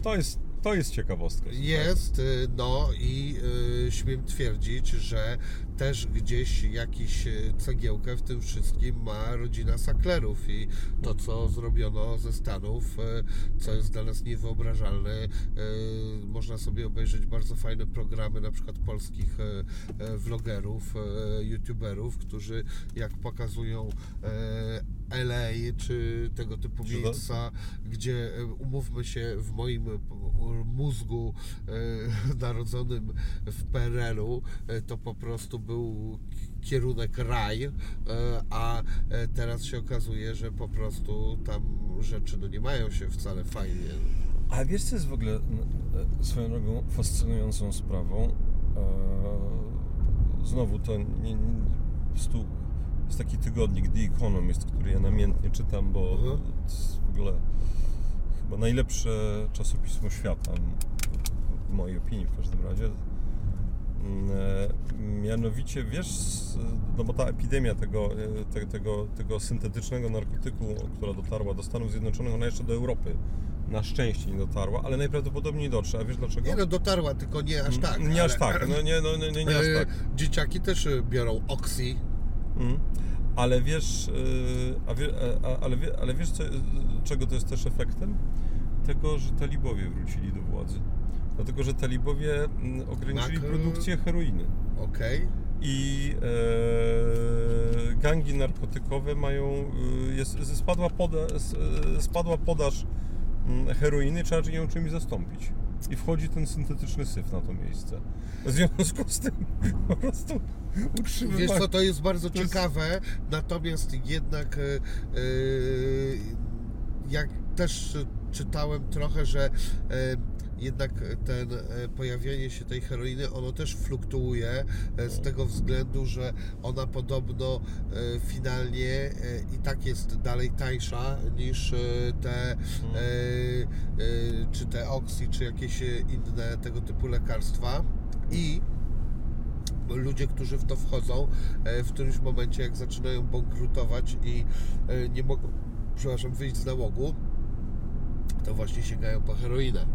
To jest, to jest ciekawostka. Jest, y, no i y, śmiem twierdzić, że też gdzieś jakiś y, cegiełkę w tym wszystkim ma rodzina Saklerów i to, co zrobiono ze Stanów, y, co jest dla nas niewyobrażalne. y, Można sobie obejrzeć bardzo fajne programy, na przykład polskich vlogerów, youtuberów, którzy jak pokazują LA czy tego typu miejsca, gdzie e, umówmy się w moim e, mózgu e, narodzonym w PRL-u, e, to po prostu był kierunek raj, e, a e, teraz się okazuje, że po prostu tam rzeczy no, nie mają się wcale fajnie. A wiesz, co jest w ogóle e, swoją drogą fascynującą sprawą? Znowu to nie, nie, prostu jest taki tygodnik The Economist, który ja namiętnie czytam, bo Mhm. to jest w ogóle chyba najlepsze czasopismo świata, w mojej opinii w każdym razie. Mm, e, Mianowicie, wiesz, no bo ta epidemia tego, e, te, tego, tego syntetycznego narkotyku, która dotarła do Stanów Zjednoczonych, ona jeszcze do Europy na szczęście nie dotarła, ale najprawdopodobniej dotrze. A wiesz dlaczego? Nie no, dotarła, tylko nie aż tak. nie aż ale- tak, no nie, no, nie, nie, nie aż e, tak. Dzieciaki też biorą oksy. Mm. Ale wiesz, a wie, a, ale, wie, ale wiesz co, czego to jest też efektem? Tego, że talibowie wrócili do władzy. Dlatego, że talibowie mm, ograniczyli produkcję heroiny. Okej. I e, gangi narkotykowe mają. e, Jest, spadła, poda, e, spadła podaż mm, heroiny, trzeba ją czymś zastąpić. I wchodzi ten syntetyczny syf na to miejsce. W związku z tym po prostu utrzymywanie. Wiesz co, to jest bardzo to jest- ciekawe, natomiast jednak e, jak też czytałem trochę, że jednak ten e, pojawienie się tej heroiny, ono też fluktuuje e, z tego względu, że ona podobno e, finalnie i tak jest dalej tańsza niż te czy te oksy, czy jakieś inne tego typu lekarstwa. I ludzie, którzy w to wchodzą, w którymś momencie, jak zaczynają bankrutować i nie mogą, przepraszam, wyjść z nałogu, to właśnie sięgają po heroinę. E,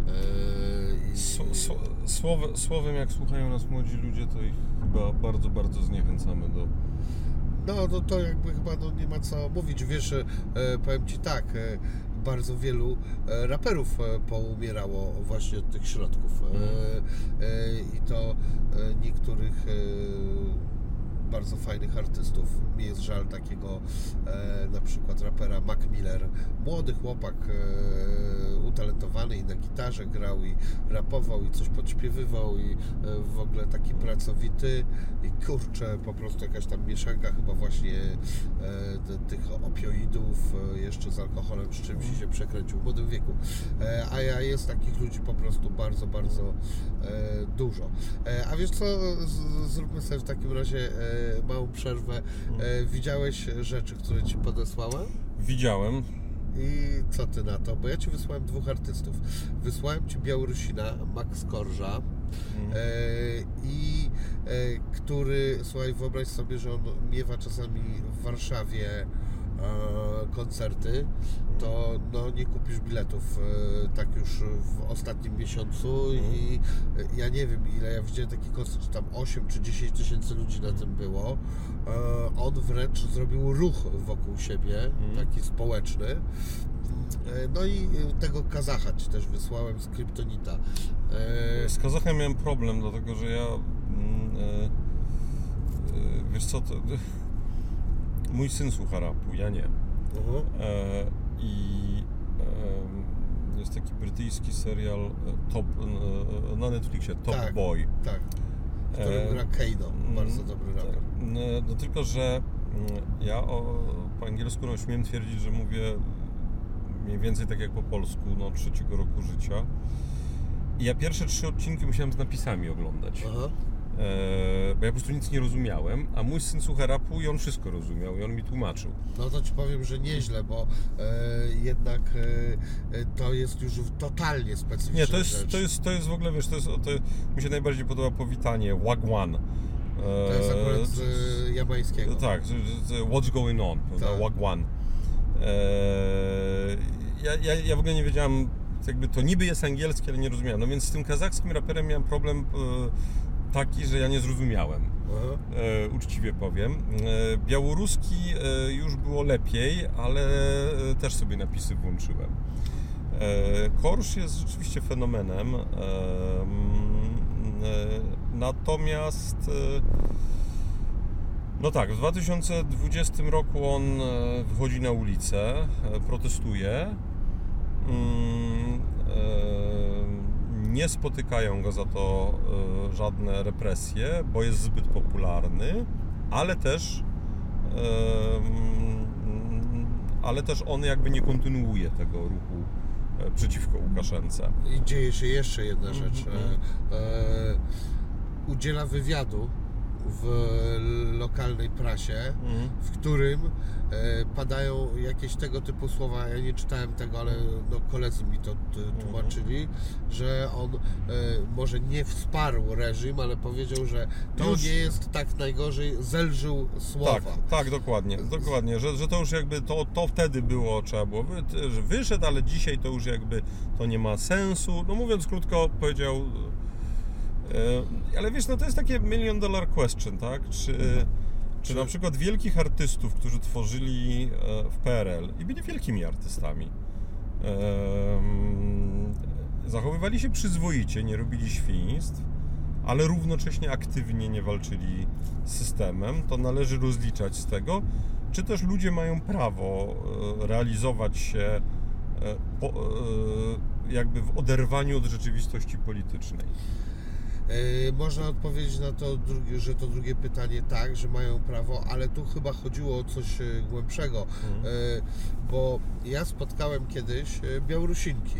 i- S- s- Słowem, słowem, jak słuchają nas młodzi ludzie, to ich chyba bardzo, bardzo zniechęcamy do. No, no to jakby chyba no, nie ma co mówić. Wiesz, e, powiem Ci tak, e, bardzo wielu e, raperów e, poumierało właśnie od tych środków. E, e, I to niektórych bardzo fajnych artystów. Mi jest żal takiego e, na przykład rapera Mac Miller. Młody chłopak, e, utalentowany i na gitarze grał i rapował i coś podśpiewywał i e, w ogóle taki pracowity i kurczę, po prostu jakaś tam mieszanka chyba właśnie e, tych opioidów e, jeszcze z alkoholem czy czymś się przekręcił w młodym wieku. E, a ja jest takich ludzi po prostu bardzo, bardzo dużo. A wiesz co, z, zróbmy sobie w takim razie małą przerwę. E, widziałeś rzeczy, które Ci podesłałem? Widziałem. I co Ty na to? Bo ja Ci wysłałem dwóch artystów. Wysłałem Ci Białorusina, Max Korża e, i e, który, słuchaj, wyobraź sobie, że on miewa czasami w Warszawie e, koncerty, to no, nie kupisz biletów e, tak już w ostatnim miesiącu i e, ja nie wiem ile ja widziałem taki koncert, czy tam 8 czy 10 tysięcy ludzi na tym było. E, on wręcz zrobił ruch wokół siebie, taki społeczny. No i tego Kazacha Ci też wysłałem z Kryptonita. Z Kazachem miałem problem, dlatego że ja. mm, wiesz co, to, mój syn słucha rapu, ja nie. mhm. E, I jest taki brytyjski serial e, Top, e, na Netflixie, Top Tak. Boy. Tak. W którym E, gra Kano, bardzo Mm, dobry raper. tak. No, no tylko, że mm, ja o, po angielsku no, śmiem twierdzić, że mówię mniej więcej tak jak po polsku, no trzeciego roku życia. I ja pierwsze trzy odcinki musiałem z napisami oglądać, Aha. E, bo ja po prostu nic nie rozumiałem, a mój syn słucha rapu i on wszystko rozumiał i on mi tłumaczył. No to Ci powiem, że nieźle, bo e, jednak e, e, to jest już totalnie specyficzna Nie, to jest, rzecz. to jest, to jest w ogóle, wiesz, to jest, to, mi się najbardziej podoba powitanie, Wagwan. E, To jest akurat z jamańskiego. Tak, z- z- z- what's going on? Tak. Wagwan. Ja, ja, ja w ogóle nie wiedziałem, jakby to niby jest angielskie, ale nie rozumiałem. No więc z tym kazachskim raperem miałem problem taki, że ja nie zrozumiałem. E, uczciwie powiem. E, białoruski e, już było lepiej, ale e, też sobie napisy włączyłem. E, Korsz jest rzeczywiście fenomenem. E, mm, natomiast no tak, w 2020 roku on wychodzi na ulicę, protestuje. Mm, Nie spotykają go za to e, żadne represje, bo jest zbyt popularny, ale też ale też on jakby nie kontynuuje tego ruchu e, przeciwko Łukaszence. I dzieje się jeszcze jedna rzecz. Mhm. E, e, udziela wywiadu w lokalnej prasie, Mhm. w którym e, padają jakieś tego typu słowa. Ja nie czytałem tego, ale no, koledzy mi to t- tłumaczyli, że on e, może nie wsparł reżim, ale powiedział, że to Już- nie jest tak najgorzej, zelżył słowa. Tak, tak, dokładnie, dokładnie, że, że to już jakby to, to wtedy było, trzeba było, że wyszedł, ale dzisiaj to już jakby to nie ma sensu. No mówiąc krótko, powiedział, ale wiesz, no to jest takie million dollar question, tak? Czy, czy na przykład wielkich artystów, którzy tworzyli e, w PRL i byli wielkimi artystami, zachowywali się przyzwoicie, nie robili świństw, ale równocześnie aktywnie nie walczyli z systemem, to należy rozliczać z tego, czy też ludzie mają prawo e, realizować się e, e, jakby w oderwaniu od rzeczywistości politycznej. E, Można odpowiedzieć na to, drugie, że to drugie pytanie tak, że mają prawo, ale tu chyba chodziło o coś e, głębszego, Mhm. E, bo ja spotkałem kiedyś Białorusinki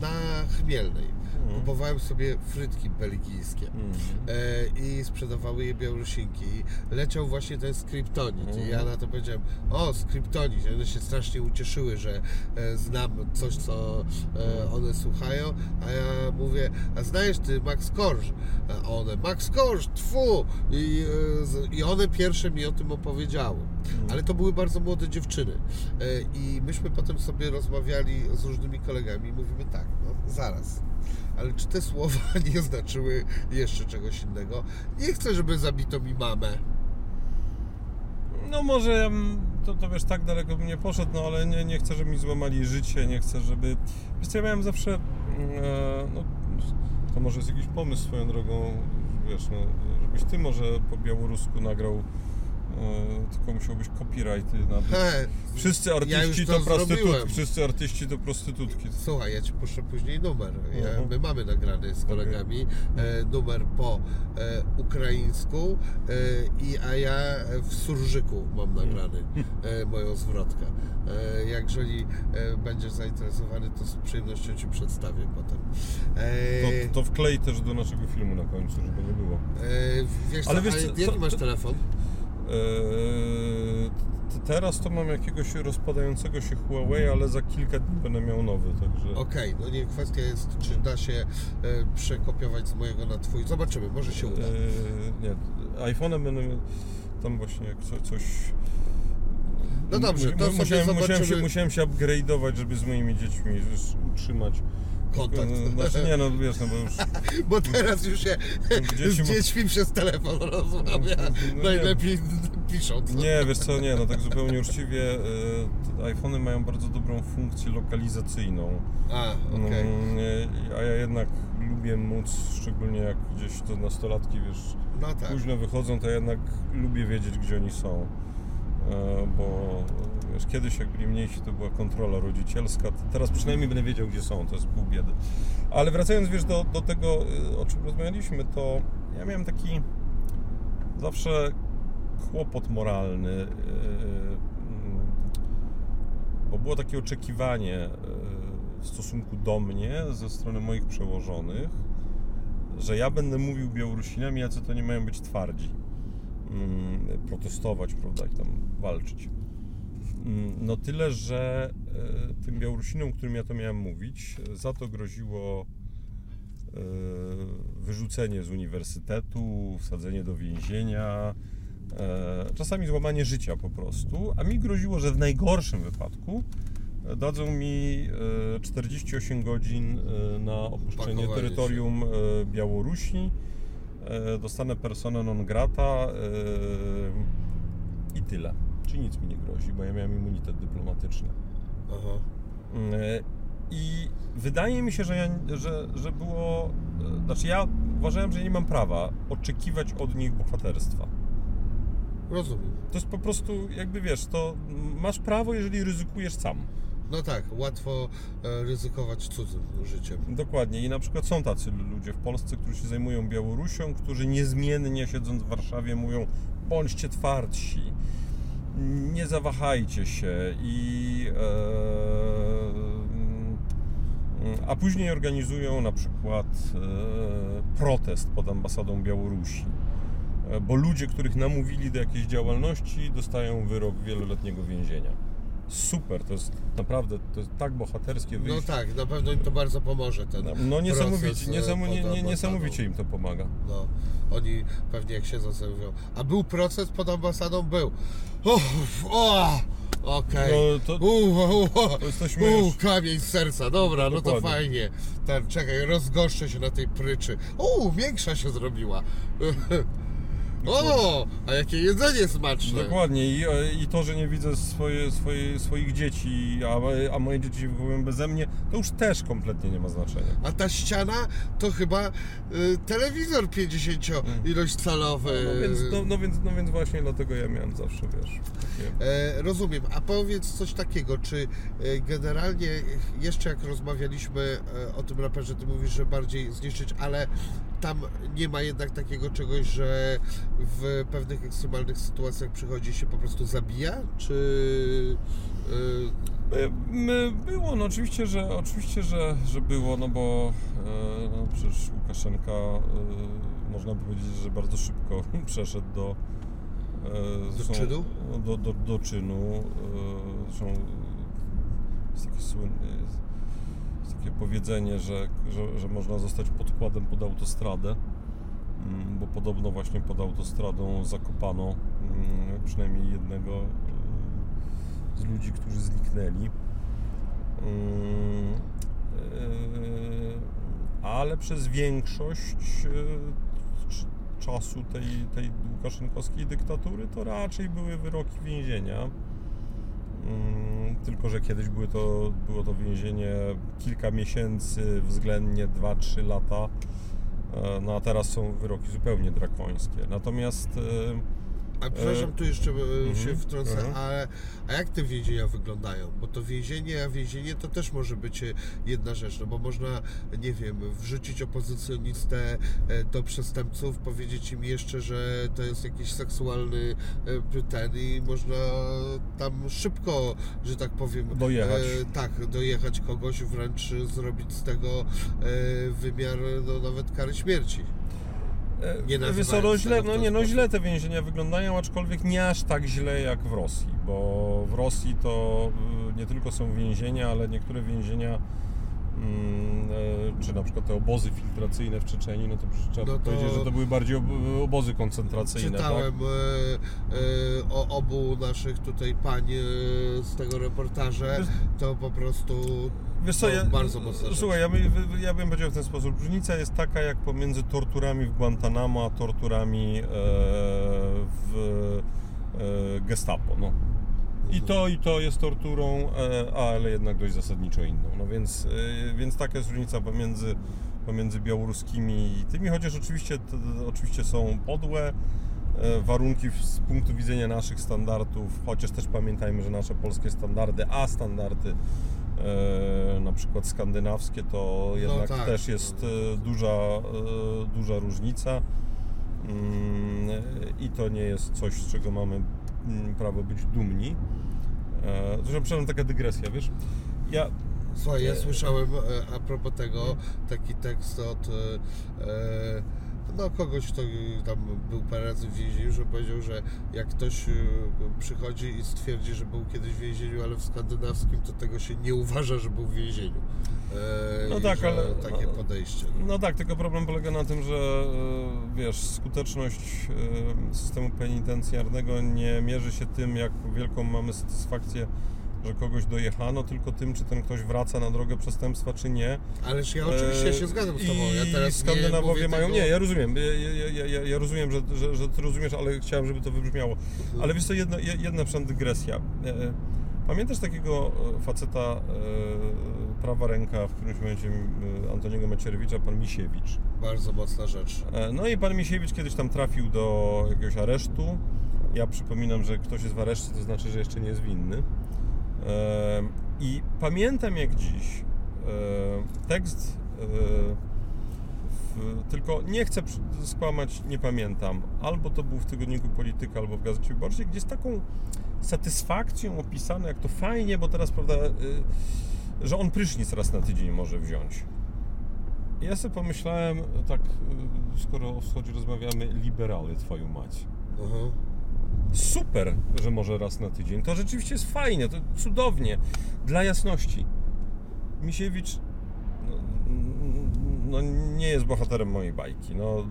na Chmielnej. Mhm. Kupowałem sobie frytki belgijskie Mhm. e, i sprzedawały je Białorusinki. I leciał właśnie ten skryptonit i ja na to powiedziałem, o skryptonit. One się strasznie ucieszyły, że e, znam coś, co e, one słuchają, a ja mówię, a znajesz ty Max Korż? A one, Max Korż, tfu! I, e, I one pierwsze mi o tym opowiedziały. Ale to były bardzo młode dziewczyny. E, I myśmy potem sobie rozmawiali z różnymi kolegami i mówimy tak, zaraz. Ale czy te słowa nie znaczyły jeszcze czegoś innego? Nie chcę, żeby zabito mi mamę. No może mm, to, to wiesz, tak daleko bym nie poszedł, no ale nie, nie chcę, żeby mi złamali życie, nie chcę, żeby... Wiesz ja miałem zawsze, mm, e, no to może jest jakiś pomysł swoją drogą, wiesz, no, żeby żebyś ty może po białorusku nagrał, e, tylko musiałbyś copyrighty nabyć. He, Wszyscy ja artyści już to, to prostytutki. Wszyscy artyści to prostytutki. Słuchaj, ja ci puszczę później numer. Ja, Mhm. my mamy nagrany z kolegami e, numer po e, ukraińsku, e, i, a ja w surżyku mam nagrany e, moją zwrotkę. E, jeżeli e, będziesz zainteresowany, to z przyjemnością ci przedstawię potem. To, to wklej też do naszego filmu na końcu, żeby nie było. wiesz, Ale co, wiesz co- jaki masz telefon? T- teraz to mam jakiegoś rozpadającego się Huawei, ale za kilka dni będę miał nowy, także... Okej, no nie, kwestia jest, czy da się e, przekopiować z mojego na twój. Zobaczymy, może się uda. Eee, nie, iPhone'em będę tam właśnie jak co, coś... No dobrze, to Mu- sobie musiałem, musiałem, się, musiałem się upgrade'ować, żeby z moimi dziećmi utrzymać Kontakt. Eee, Znaczy nie, no wiesz, no bo już... Bo teraz już się Dzieci z dziećmi przez telefon rozmawia. No nie. Najlepiej pisząc. Nie, wiesz co, nie, no tak zupełnie uczciwie, te iPhony mają bardzo dobrą funkcję lokalizacyjną. A, okej. Mm, A ja jednak lubię móc, szczególnie jak gdzieś te nastolatki, wiesz, No tak. późno wychodzą, to ja jednak lubię wiedzieć, gdzie oni są. E, Bo wiesz, kiedyś jak byli mniejsi, to była kontrola rodzicielska, teraz przynajmniej będę wiedział, gdzie są, to jest pół biedy. Ale wracając, wiesz, do, do tego, y, o czym rozmawialiśmy, to ja miałem taki zawsze kłopot moralny, y, mm, bo było takie oczekiwanie y, w stosunku do mnie ze strony moich przełożonych, że ja będę mówił Białorusinami, jacy to nie mają być twardzi, mm, protestować, prawda, i tam walczyć. Mm, No tyle, że e, tym Białorusinom, którym ja to miałem mówić, za to groziło e, wyrzucenie z uniwersytetu, wsadzenie do więzienia, e, czasami złamanie życia po prostu, a mi groziło, że w najgorszym wypadku dadzą mi e, 48 godzin na opuszczenie terytorium Białorusi, dostanę persona non grata i tyle. Czy nic mi nie grozi, bo ja miałem immunitet dyplomatyczny. Aha. E, I wydaje mi się, że, ja, że, że było. e, Znaczy, ja uważałem, że nie mam prawa oczekiwać od nich bohaterstwa. Rozumiem. To jest po prostu, jakby wiesz, to masz prawo, jeżeli ryzykujesz sam. No tak, łatwo e, ryzykować cudzym życiem. Dokładnie. I na przykład są tacy ludzie w Polsce, którzy się zajmują Białorusią, którzy niezmiennie siedząc w Warszawie mówią: bądźcie twardsi, nie zawahajcie się i. E, a później organizują na przykład e, protest pod ambasadą Białorusi. E, Bo ludzie, których namówili do jakiejś działalności, dostają wyrok wieloletniego więzienia. Super, to jest naprawdę to jest tak bohaterskie No wyjście. tak, na pewno im to bardzo pomoże ten No niesamowicie, proces, e, nie, nie, niesamowicie im to pomaga. No, oni pewnie jak siedzą sobie mówią, a był proces pod ambasadą? Był. Uff, o, okej. No, to- U, kamień z serca, dobra, no to fajnie. Ten, czekaj, rozgoszczę się na tej pryczy. U, większa się zrobiła. O, a jakie jedzenie smaczne. Dokładnie I, e, i to, że nie widzę swoje, swoje, swoich dzieci, a, a moje dzieci wychowują beze mnie, to już też kompletnie nie ma znaczenia. A ta ściana to chyba y, telewizor 50 ilość calowy. No więc, no, no, więc, no więc właśnie dlatego ja miałem zawsze, wiesz, takie... E, rozumiem. A powiedz coś takiego, czy e, generalnie jeszcze jak rozmawialiśmy e, o tym raperze, ty mówisz, że bardziej zniszczyć, ale tam nie ma jednak takiego czegoś, że w pewnych ekstremalnych sytuacjach przychodzi się po prostu zabija, czy e, E, było, no oczywiście, że oczywiście, że, że było, no bo e, no przecież Łukaszenka można by powiedzieć, że bardzo szybko przeszedł do Do czynu? no, Do, do, do czynu. Zresztą jest takie słynne jest takie powiedzenie, że, że, że można zostać podkładem pod autostradę. mm, Bo podobno właśnie pod autostradą zakopano mm, przynajmniej jednego e, z ludzi, którzy zniknęli. Mm, e, Ale przez większość e, czasu tej, tej łukaszenkowskiej dyktatury to raczej były wyroki więzienia. Mm, Tylko, że kiedyś były to, było to więzienie kilka miesięcy, względnie 2-3 lata. E, No a teraz są wyroki zupełnie drakońskie. Natomiast e, A przepraszam, tu jeszcze e, się mhm, wtrącę, mhm. a, a jak te więzienia wyglądają? Bo to więzienie, a więzienie to też może być e, jedna rzecz, no bo można, nie wiem, wrzucić opozycjonistę e, do przestępców, powiedzieć im jeszcze, że to jest jakiś seksualny e, ten i można tam szybko, że tak powiem, Dojechać. E, tak, dojechać kogoś, wręcz zrobić z tego e, wymiar no, nawet kary śmierci. E, Nie nazywając no źle, no nie, no źle te więzienia wyglądają, aczkolwiek nie aż tak źle jak w Rosji, bo w Rosji to y, nie tylko są więzienia, ale niektóre więzienia, mm, e, czy na przykład te obozy filtracyjne w Czeczeniu, no to trzeba No to- powiedzieć, że to były bardziej ob obozy koncentracyjne, Czytałem tak? e, e, o obu naszych tutaj pań e, z tego reportaże, to po prostu Wiesz co, ja, bardzo rzecz. Słuchaj, ja, by, ja bym powiedział w ten sposób. Różnica jest taka jak pomiędzy torturami w Guantanamo, a torturami e, w e, Gestapo. No. I to, i to jest torturą, e, ale jednak dość zasadniczo inną. No więc, e, więc taka jest różnica pomiędzy, pomiędzy białoruskimi i tymi, chociaż oczywiście, t, oczywiście są podłe e, warunki z punktu widzenia naszych standardów, chociaż też pamiętajmy, że nasze polskie standardy, a standardy e, na przykład skandynawskie, to jednak tak, też jest e, duża, e, duża różnica. Mm, I to nie jest coś, z czego mamy mm, prawo być dumni. Zresztą, przepraszam, taka dygresja, wiesz? Ja, Słuchaj, ja słyszałem a propos tego taki tekst od e, no, kogoś, kto tam był parę razy w więzieniu, że powiedział, że jak ktoś e, przychodzi i stwierdzi, że był kiedyś w więzieniu, ale w skandynawskim, to tego się nie uważa, że był w więzieniu. E, No tak, ale- Takie no- podejście. no tak, tylko problem polega na tym, że e, wiesz, skuteczność systemu penitencjarnego nie mierzy się tym, jak wielką mamy satysfakcję, że kogoś dojechano, tylko tym, czy ten ktoś wraca na drogę przestępstwa, czy nie. Ależ ja oczywiście się zgadzam z Tobą. Ja teraz Skandynawowie nie mają. tego... Nie, ja rozumiem. Ja, ja, ja, rozumiem, że, że, że ty rozumiesz, ale chciałem, żeby to wybrzmiało. Ale wiesz co, jedna, je- jedna przynajmniej dygresja. E, Pamiętasz takiego e, faceta e, prawa ręka w którymś momencie e, Antoniego Macierewicza, pan Misiewicz. Bardzo mocna rzecz. E, No i pan Misiewicz kiedyś tam trafił do jakiegoś aresztu. Ja przypominam, że ktoś jest w areszcie, to znaczy, że jeszcze nie jest winny. E, I pamiętam jak dziś e, tekst, e, w, tylko nie chcę skłamać, nie pamiętam. Albo to był w tygodniku Polityka, albo w Gazecie Wyborczej, gdzie z taką satysfakcją opisane, jak to fajnie, bo teraz, prawda, y, że on prysznic raz na tydzień może wziąć. Ja sobie pomyślałem, tak, y, skoro o wschodzie rozmawiamy, liberały twoją mać. Aha. Super, że może raz na tydzień. To rzeczywiście jest fajne, to cudownie. Dla jasności. Misiewicz no, no, nie jest bohaterem mojej bajki. No,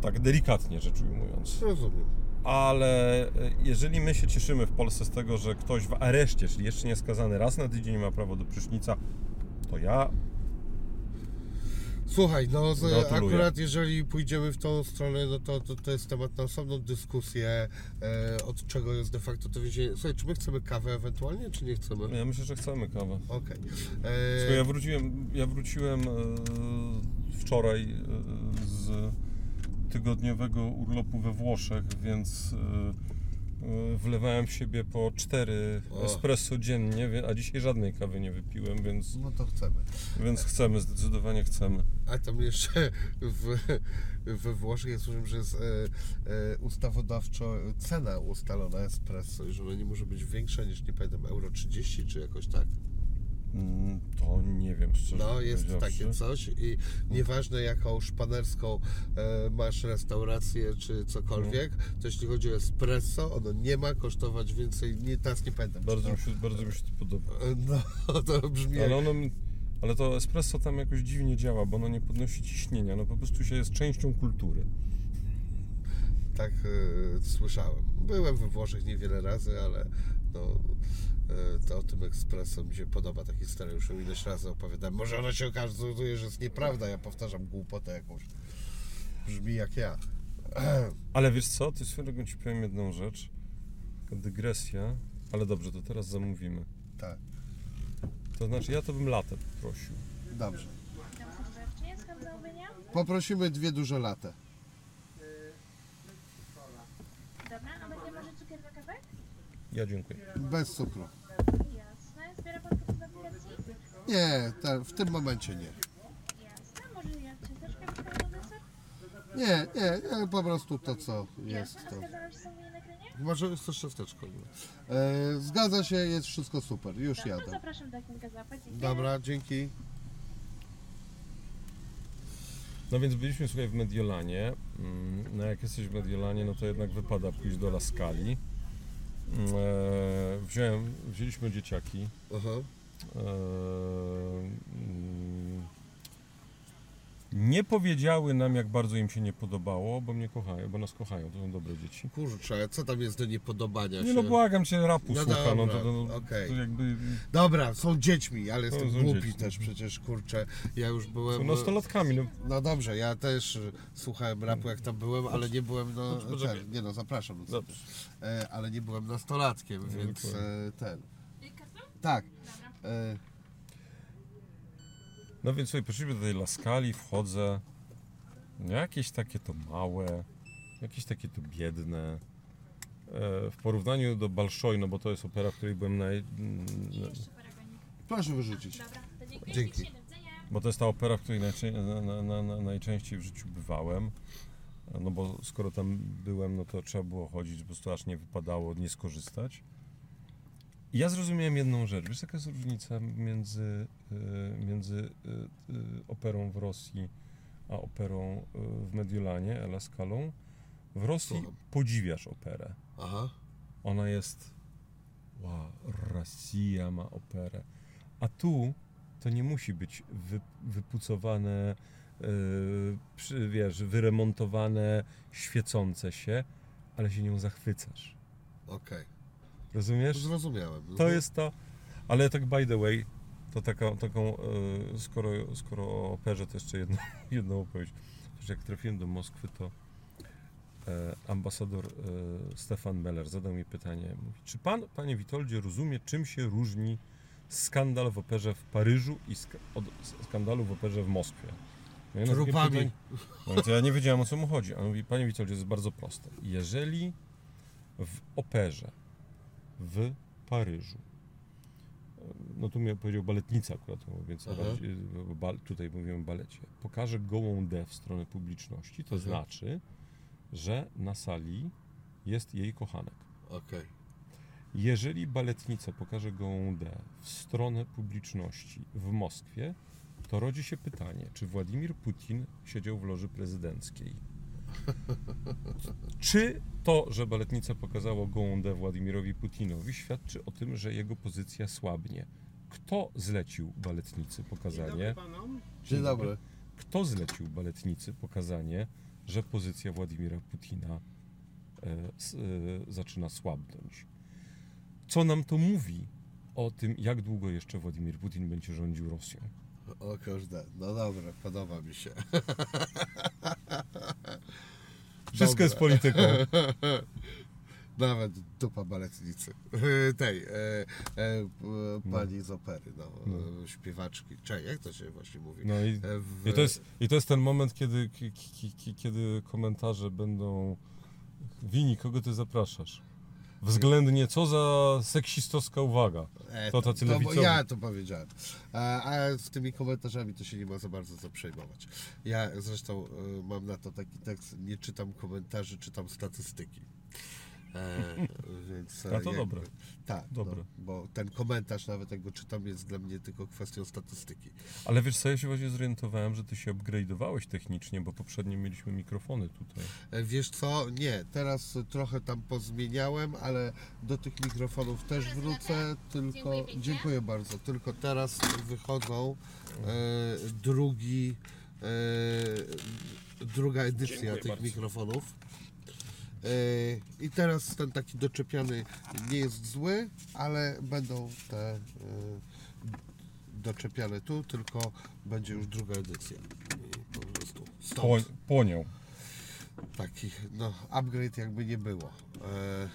tak delikatnie rzecz ujmując. Rozumiem. Ale jeżeli my się cieszymy w Polsce z tego, że ktoś w areszcie, czyli jeszcze nie skazany raz na tydzień ma prawo do prysznica, to ja Słuchaj, no z, Gratuluję. akurat jeżeli pójdziemy w tą stronę, no to, to, to jest temat na osobną dyskusję, e, od czego jest de facto to więzienie. Słuchaj, czy my chcemy kawę ewentualnie, czy nie chcemy? Ja myślę, że chcemy kawę. Okej. Słuchaj, ja E, wróciłem, ja wróciłem e, wczoraj e, z tygodniowego urlopu we Włoszech, więc e, wlewałem w siebie po cztery O. espresso dziennie, a dzisiaj żadnej kawy nie wypiłem, więc, no to chcemy. więc chcemy, zdecydowanie chcemy. A tam jeszcze w, we Włoszech jest, rozumiem, że jest e, e, ustawodawczo cena ustalona espresso i że ona nie może być większa niż, nie pamiętam, euro 30 czy jakoś tak. Mm, To nie wiem, szczerze No, jest takie coś i nieważne jaką szpanerską e, masz restaurację czy cokolwiek, to jeśli chodzi o espresso, ono nie ma kosztować więcej, nie, teraz nie pamiętam. Bardzo mi, się, bardzo mi się to podoba. E, No, to brzmi Ale ono, ale to espresso tam jakoś dziwnie działa, bo ono nie podnosi ciśnienia, no po prostu się jest częścią kultury. Tak e, słyszałem. Byłem we Włoszech niewiele razy, ale no, to o tym espresso mi się podoba. Ta historia już ją ileś razy opowiadałem. Może ona się okazuje, że jest nieprawda. Ja powtarzam głupotę jakąś. Brzmi jak ja. Ale wiesz co, ty swoją drogą ci powiem jedną rzecz. Taka dygresja, ale dobrze, to teraz zamówimy. Tak, To znaczy, ja to bym latę prosił. dobrze. Poprosimy dwie duże latę. Dobra, a będzie może cukier na kawę? Ja dziękuję. Bez cukru. Jasne. Zbiera pan podpis w aplikacji? Nie, te, w tym momencie nie. Nie, nie, nie, po prostu to co jest. To. Może chcesz nie? E, zgadza się, jest wszystko super. Już Dobrze, jadę. zapraszam do zapłać. Dobra, dzięki. No więc byliśmy słuchaj w Mediolanie. Mm, No jak jesteś w Mediolanie, no to jednak wypada pójść do La Scali. Mm, e, Wziąłem, wzięliśmy dzieciaki. Aha. E, mm, Nie powiedziały nam, jak bardzo im się nie podobało, bo mnie kochają, bo nas kochają, to są dobre dzieci. Kurczę, co tam jest do niepodobania Nie się? no, błagam cię, rapu No słucha, no to, dobra, to, okej. to jakby Dobra, są dziećmi, ale To jestem są głupi dzieci. też przecież, kurczę. Ja już są byłem... nastolatkami, no. No dobrze, ja też słuchałem rapu jak tam byłem, ale nie byłem no, ten, nie no, zapraszam. No, Dobrze. ale nie byłem nastolatkiem, więc dokładnie. e, ten. Tak. E, No więc sobie poszliśmy do tej Laskali, wchodzę. Jakieś takie to małe, jakieś takie to biedne. E, W porównaniu do Balszoj, no bo to jest opera, w której byłem naj... proszę wyrzucić. Dobra, to dziękuję. Dzięki. Bo to jest ta opera, w której najczę... na, na, na, na, najczęściej w życiu bywałem. No bo skoro tam byłem, no to trzeba było chodzić, po prostu aż nie wypadało nie skorzystać. Ja zrozumiałem jedną rzecz. Wiesz, jaka jest różnica między, y, między y, y, operą w Rosji a operą w Mediolanie, Ela Scalą? W Rosji Słucham. podziwiasz operę. Aha. Ona jest. Wow, Rosja ma operę. A tu to nie musi być wy, wypucowane, yy, wiesz, wyremontowane, świecące się, ale się nią zachwycasz. Okej. Rozumiesz? Zrozumiałem. To jest to. Ale tak by the way, to taką, taką yy, skoro, skoro o operze, to jeszcze jedno, jedną opowieść. Wiesz, jak trafiłem do Moskwy, to e, ambasador e, Stefan Meller zadał mi pytanie. Mówi, czy pan, panie Witoldzie, rozumie, czym się różni skandal w operze w Paryżu i sk- od skandalu w operze w Moskwie? Takie Trupami. No więc ja nie wiedziałem o co mu chodzi. A on mówi, panie Witoldzie, to jest bardzo proste. Jeżeli w operze w Paryżu, no tu mi powiedział baletnica akurat, więc bal, tutaj mówimy o balecie, pokaże gołą D w stronę publiczności, to Aha. znaczy, że na sali jest jej kochanek. Okej. Jeżeli baletnica pokaże gołą D w stronę publiczności w Moskwie, to rodzi się pytanie, czy Władimir Putin siedział w loży prezydenckiej? Czy to, że baletnica pokazała gołą D Władimirowi Putinowi, świadczy o tym, że jego pozycja słabnie? Kto zlecił baletnicy pokazanie? Dzień dobry. Kto zlecił baletnicy pokazanie, że pozycja Władimira Putina e, s, e, zaczyna słabnąć? Co nam to mówi o tym, jak długo jeszcze Władimir Putin będzie rządził Rosją? O kurde, no dobra, podoba mi się. Wszystko Dobra. jest polityką. Nawet dupa baletnicy. Tej, e, e, pani z opery, no, e, śpiewaczki. Czekaj, jak to się właśnie mówi? No i, w- i, to, jest, i to jest ten moment, kiedy, ki- ki- ki- kiedy komentarze będą Wini, kogo ty zapraszasz? Względnie, co za seksistowska uwaga. E, To tacy bo lewicowi. Ja to powiedziałem. A, a z tymi komentarzami to się nie ma za bardzo co przejmować. Ja zresztą e, mam na to taki tekst, nie czytam komentarzy, czytam statystyki. E, więc, e, A to dobre. Tak, Dobre. No, bo ten komentarz, nawet jak go czytam, jest dla mnie tylko kwestią statystyki. Ale wiesz co, ja się właśnie zorientowałem, że ty się upgrade'owałeś technicznie, bo poprzednio mieliśmy mikrofony tutaj. E, Wiesz co? Nie, teraz trochę tam pozmieniałem, ale do tych mikrofonów też wrócę, tylko Dziękuję dziękuję bardzo. Tylko teraz wychodzą e, drugi e, druga edycja Dziękuję tych bardzo. mikrofonów. E, I teraz ten taki doczepiany nie jest zły, ale będą te e, doczepiane tu, tylko będzie już druga edycja. I po prostu stąd Po, ponią. taki no, upgrade jakby nie było. E,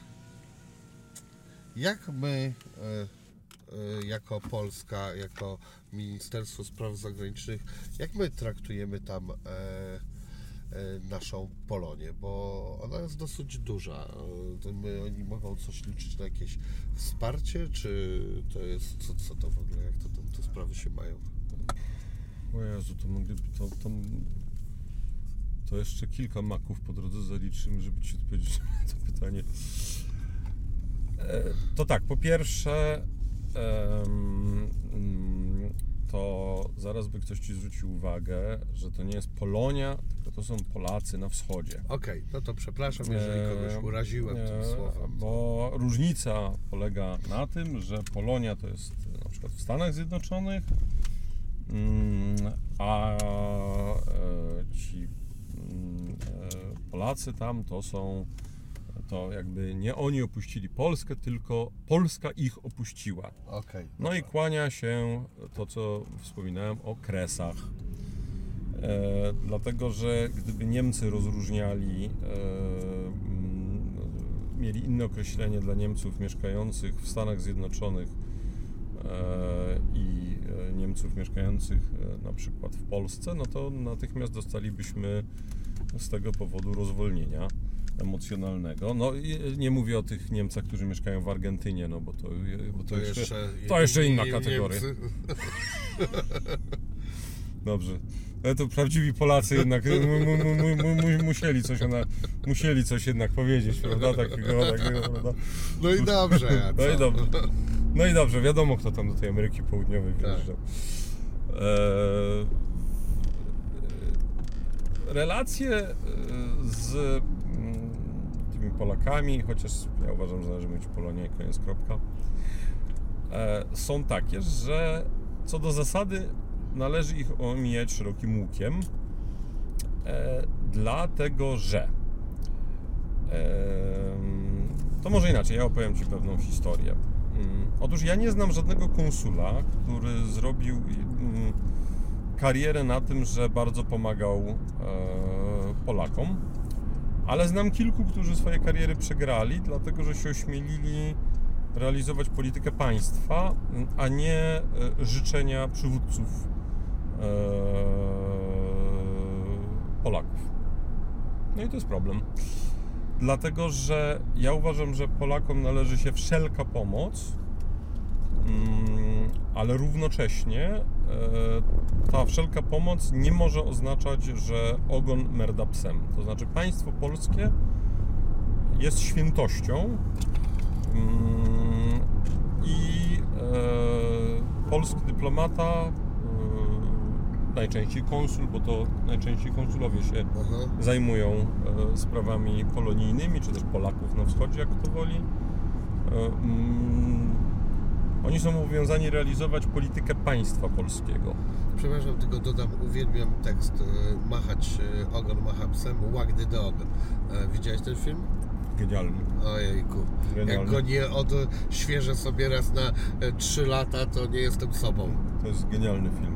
jak my e, jako Polska, jako Ministerstwo Spraw Zagranicznych, jak my traktujemy tam e, naszą Polonię, bo ona jest dosyć duża. E, to my, oni mogą coś liczyć na jakieś wsparcie, czy to jest, co, co to w ogóle, jak to, to, te sprawy się mają? O Jezu, to to, to, to jeszcze kilka maków po drodze zaliczymy, żeby Ci odpowiedzieć na to pytanie. E, To tak, po pierwsze, mm, to zaraz by ktoś Ci zwrócił uwagę, że to nie jest Polonia, tylko to są Polacy na wschodzie. Okej, no to przepraszam, jeżeli kogoś E, uraziłem tym e, słowem. Bo różnica polega na tym, że Polonia to jest na przykład w Stanach Zjednoczonych, mm, a e, ci mm, e, Polacy tam to są, to jakby nie oni opuścili Polskę, tylko Polska ich opuściła. Okej. No i kłania się to, co wspominałem o kresach. E, dlatego, że gdyby Niemcy rozróżniali, e, mieli inne określenie dla Niemców mieszkających w Stanach Zjednoczonych e, i e, Niemców mieszkających e, na przykład w Polsce, no to natychmiast dostalibyśmy z tego powodu rozwolnienia emocjonalnego. No i nie mówię o tych Niemcach, którzy mieszkają w Argentynie, no bo to, bo to, jeszcze, to jeszcze inna kategoria. Dobrze. Ale to prawdziwi Polacy jednak mu, musieli, coś ona, musieli coś jednak powiedzieć, prawda? Takiego, takiego, prawda? No i dobrze, No i dobrze. No i dobrze, wiadomo kto tam do tej Ameryki Południowej Tak. wyjeżdżał. Eee, relacje e, z tymi Polakami, chociaż ja uważam, że należy mieć Polonię koniec kropka, e, są takie, że co do zasady należy ich omijać szerokim łukiem, e, dlatego że em, to może inaczej, ja opowiem Ci pewną historię. Mm, Otóż ja nie znam żadnego konsula, który zrobił mm, karierę na tym, że bardzo pomagał e, Polakom, ale znam kilku, którzy swoje kariery przegrali, dlatego że się ośmielili realizować politykę państwa, a nie e, życzenia przywódców e, Polaków. No i to jest problem. Dlatego, że ja uważam, że Polakom należy się wszelka pomoc, ale równocześnie e, ta wszelka pomoc nie może oznaczać, że ogon merda psem. To znaczy państwo polskie jest świętością mm, i e, polski dyplomata, e, najczęściej konsul, bo to najczęściej konsulowie się Aha. zajmują sprawami polonijnymi, czy też Polaków na wschodzie, jak to woli. Oni są obowiązani realizować politykę państwa polskiego. Przepraszam, tylko dodam, uwielbiam tekst e, Machać e, ogon macha psem, wag the dog. E, Widziałeś ten film? Genialny. Ojejku. Jak Genialny. go nie odświeżę sobie raz na 3 lata, to nie jestem sobą. To jest genialny film.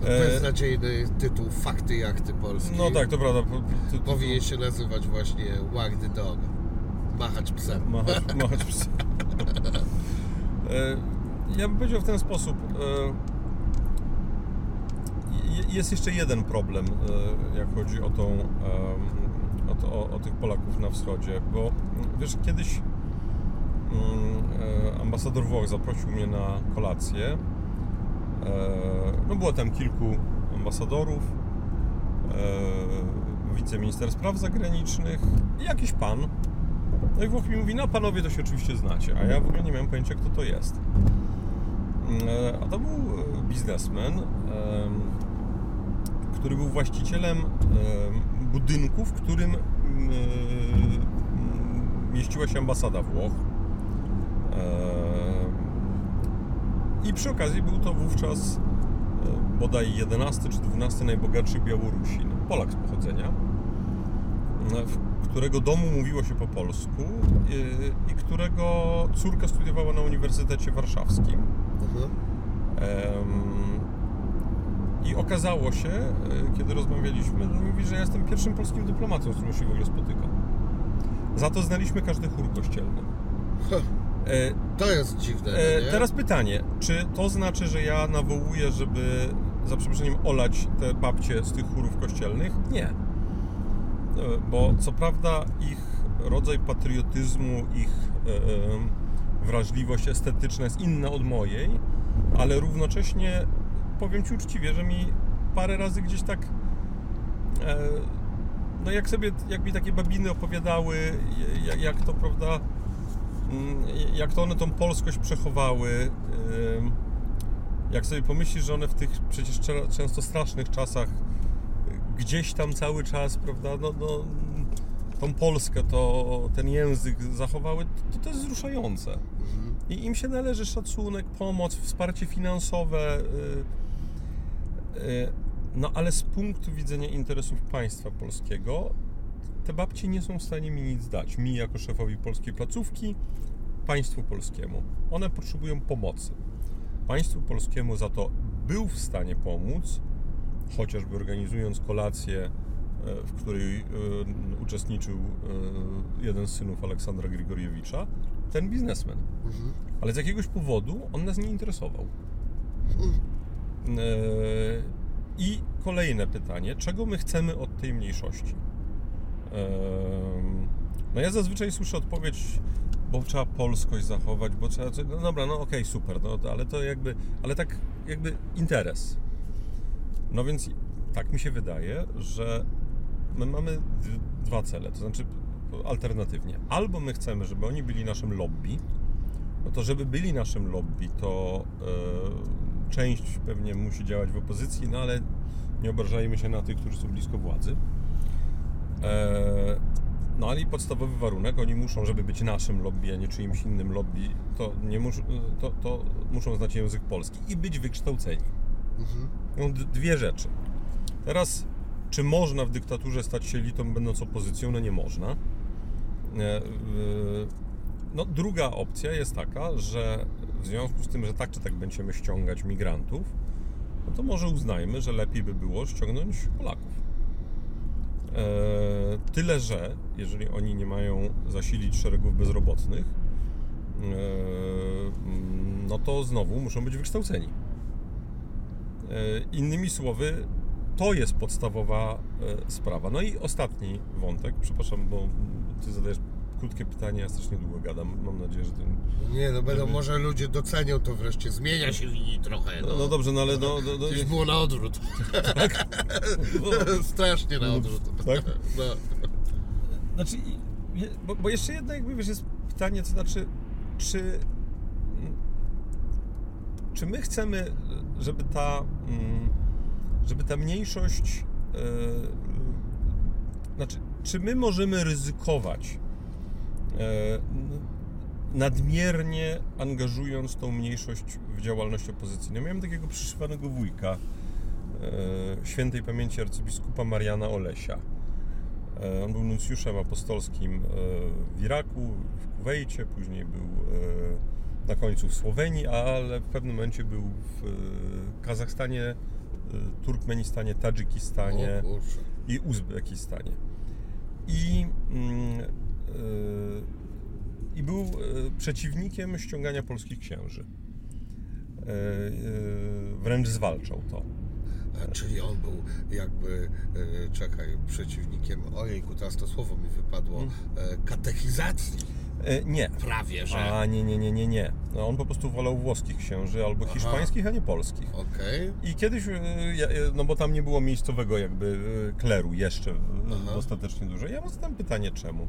Beznadziejny tytuł Fakty i akty polskie. No tak, to prawda. to- Powinien się nazywać właśnie the dog. Machać psem. Machać, machać psy. E, Ja bym powiedział w ten sposób. e, je- Jest jeszcze jeden problem, e, jak chodzi o tą, o, to, o, o tych Polaków na wschodzie, bo wiesz, kiedyś mm, ambasador Włoch zaprosił mnie na kolację. No było tam kilku ambasadorów, wiceminister spraw zagranicznych i jakiś pan. No i Włoch mi mówi, no panowie to się oczywiście znacie, a ja w ogóle nie miałem pojęcia kto to jest. E, A to był e, biznesmen, który był właścicielem em, budynku, w którym mm, e, mieściła się ambasada Włoch. I przy okazji był to wówczas bodaj 11 czy 12 najbogatszy Białorusin, Polak z pochodzenia którego domu mówiło się po polsku i, i którego córka studiowała na Uniwersytecie Warszawskim. Em, I okazało się, e, kiedy rozmawialiśmy, że mówi, że ja jestem pierwszym polskim dyplomatą, z którym się w ogóle spotyka. Za to znaliśmy każdy chór kościelny. E, To jest dziwne, E, teraz pytanie, czy to znaczy, że ja nawołuję, żeby za przeproszeniem olać te babcie z tych chórów kościelnych? Nie. E, Bo co prawda ich rodzaj patriotyzmu, ich e, e, wrażliwość estetyczna jest inna od mojej, ale równocześnie powiem Ci uczciwie, że mi parę razy gdzieś tak no jak sobie, jak mi takie babiny opowiadały, jak, to, prawda, Mm, jak to one tą polskość przechowały. Jak sobie pomyślisz, że one w tych przecież często strasznych czasach gdzieś tam cały czas, prawda, no, no tą Polskę, to ten język zachowały, to, to jest wzruszające. Mhm. I im się należy szacunek, pomoc, wsparcie finansowe. y, y, No ale z punktu widzenia interesów państwa polskiego, te babcie nie są w stanie mi nic dać. Mi jako szefowi polskiej placówki, państwu polskiemu. One potrzebują pomocy. Państwu polskiemu za to był w stanie pomóc, chociażby organizując kolację, e, w której e, uczestniczył e, jeden z synów Aleksandra Grigoriewicza, ten biznesmen. Mhm. Ale z jakiegoś powodu on nas nie interesował. I kolejne pytanie, czego my chcemy od tej mniejszości? No ja zazwyczaj słyszę odpowiedź, bo trzeba polskość zachować, bo trzeba... No dobra, no okej, super, no, ale to jakby, ale tak jakby interes. No więc tak mi się wydaje, że my mamy dwa cele, to znaczy alternatywnie. Albo my chcemy, żeby oni byli naszym lobby, no to żeby byli naszym lobby, to e, część pewnie musi działać w opozycji, no ale nie obrażajmy się na tych, którzy są blisko władzy. E, no ale i podstawowy warunek, oni muszą, żeby być naszym lobby, a nie czyimś innym lobby, to, nie mus, to, to muszą znać język polski i być wykształceni. Mhm. Dwie rzeczy. Teraz, czy można w dyktaturze stać się elitą będąc opozycją? No nie można. E, No, druga opcja jest taka, że w związku z tym, że tak czy tak będziemy ściągać migrantów, no to może uznajmy, że lepiej by było ściągnąć Polaków. E, Tyle, że jeżeli oni nie mają zasilić szeregów bezrobotnych, e, no to znowu muszą być wykształceni. E, Innymi słowy, to jest podstawowa e, sprawa. No i ostatni wątek, przepraszam, bo ty zadajesz krótkie pytanie, ja strasznie długo gadam. Mam nadzieję, że ten. Nie, no będą, Żeby- może ludzie docenią to wreszcie, zmienia się linii trochę, no. No, no dobrze, no ale no. no, no Gdzieś było na odwrót. Strasznie na odwrót. Tak? No. Znaczy, bo, bo jeszcze jedno jakby wiesz, jest pytanie, to znaczy, czy czy my chcemy, żeby ta mm, żeby ta mniejszość e, znaczy, czy my możemy ryzykować e, nadmiernie angażując tą mniejszość w działalność opozycyjną. Miałem takiego przyszywanego wujka e, świętej pamięci arcybiskupa Mariana Olesia. On był nuncjuszem apostolskim w Iraku, w Kuwejcie, później był na końcu w Słowenii, ale w pewnym momencie był w e, Kazachstanie, e, Turkmenistanie, Tadżykistanie i Uzbekistanie. I, mm, e, i był przeciwnikiem ściągania polskich księży. Wręcz zwalczał to. A, czyli on był jakby, czekaj, przeciwnikiem, ojejku, teraz to słowo mi wypadło, e, katechizacji. E, Nie. Prawie, że. A nie, nie, nie, nie, nie. No, on po prostu wolał włoskich księży albo Aha. hiszpańskich, a nie polskich. Okej. I kiedyś, e, e, no bo tam nie było miejscowego jakby kleru jeszcze Aha. dostatecznie dużo. Ja mu zadam pytanie czemu.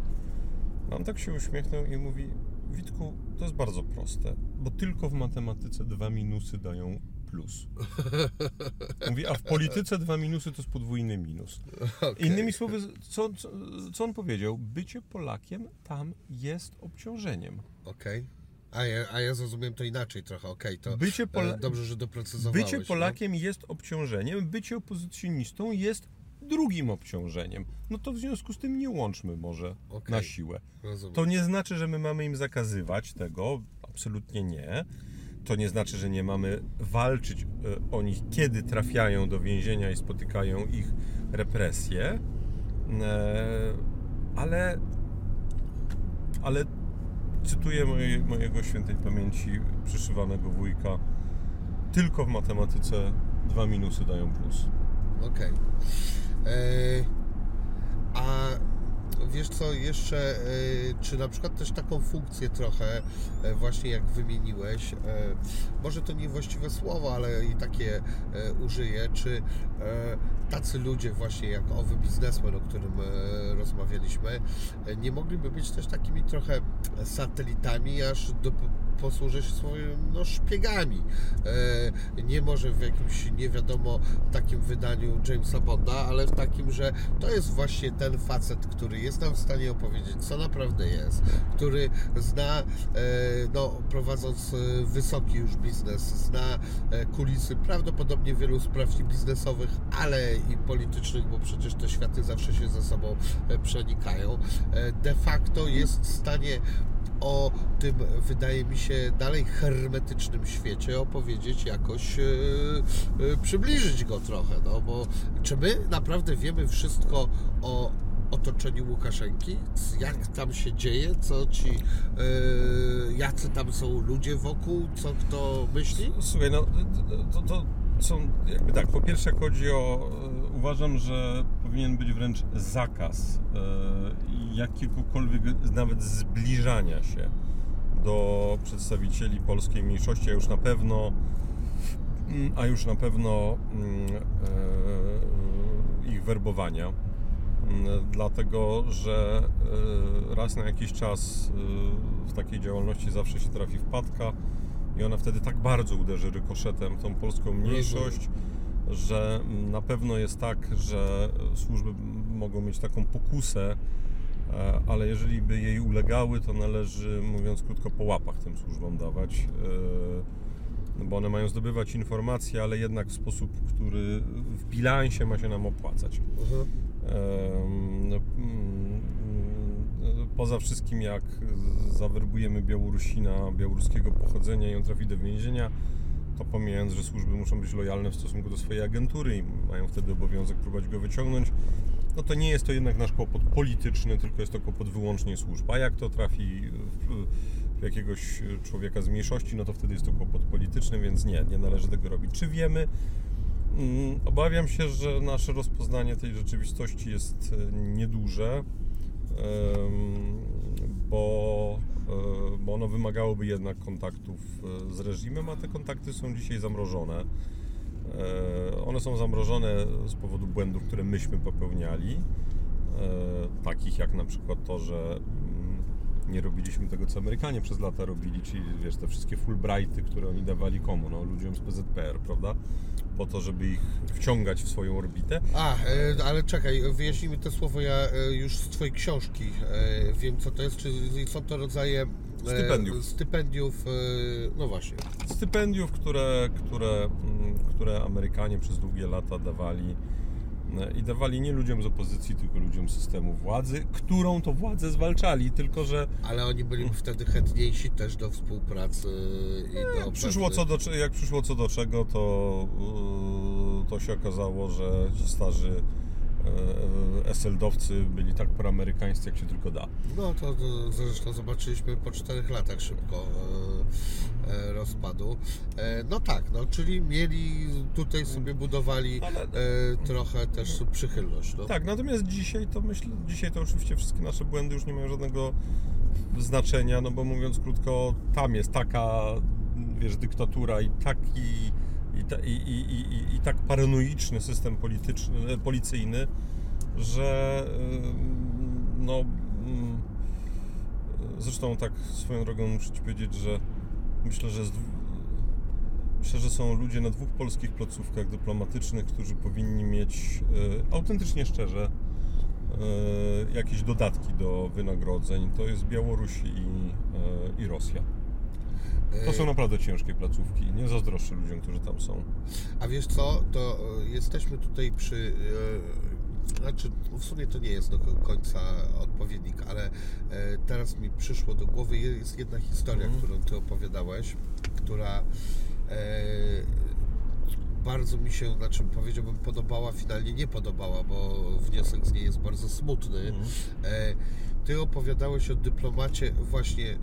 No on tak się uśmiechnął i mówi, Witku, to jest bardzo proste, bo tylko w matematyce dwa minusy dają plus. Mówi, a w polityce dwa minusy to jest podwójny minus. Okej. Innymi słowy, co, co, on powiedział? Bycie Polakiem tam jest obciążeniem. Okej. A, ja, a ja zrozumiem to inaczej trochę, okej, to Bycie Pola- e, dobrze, że doprecyzowałeś. Bycie no. Polakiem jest obciążeniem, bycie opozycjonistą jest drugim obciążeniem. No to w związku z tym nie łączmy może Okej. na siłę. Rozumiem. To nie znaczy, że my mamy im zakazywać tego, absolutnie nie. To nie znaczy, że nie mamy walczyć e, o nich, kiedy trafiają do więzienia i spotykają ich represje. E, Ale, ale cytuję moje, mojego świętej pamięci przyszywanego wujka. Tylko w matematyce dwa minusy dają plus. Okej. E, A wiesz co, jeszcze, e, czy na przykład też taką funkcję trochę, e, właśnie jak wymieniłeś, e, może to niewłaściwe słowo, ale i takie użyję, czy tacy ludzie właśnie jak owy biznesmen, o którym rozmawialiśmy, nie mogliby być też takimi trochę satelitami, aż do, posłużę się swoim no, szpiegami. E, nie może w jakimś nie wiadomo takim wydaniu Jamesa Bonda, ale w takim, że to jest właśnie ten facet, który jest nam w stanie opowiedzieć, co naprawdę jest, który zna, e, no, prowadząc e, wysoki już biznes, zna e, kulisy prawdopodobnie wielu spraw biznesowych, ale i politycznych, bo przecież te światy zawsze się ze sobą e, przenikają. E, De facto jest w stanie o tym, wydaje mi się, dalej hermetycznym świecie opowiedzieć jakoś, e, e, przybliżyć go trochę, no bo czy my naprawdę wiemy wszystko o otoczeniu Łukaszenki, jak tam się dzieje, co ci, e, jacy tam są ludzie wokół, co kto myśli? Słuchaj, no to, to są jakby tak, po pierwsze chodzi o, uważam, że powinien być wręcz zakaz e, jakiegokolwiek nawet zbliżania się do przedstawicieli polskiej mniejszości, a już na pewno mm, a już na pewno mm, e, ich werbowania. Mm, Dlatego, że e, raz na jakiś czas w takiej działalności zawsze się trafi wpadka i ona wtedy tak bardzo uderzy rykoszetem w tą polską mniejszość, że na pewno jest tak, że służby mogą mieć taką pokusę, e, ale jeżeli by jej ulegały, to należy, mówiąc krótko, po łapach tym służbom dawać. e, no bo one mają zdobywać informacje, ale jednak w sposób, który w bilansie ma się nam opłacać. Mhm. No, mm, Poza wszystkim, jak zawerbujemy Białorusina białoruskiego pochodzenia i on trafi do więzienia, to pomijając, że służby muszą być lojalne w stosunku do swojej agentury i mają wtedy obowiązek próbować go wyciągnąć, no to nie jest to jednak nasz kłopot polityczny, tylko jest to kłopot wyłącznie służb. A jak to trafi w, jakiegoś człowieka z mniejszości, no to wtedy jest to kłopot polityczny, więc nie, nie należy tego robić. Czy wiemy? Mm, Obawiam się, że nasze rozpoznanie tej rzeczywistości jest e, nieduże, bo, bo ono wymagałoby jednak kontaktów e, z reżimem, a te kontakty są dzisiaj zamrożone. E, One są zamrożone z powodu błędów, które myśmy popełniali, e, takich jak na przykład to, że mm, nie robiliśmy tego, co Amerykanie przez lata robili, czyli wiesz, te wszystkie Fulbrighty, które oni dawali komu? No, ludziom z PZPR, prawda? Po to, żeby ich wciągać w swoją orbitę. A, e, ale czekaj, wyjaśnij mi te słowo, ja e, już z Twojej książki e, wiem co to jest, czy są to rodzaje Stypendiów. stypendiów, no właśnie. Stypendiów, które, które, mm, które Amerykanie przez długie lata dawali i dawali nie ludziom z opozycji, tylko ludziom systemu władzy, którą to władzę zwalczali, tylko że Ale oni byli wtedy chętniejsi też do współpracy i do Przyszło pewnych- co do, jak przyszło co do czego, to, yy, to się okazało, że starzy SL-dowcy byli tak proamerykańscy, jak się tylko da. No to, to zresztą zobaczyliśmy po czterech latach szybko e, e, rozpadu. E, no tak, no czyli mieli tutaj sobie budowali Ale- e, trochę też przychylność. No. Tak, natomiast dzisiaj to myślę, dzisiaj to oczywiście wszystkie nasze błędy już nie mają żadnego znaczenia, no bo mówiąc krótko, tam jest taka, wiesz, dyktatura i taki i, i, i, i, tak paranoiczny system polityczny, policyjny, że ym, no ym, zresztą tak swoją drogą muszę Ci powiedzieć, że myślę, że Myślę, że są ludzie na dwóch polskich placówkach dyplomatycznych, którzy powinni mieć e, autentycznie szczerze e, jakieś dodatki do wynagrodzeń. To jest Białoruś i, e, i Rosja. To są naprawdę ciężkie placówki. Nie zazdroszczę ludziom, którzy tam są. A wiesz co, to e, jesteśmy tutaj przy. E, znaczy, w sumie to nie jest do końca odpowiednik, ale teraz mi przyszło do głowy jest jedna historia, Mhm. którą ty opowiadałeś, która bardzo mi się, znaczy powiedziałbym, podobała, finalnie nie podobała, bo wniosek z niej jest bardzo smutny. Mhm. Ty opowiadałeś o dyplomacie właśnie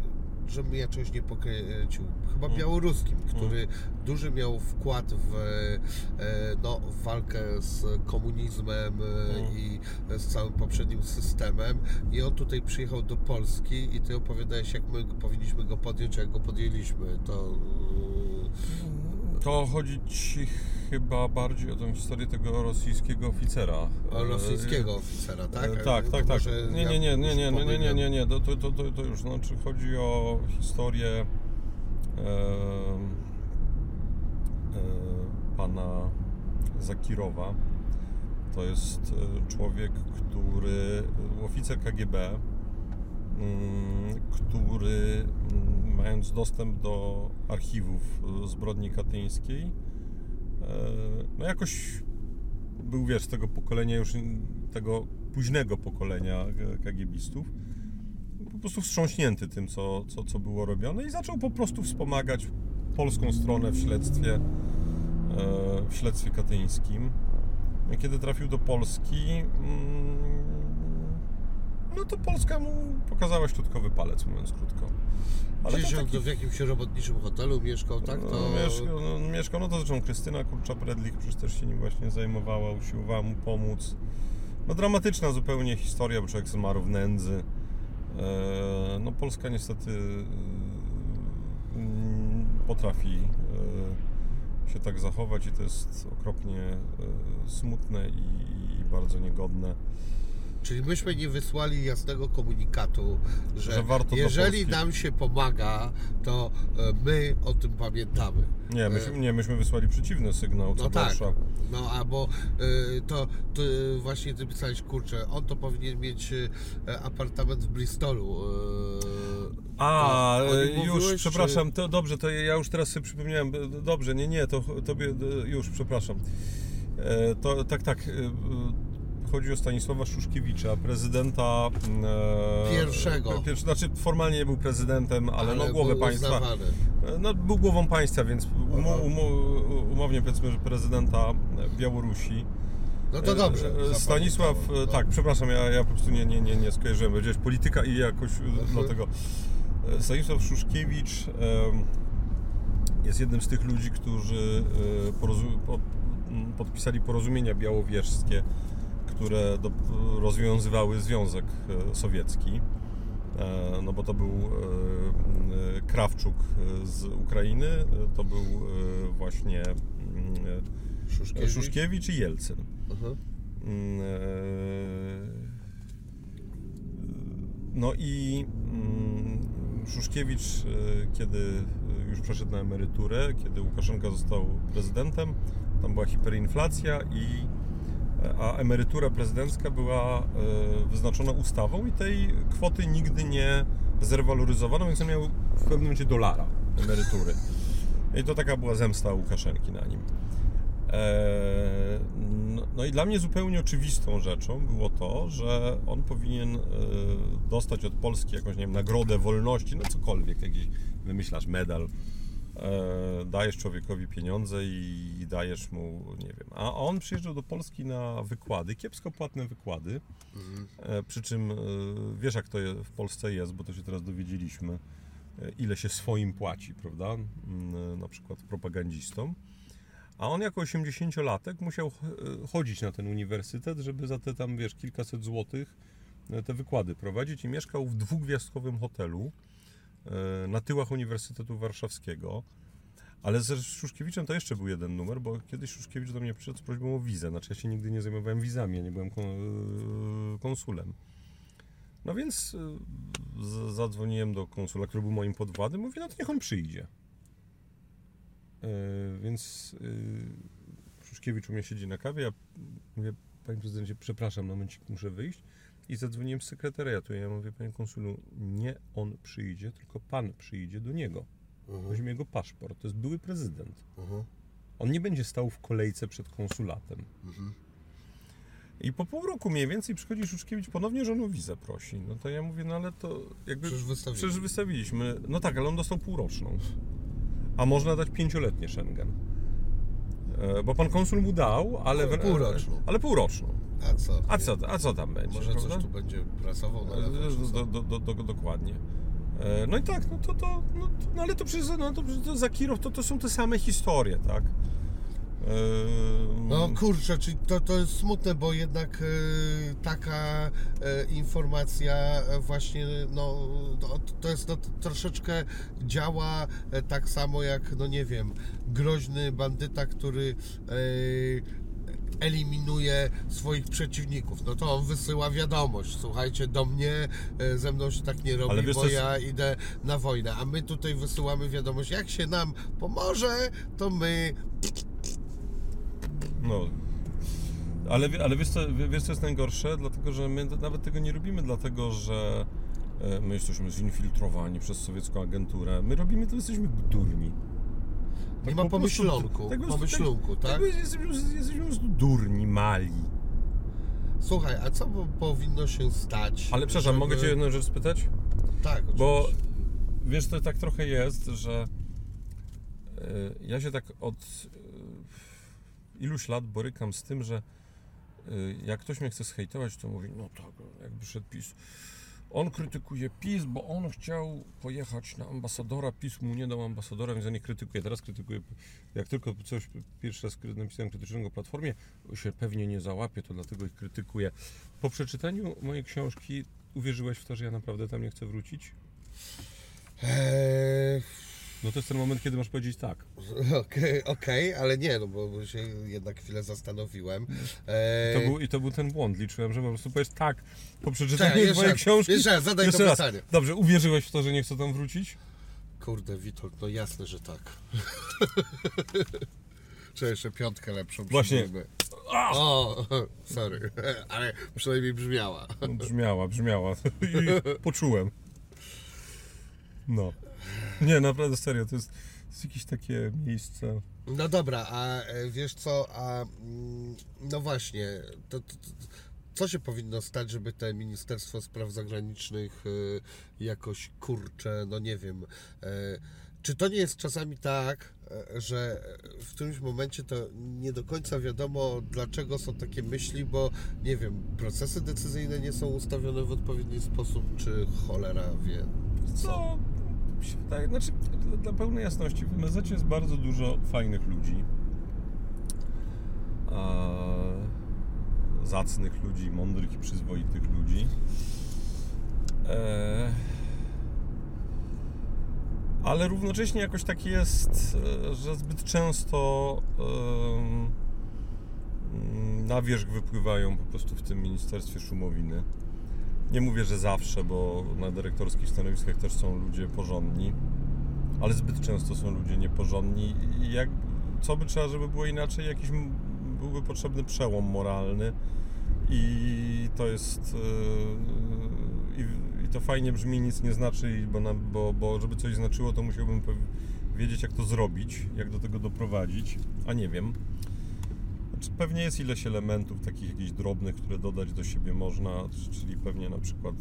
żebym ja czegoś nie pokręcił. Chyba Mm. białoruskim, który duży miał wkład w, e, no, w walkę z komunizmem e, Mm. i z całym poprzednim systemem. I on tutaj przyjechał do Polski i ty opowiadałeś, jak my powinniśmy go podjąć, jak go podjęliśmy. To To chodzi ci chyba bardziej o tę historię tego rosyjskiego oficera. o rosyjskiego oficera, tak? E, Tak, tak, tak. Nie, nie, nie, nie, nie, nie, nie, nie, nie. To, to, to, to, już znaczy chodzi o historię e, pana Zakirowa. To jest e, człowiek, który, oficer KGB, który mm, mając dostęp do archiwów e, zbrodni katyńskiej, e, no jakoś był, wiesz, tego pokolenia już, tego późnego pokolenia kagiebistów, po prostu wstrząśnięty tym, co, co, co było robione i zaczął po prostu wspomagać polską stronę w śledztwie, e, w śledztwie katyńskim. Kiedy trafił do Polski, mm, no to Polska mu pokazała środkowy palec, mówiąc krótko. Gdzieś to on taki- w jakimś robotniczym hotelu mieszkał, tak? To... no, mieszkał, no, mieszkał, no to zresztą Krystyna Kurcza-Predlich przecież też się nim właśnie zajmowała, usiłowała mu pomóc. No dramatyczna zupełnie historia, bo człowiek zmarł w nędzy. E, no Polska niestety e, potrafi e, się tak zachować i to jest okropnie smutne i, i bardzo niegodne. Czyli myśmy nie wysłali jasnego komunikatu, że, Że jeżeli nam się pomaga, to e, my o tym pamiętamy. Nie, myśmy, nie, myśmy wysłali przeciwny sygnał, co No tak, no albo y, to ty, właśnie ty pisałeś, kurczę, on to powinien mieć apartament w Bristolu. y, A, e, już, mówiłeś, przepraszam, to dobrze, to ja już teraz sobie przypomniałem, e, dobrze, nie, nie, to tobie, e, już, przepraszam. E, To, tak, tak, e, e, chodzi o Stanisława Szuszkiewicza, prezydenta... e, Pierwszego. Pierwszy, znaczy formalnie nie był prezydentem, ale, no ale głowę był państwa. uznawany. E, No, był głową państwa, więc Aha. umo, umownie powiedzmy, że prezydenta Białorusi. No to dobrze. E, e, Stanisław, e, no. tak, przepraszam, ja, ja po prostu nie, nie, nie, nie skojarzyłem, powiedziałeś polityka i jakoś e, Mhm. dlatego. E, Stanisław Szuszkiewicz jest jednym z tych ludzi, którzy e, podpisali porozumienia białowieżskie, które do, rozwiązywały Związek e, Sowiecki. E, No bo to był e, Krawczuk z Ukrainy, to był właśnie Szuszkiewicz. Szuszkiewicz i Jelcyn. Mhm. Mm, No i mm, Szuszkiewicz, kiedy już przeszedł na emeryturę, kiedy Łukaszenka został prezydentem, tam była hiperinflacja i a emerytura prezydencka była e, wyznaczona ustawą i tej kwoty nigdy nie zrewaloryzowano, więc on miał w pewnym momencie dolara emerytury. I to taka była zemsta Łukaszenki na nim. Eee, No, no i dla mnie zupełnie oczywistą rzeczą było to, że on powinien e, dostać od Polski jakąś, nie wiem, nagrodę wolności, no cokolwiek, jakiś wymyślasz medal, e, dajesz człowiekowi pieniądze i dajesz mu, nie wiem. A on przyjeżdżał do Polski na wykłady, kiepsko płatne wykłady, e, przy czym e, wiesz jak to w Polsce jest, bo to się teraz dowiedzieliśmy, e, ile się swoim płaci, prawda? Mm, Na przykład propagandzistom. A on jako 80-latek musiał e, chodzić na ten uniwersytet, żeby za te tam, wiesz, kilkaset złotych e, te wykłady prowadzić i mieszkał w dwugwiazdkowym hotelu e, na tyłach Uniwersytetu Warszawskiego. Ale ze Szuszkiewiczem to jeszcze był jeden numer, bo kiedyś Szuszkiewicz do mnie przyszedł z prośbą o wizę. Znaczy ja się nigdy nie zajmowałem wizami, ja nie byłem e, konsulem. No więc e, zadzwoniłem do konsula, który był moim podwładnym, mówię, no to niech on przyjdzie. E, Więc e, Szuszkiewicz u mnie siedzi na kawie, ja mówię, panie prezydencie, przepraszam, na momencik muszę wyjść. I zadzwoniłem z sekretariatu. Ja mówię, panie konsulu, nie on przyjdzie, tylko pan przyjdzie do niego. Mhm. Weźmie jego paszport. To jest były prezydent. Mhm. On nie będzie stał w kolejce przed konsulatem. Mhm. I po pół roku mniej więcej przychodzi Szuszkiewicz ponownie, że on o wizę prosi. No to ja mówię, no ale to jakby... Przecież. Przecież wystawiliśmy. No tak, ale on dostał półroczną. A można dać pięcioletnie Schengen. E, Bo pan konsul mu dał, ale... Ale półroczną. Ale półroczną. A co? A co, a co tam będzie? Może coś prawda? tu będzie prasował na co? Do, do, do, do, do, dokładnie. E, No i tak, no to, to, no, to no ale to przez, no to, to za Kirow to, to są te same historie, tak? No kurczę, czyli to, to jest smutne, bo jednak e, taka e, informacja e, właśnie, no to, to jest no, troszeczkę działa e, tak samo jak, no nie wiem, groźny bandyta, który e, eliminuje swoich przeciwników. No to on wysyła wiadomość, słuchajcie, do mnie, ze mną się tak nie robi, wiesz, bo jest- ja idę na wojnę, a my tutaj wysyłamy wiadomość, jak się nam pomoże, to my No. Ale, ale wiesz, co, wie- wiesz, co jest najgorsze? Dlatego, że my nawet tego nie robimy, dlatego, że e, my jesteśmy zinfiltrowani przez sowiecką agenturę. My robimy to, jesteśmy durni. Nie ma po pomyślunku, tego- pomyślunku, tak? Tego jesteśmy, jesteśmy po prostu durni, mali. Słuchaj, a co po- powinno się stać? Ale przepraszam, żeby- mogę Cię jedną rzecz spytać? Tak, Bo oczywiście. wiesz, to tak trochę jest, że e, ja się tak od iluś lat borykam z tym, że e, jak ktoś mnie chce zhejtować, to mówi, no tak, jakby szedł PiS. On krytykuje PiS, bo on chciał pojechać na ambasadora, PiS mu nie dał ambasadora, więc ja nie krytykuję. Teraz krytykuję, jak tylko coś pierwszy raz napisałem krytycznego Platformie, się pewnie nie załapie, to dlatego ich krytykuję. Po przeczytaniu mojej książki uwierzyłeś w to, że ja naprawdę tam nie chcę wrócić? Eee, No to jest ten moment, kiedy masz powiedzieć tak. Okej, okej, ale nie, no bo się jednak chwilę zastanowiłem. I Eee, to, był, I to był ten błąd. Liczyłem, że po prostu powiesz tak po Czekaj, przeczytaniu jeszcze twojej raz, książki. jeszcze raz, zadaj Jeszcze to raz. pytanie. Dobrze, uwierzyłeś w to, że nie chcę tam wrócić? Kurde, Witold, no jasne, że tak. Czy jeszcze piątkę lepszą Właśnie. przyjmijmy. O, sorry, ale przynajmniej brzmiała. No, brzmiała, brzmiała. I poczułem. No. Nie, naprawdę serio, to jest, to jest jakieś takie miejsce. No dobra, a e, wiesz co, a mm, no właśnie, to, to, to, co się powinno stać, żeby te Ministerstwo Spraw Zagranicznych e, jakoś kurcze, no nie wiem, e, czy to nie jest czasami tak, że w którymś momencie to nie do końca wiadomo, dlaczego są takie myśli, bo nie wiem, procesy decyzyjne nie są ustawione w odpowiedni sposób, czy cholera wie. Co? mi się wydaje, znaczy, dla, dla pełnej jasności, w MSZ jest bardzo dużo fajnych ludzi. Zacnych ludzi, mądrych i przyzwoitych ludzi. E, ale równocześnie jakoś tak jest, e, że zbyt często mm, na wierzch wypływają po prostu w tym ministerstwie szumowiny. Nie mówię, że zawsze, bo na dyrektorskich stanowiskach też są ludzie porządni, ale zbyt często są ludzie nieporządni i jak, co by trzeba, żeby było inaczej, jakiś byłby potrzebny przełom moralny i to jest yy, i, to fajnie brzmi, nic nie znaczy, bo, na, bo, bo żeby coś znaczyło, to musiałbym wiedzieć, jak to zrobić, jak do tego doprowadzić, a nie wiem. Znaczy, pewnie jest ileś elementów takich jakichś drobnych, które dodać do siebie można, czyli pewnie na przykład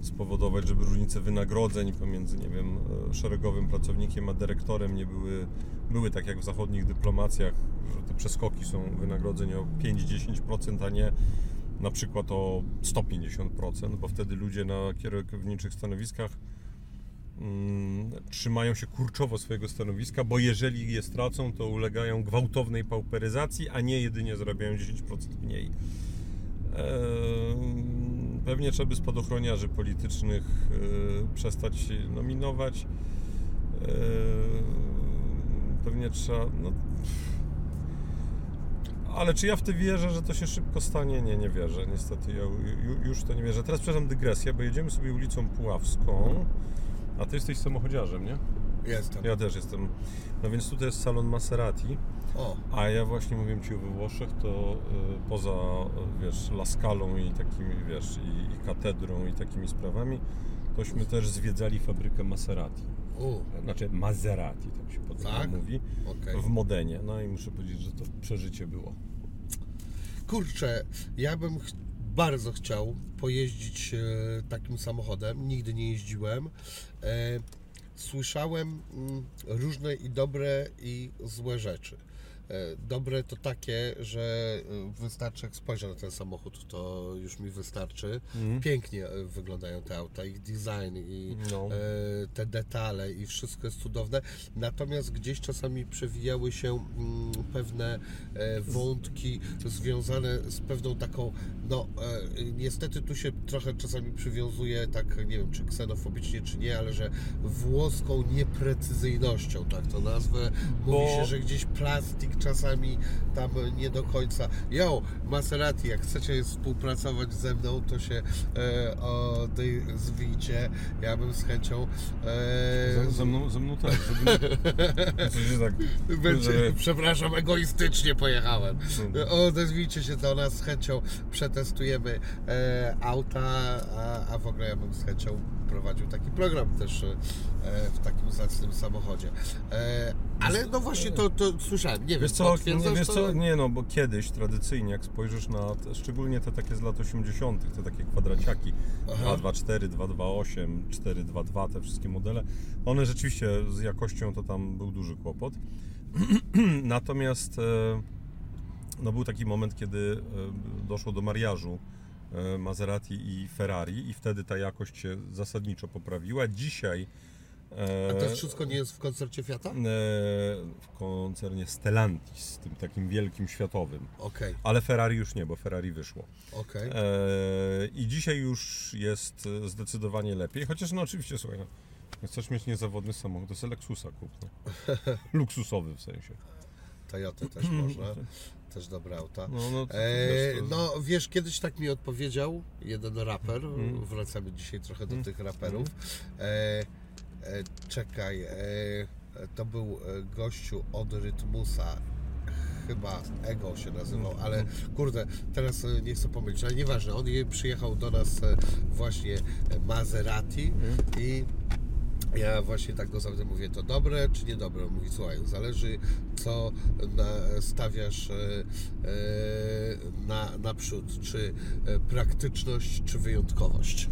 spowodować, żeby różnice wynagrodzeń pomiędzy, nie wiem, szeregowym pracownikiem a dyrektorem nie były, były tak jak w zachodnich dyplomacjach, że te przeskoki są wynagrodzeń o 5-10%, a nie na przykład o 150%, bo wtedy ludzie na kierowniczych stanowiskach trzymają się kurczowo swojego stanowiska, bo jeżeli je stracą, to ulegają gwałtownej pauperyzacji, a nie jedynie zarabiają 10% mniej. Eee, Pewnie trzeba by spadochroniarzy politycznych e, przestać nominować. Eee, Pewnie trzeba. No, ale czy ja w to wierzę, że to się szybko stanie? Nie, nie wierzę. Niestety ja ju- już w to nie wierzę. Teraz przepraszam dygresję, bo jedziemy sobie ulicą Puławską, a ty jesteś samochodziarzem, nie? Jestem. Ja też jestem. No więc tutaj jest salon Maserati. O, A ja właśnie mówiłem Ci we Włoszech, to y, poza, y, wiesz, Laskalą i takimi, wiesz, i, i katedrą i takimi sprawami, tośmy też zwiedzali fabrykę Maserati. u, Znaczy Maserati, tak się potem Tak? mówi, okej. w Modenie. No i muszę powiedzieć, że to przeżycie było. Kurczę, ja bym ch- bardzo chciał pojeździć e, takim samochodem. Nigdy nie jeździłem. E, słyszałem mm, różne i dobre i złe rzeczy. E, Dobre to takie, że e, wystarczy jak spojrzę na ten samochód, to już mi wystarczy. Mhm. Pięknie e, wyglądają te auta, ich design i No. te detale i wszystko jest cudowne. Natomiast gdzieś czasami przewijały się mm, pewne wątki związane z pewną taką, no niestety tu się trochę czasami przywiązuje, tak nie wiem czy ksenofobicznie czy nie, ale że włoską nieprecyzyjnością, tak to nazwę. Mówi Bo- się, że gdzieś plastik czasami tam nie do końca. Jo, Maserati, jak chcecie współpracować ze mną, to się e, odezwijcie. Ja bym z chęcią. E, Ze, ze, mną, ze mną nie... Coś się tak... będzie, Przepraszam, egoistycznie pojechałem. Odezwijcie się do nas, z chęcią przetestujemy e, auta, a, a w ogóle ja bym z chęcią prowadził taki program też e, w takim zacnym samochodzie. E, ale no właśnie to, to słyszałem, nie wiem, Wiesz co, nie, wiesz co, nie no, bo kiedyś tradycyjnie, jak spojrzysz na, te, szczególnie te takie z lat 80., te takie kwadraciaki, Aha. 224, 228, 422, te wszystkie modele, one rzeczywiście z jakością to tam był duży kłopot. Natomiast e, no był taki moment, kiedy doszło do mariażu Maserati i Ferrari i wtedy ta jakość się zasadniczo poprawiła. Dzisiaj e, A to wszystko nie jest w koncercie Fiata? e, w koncernie Stellantis, tym takim wielkim światowym. Okej, Ale Ferrari już nie, bo Ferrari wyszło. E, I dzisiaj już jest e, zdecydowanie lepiej. Chociaż no oczywiście, słuchaj, no, chcesz mieć niezawodny samochód, to sobie Lexusa kup. No. Luksusowy w sensie. Toyota też można, też dobre auta. No, no, to, E, to, no wiesz, kiedyś tak mi odpowiedział jeden raper, Mhm. wracamy dzisiaj trochę do Mhm. tych raperów. E, e, czekaj, e, to był e, gościu od Rytmusa, chyba Ego się nazywał, Mhm. ale kurde, teraz e, nie chcę pomylić, ale nieważne, on je przyjechał do nas właśnie Maserati Mhm. i ja właśnie tak go zawsze mówię, to dobre czy niedobre? On mówi, słuchaj, zależy co na, stawiasz e, e, na, naprzód, czy e, praktyczność, czy wyjątkowość.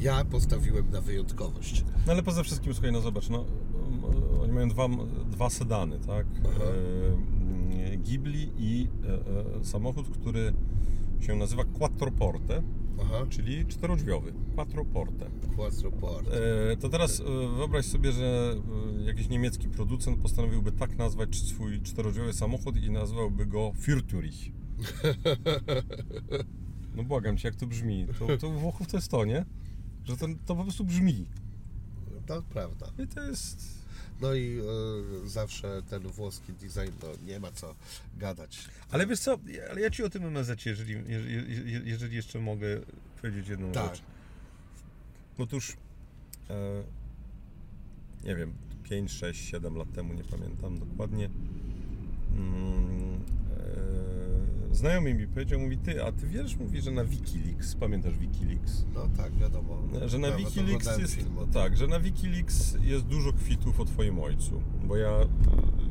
Ja postawiłem na wyjątkowość. No ale poza wszystkim, słuchaj, no zobacz, no, oni mają dwa, dwa sedany, tak? Aha. Ghibli i samochód, który się nazywa Quattroporte, Aha, czyli czterodrzwiowy. Quattroporte. Quattroporte. E, to teraz e, wyobraź sobie, że e, jakiś niemiecki producent postanowiłby tak nazwać swój czterodrzwiowy samochód i nazwałby go Fürturich. No błagam cię, jak to brzmi. To, to u Włochów to jest to, nie? Że to, to po prostu brzmi. To prawda. I to jest... No i e, zawsze ten włoski design, no nie ma co gadać. Ale wiesz co, ale ja ci o tym MZ, jeżeli, jeżeli, jeżeli jeszcze mogę powiedzieć jedną Tak. rzecz. Otóż, e, nie wiem, 5, 6, 7 lat temu, nie pamiętam dokładnie, mm, e, znajomy mi powiedział, mówi, ty, a ty wiesz, mówi, że na Wikileaks, pamiętasz Wikileaks? No tak, wiadomo. Że na Wikileaks jest, tak, że na Wikileaks jest dużo kwitów o twoim ojcu, bo ja e,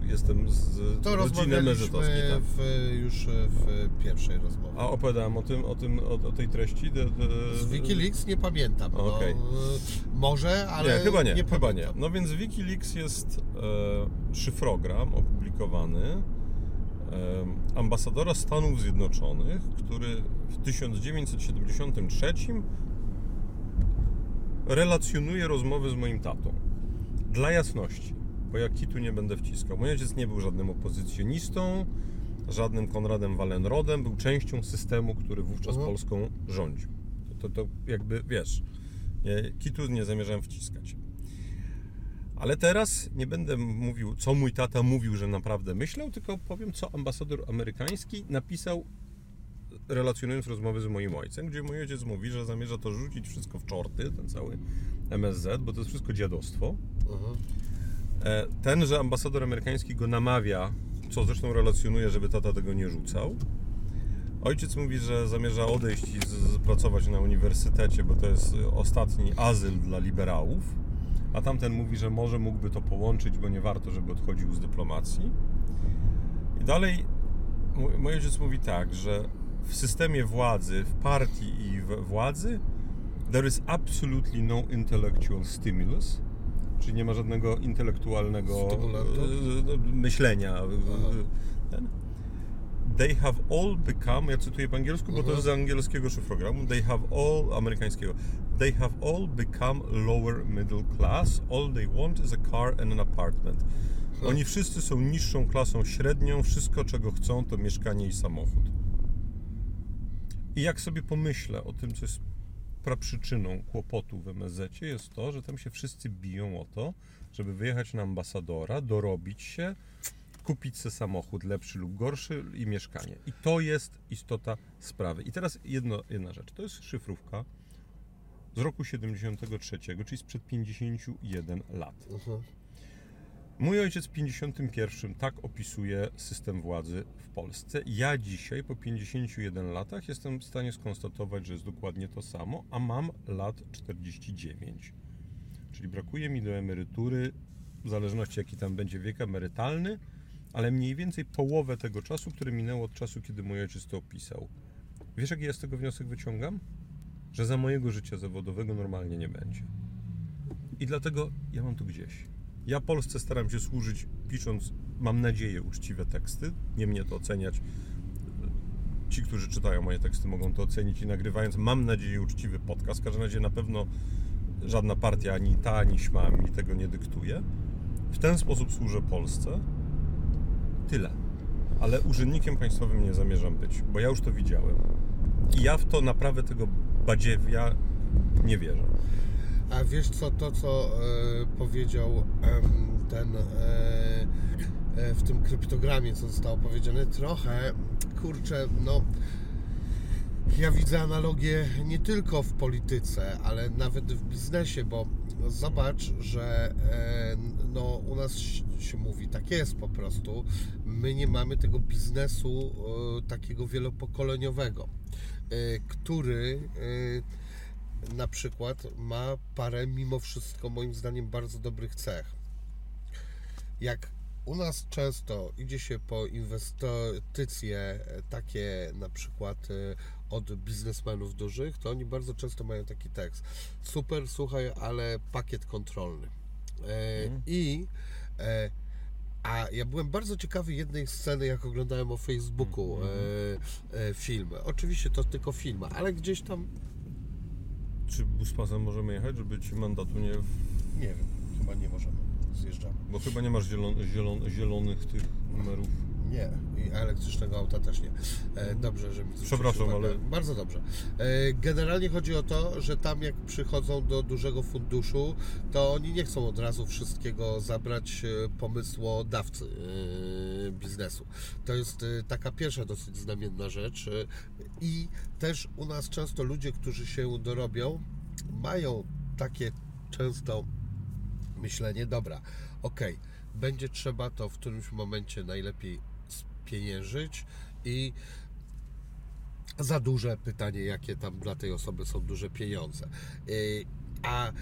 jestem z To rodziny rozmawialiśmy tak. w, już w pierwszej rozmowie. A opowiadałem o tym, o tym, o, o tej treści? De, de, Z Wikileaks nie pamiętam. No, Okej. y, może, ale nie, chyba nie, nie chyba nie. No więc Wikileaks jest e, szyfrogram opublikowany ambasadora Stanów Zjednoczonych, który w 1973 relacjonuje rozmowy z moim tatą. Dla jasności, bo ja kitu nie będę wciskał. Mój ojciec nie był żadnym opozycjonistą, żadnym Konradem Wallenrodem, był częścią systemu, który wówczas Mhm. Polską rządził. To, to, jakby, wiesz, nie, kitu nie zamierzałem wciskać. Ale teraz nie będę mówił, co mój tata mówił, że naprawdę myślał, tylko powiem, co ambasador amerykański napisał, relacjonując rozmowy z moim ojcem, gdzie mój ojciec mówi, że zamierza to rzucić wszystko w czorty, ten cały MSZ, bo to jest wszystko dziadostwo. Mhm. E, Tenże ambasador amerykański go namawia, co zresztą relacjonuje, żeby tata tego nie rzucał. Ojciec mówi, że zamierza odejść i pracować na uniwersytecie, bo to jest ostatni azyl dla liberałów. A tamten mówi, że może mógłby to połączyć, bo nie warto, żeby odchodził z dyplomacji. I dalej mój, ojciec mówi tak, że w systemie władzy, w partii i w władzy there is absolutely no intellectual stimulus Czyli nie ma żadnego intelektualnego Stymulantu? e, e, myślenia. They have all become, ja cytuję po angielsku, bo to Mhm. jest z angielskiego szyfrogramu. They have all, amerykańskiego. They have all become lower middle class. All they want is a car and an apartment. Oni wszyscy są niższą klasą średnią. Wszystko, czego chcą, to mieszkanie i samochód. I jak sobie pomyślę o tym, co jest praprzyczyną kłopotu w MSZ, jest to, że tam się wszyscy biją o to, żeby wyjechać na ambasadora, dorobić się, kupić sobie samochód lepszy lub gorszy i mieszkanie. I to jest istota sprawy. I teraz jedno, jedna rzecz. To jest szyfrówka z roku 73, czyli sprzed 51 lat. Mhm. Mój ojciec w 51 tak opisuje system władzy w Polsce. Ja dzisiaj, po 51 latach, jestem w stanie skonstatować, że jest dokładnie to samo, a mam lat 49. Czyli brakuje mi do emerytury, w zależności jaki tam będzie wiek emerytalny, ale mniej więcej połowę tego czasu, który minęło od czasu, kiedy mój ojciec to opisał. Wiesz, jaki ja z tego wniosek wyciągam? Że za mojego życia zawodowego normalnie nie będzie. I dlatego ja mam tu gdzieś. Ja Polsce staram się służyć, pisząc, mam nadzieję, uczciwe teksty. Nie mnie to oceniać. Ci, którzy czytają moje teksty, mogą to ocenić i nagrywając, mam nadzieję, uczciwy podcast. W każdym razie na pewno żadna partia, ani ta, ani śma mi tego nie dyktuje. W ten sposób służę Polsce. Tyle. Ale urzędnikiem państwowym nie zamierzam być, bo ja już to widziałem. I ja w to naprawę tego badziewia nie wierzę. A wiesz co, to co e, powiedział em, ten e, e, w tym kryptogramie, co zostało powiedziane, trochę, kurczę, no ja widzę analogię nie tylko w polityce, ale nawet w biznesie, bo zobacz, że e, no, u nas się mówi, tak jest po prostu, my nie mamy tego biznesu e, takiego wielopokoleniowego, e, który e, na przykład ma parę mimo wszystko moim zdaniem bardzo dobrych cech. Jak u nas często idzie się po inwestycje e, takie na przykład e, od biznesmenów dużych, to oni bardzo często mają taki tekst. Super, słuchaj, ale pakiet kontrolny. Mhm. I a ja byłem bardzo ciekawy jednej sceny, jak oglądałem o Facebooku e, e, film. Oczywiście to tylko film, ale gdzieś tam Czy buspasem możemy jechać, żeby ci mandatu nie... Nie wiem, chyba nie możemy. Zjeżdżamy. Bo chyba nie masz zielon, zielon, zielonych tych numerów. Nie, i elektrycznego auta też nie. E, dobrze, że mi Przepraszam, ale- Bardzo dobrze. E, generalnie chodzi o to, że tam jak przychodzą do dużego funduszu, to oni nie chcą od razu wszystkiego zabrać e, pomysłodawcy e, biznesu. To jest e, taka pierwsza dosyć znamienna rzecz. E, I też u nas często ludzie, którzy się dorobią, mają takie często myślenie, dobra, okej, będzie trzeba to w którymś momencie najlepiej spieniężyć i za duże pytanie, jakie tam dla tej osoby są duże pieniądze. Yy, A e,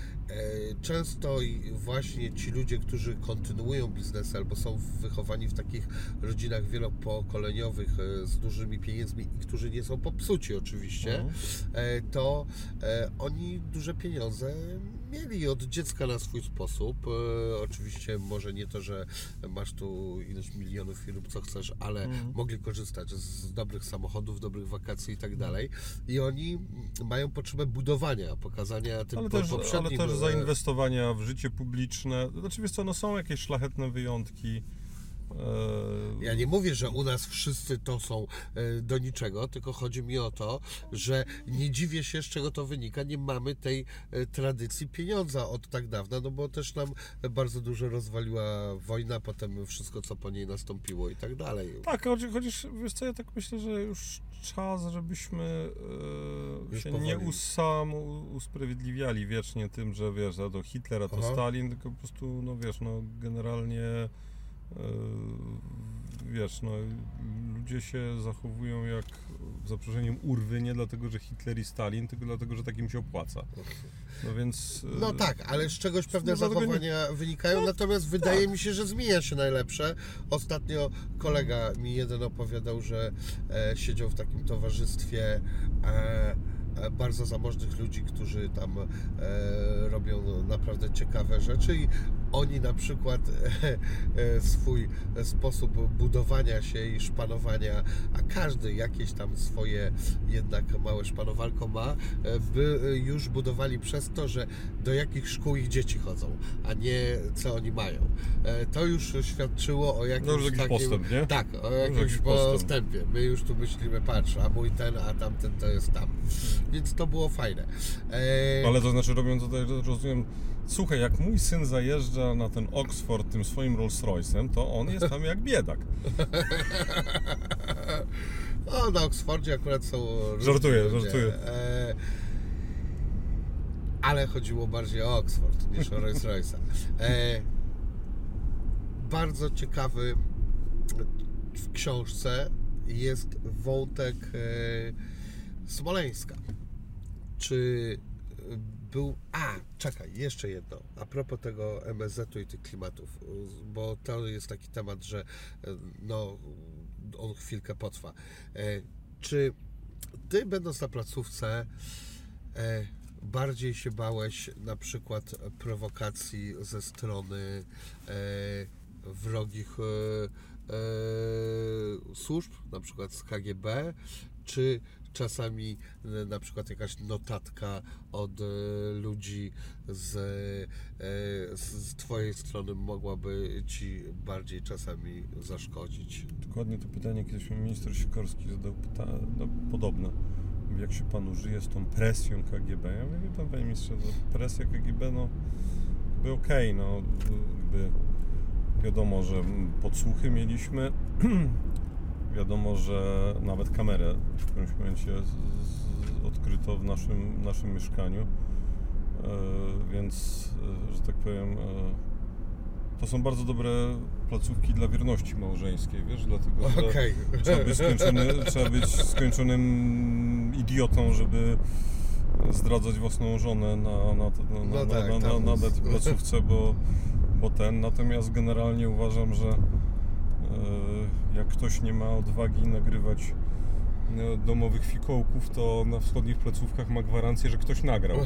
często właśnie ci ludzie, którzy kontynuują biznes albo są wychowani w takich rodzinach wielopokoleniowych e, z dużymi pieniędzmi i którzy nie są popsuci oczywiście, Mhm. e, to e, oni duże pieniądze mieli od dziecka na swój sposób. E, Oczywiście może nie to, że masz tu ilość milionów i lub co chcesz, ale Mhm. mogli korzystać z dobrych samochodów, dobrych wakacji i tak dalej. I oni mają potrzebę budowania, pokazania tym Ale po- też, ale poprzednim, też e, zainwestowania w życie publiczne. Znaczy, wiesz co, no są jakieś szlachetne wyjątki. Ja nie mówię, że u nas wszyscy to są e, do niczego, tylko chodzi mi o to, że nie dziwię się, z czego to wynika. Nie mamy tej e, tradycji pieniądza od tak dawna, no bo też nam bardzo dużo rozwaliła wojna, potem wszystko, co po niej nastąpiło i tak dalej. Tak, chociaż wiesz co, ja tak myślę, że już czas, żebyśmy e, Już się powoli. nie usam usprawiedliwiali wiecznie tym, że wiesz, a to Hitler, a to Aha. Stalin, tylko po prostu, no wiesz, no generalnie wiesz, no ludzie się zachowują jak z zaproszeniem urwy, nie dlatego, że Hitler i Stalin, tylko dlatego, że tak im się opłaca. No więc... e, No tak, ale z czegoś pewne No, dlatego nie- zachowania wynikają, No, natomiast wydaje tak. mi się, że zmienia się najlepsze. Ostatnio kolega mi jeden opowiadał, że e, siedział w takim towarzystwie e, e, bardzo zamożnych ludzi, którzy tam e, robią naprawdę ciekawe rzeczy i oni na przykład e, e, swój sposób budowania się i szpanowania, a każdy jakieś tam swoje jednak małe szpanowalko ma, e, by już budowali przez to, że do jakich szkół ich dzieci chodzą, a nie co oni mają. To już świadczyło o jakimś No jakiś takim... postęp, nie? Tak, o jakimś postęp. postępie. My już tu myślimy, patrz, a mój ten, a tamten to jest tam. Więc to było fajne. Ale to znaczy robią to, tak, rozumiem, słuchaj, jak mój syn zajeżdża na ten Oxford tym swoim Rolls Royce'em, to on jest tam jak biedak. O, na Oksfordzie akurat są. Żartuję, ludzie. żartuję. E, ale chodziło bardziej o Oxford niż o Rolls Royce'a. E, bardzo ciekawy w książce jest wątek e, Smoleńska. Czy był. A, czekaj, jeszcze jedno. A propos tego MSZ-u i tych klimatów, bo to jest taki temat, że e, no, on chwilkę potrwa. E, Czy ty, będąc na placówce, e, bardziej się bałeś na przykład prowokacji ze strony wrogich służb, na przykład z KGB, czy czasami e, na przykład jakaś notatka od e, ludzi z, e, z, z twojej strony mogłaby ci bardziej czasami zaszkodzić? Dokładnie to pytanie kiedyś mi minister Sikorski zadał pyta- no, podobne. Jak się panu żyje z tą presją KGB? Ja mówię, pan panie ministrze, to presja KGB, no jakby okej, no jakby wiadomo, że podsłuchy mieliśmy, wiadomo, że nawet kamerę w którymś momencie odkryto w naszym, naszym mieszkaniu, e, więc, e, że tak powiem, e, to są bardzo dobre placówki dla wierności małżeńskiej, wiesz, dlatego, że trzeba, być trzeba być skończonym idiotą, żeby zdradzać własną żonę na, na, na, No na, tak, na, na, na, na placówce, bo, bo ten, natomiast generalnie uważam, że jak ktoś nie ma odwagi nagrywać e, domowych fikołków, to na wschodnich placówkach ma gwarancję, że ktoś nagrał.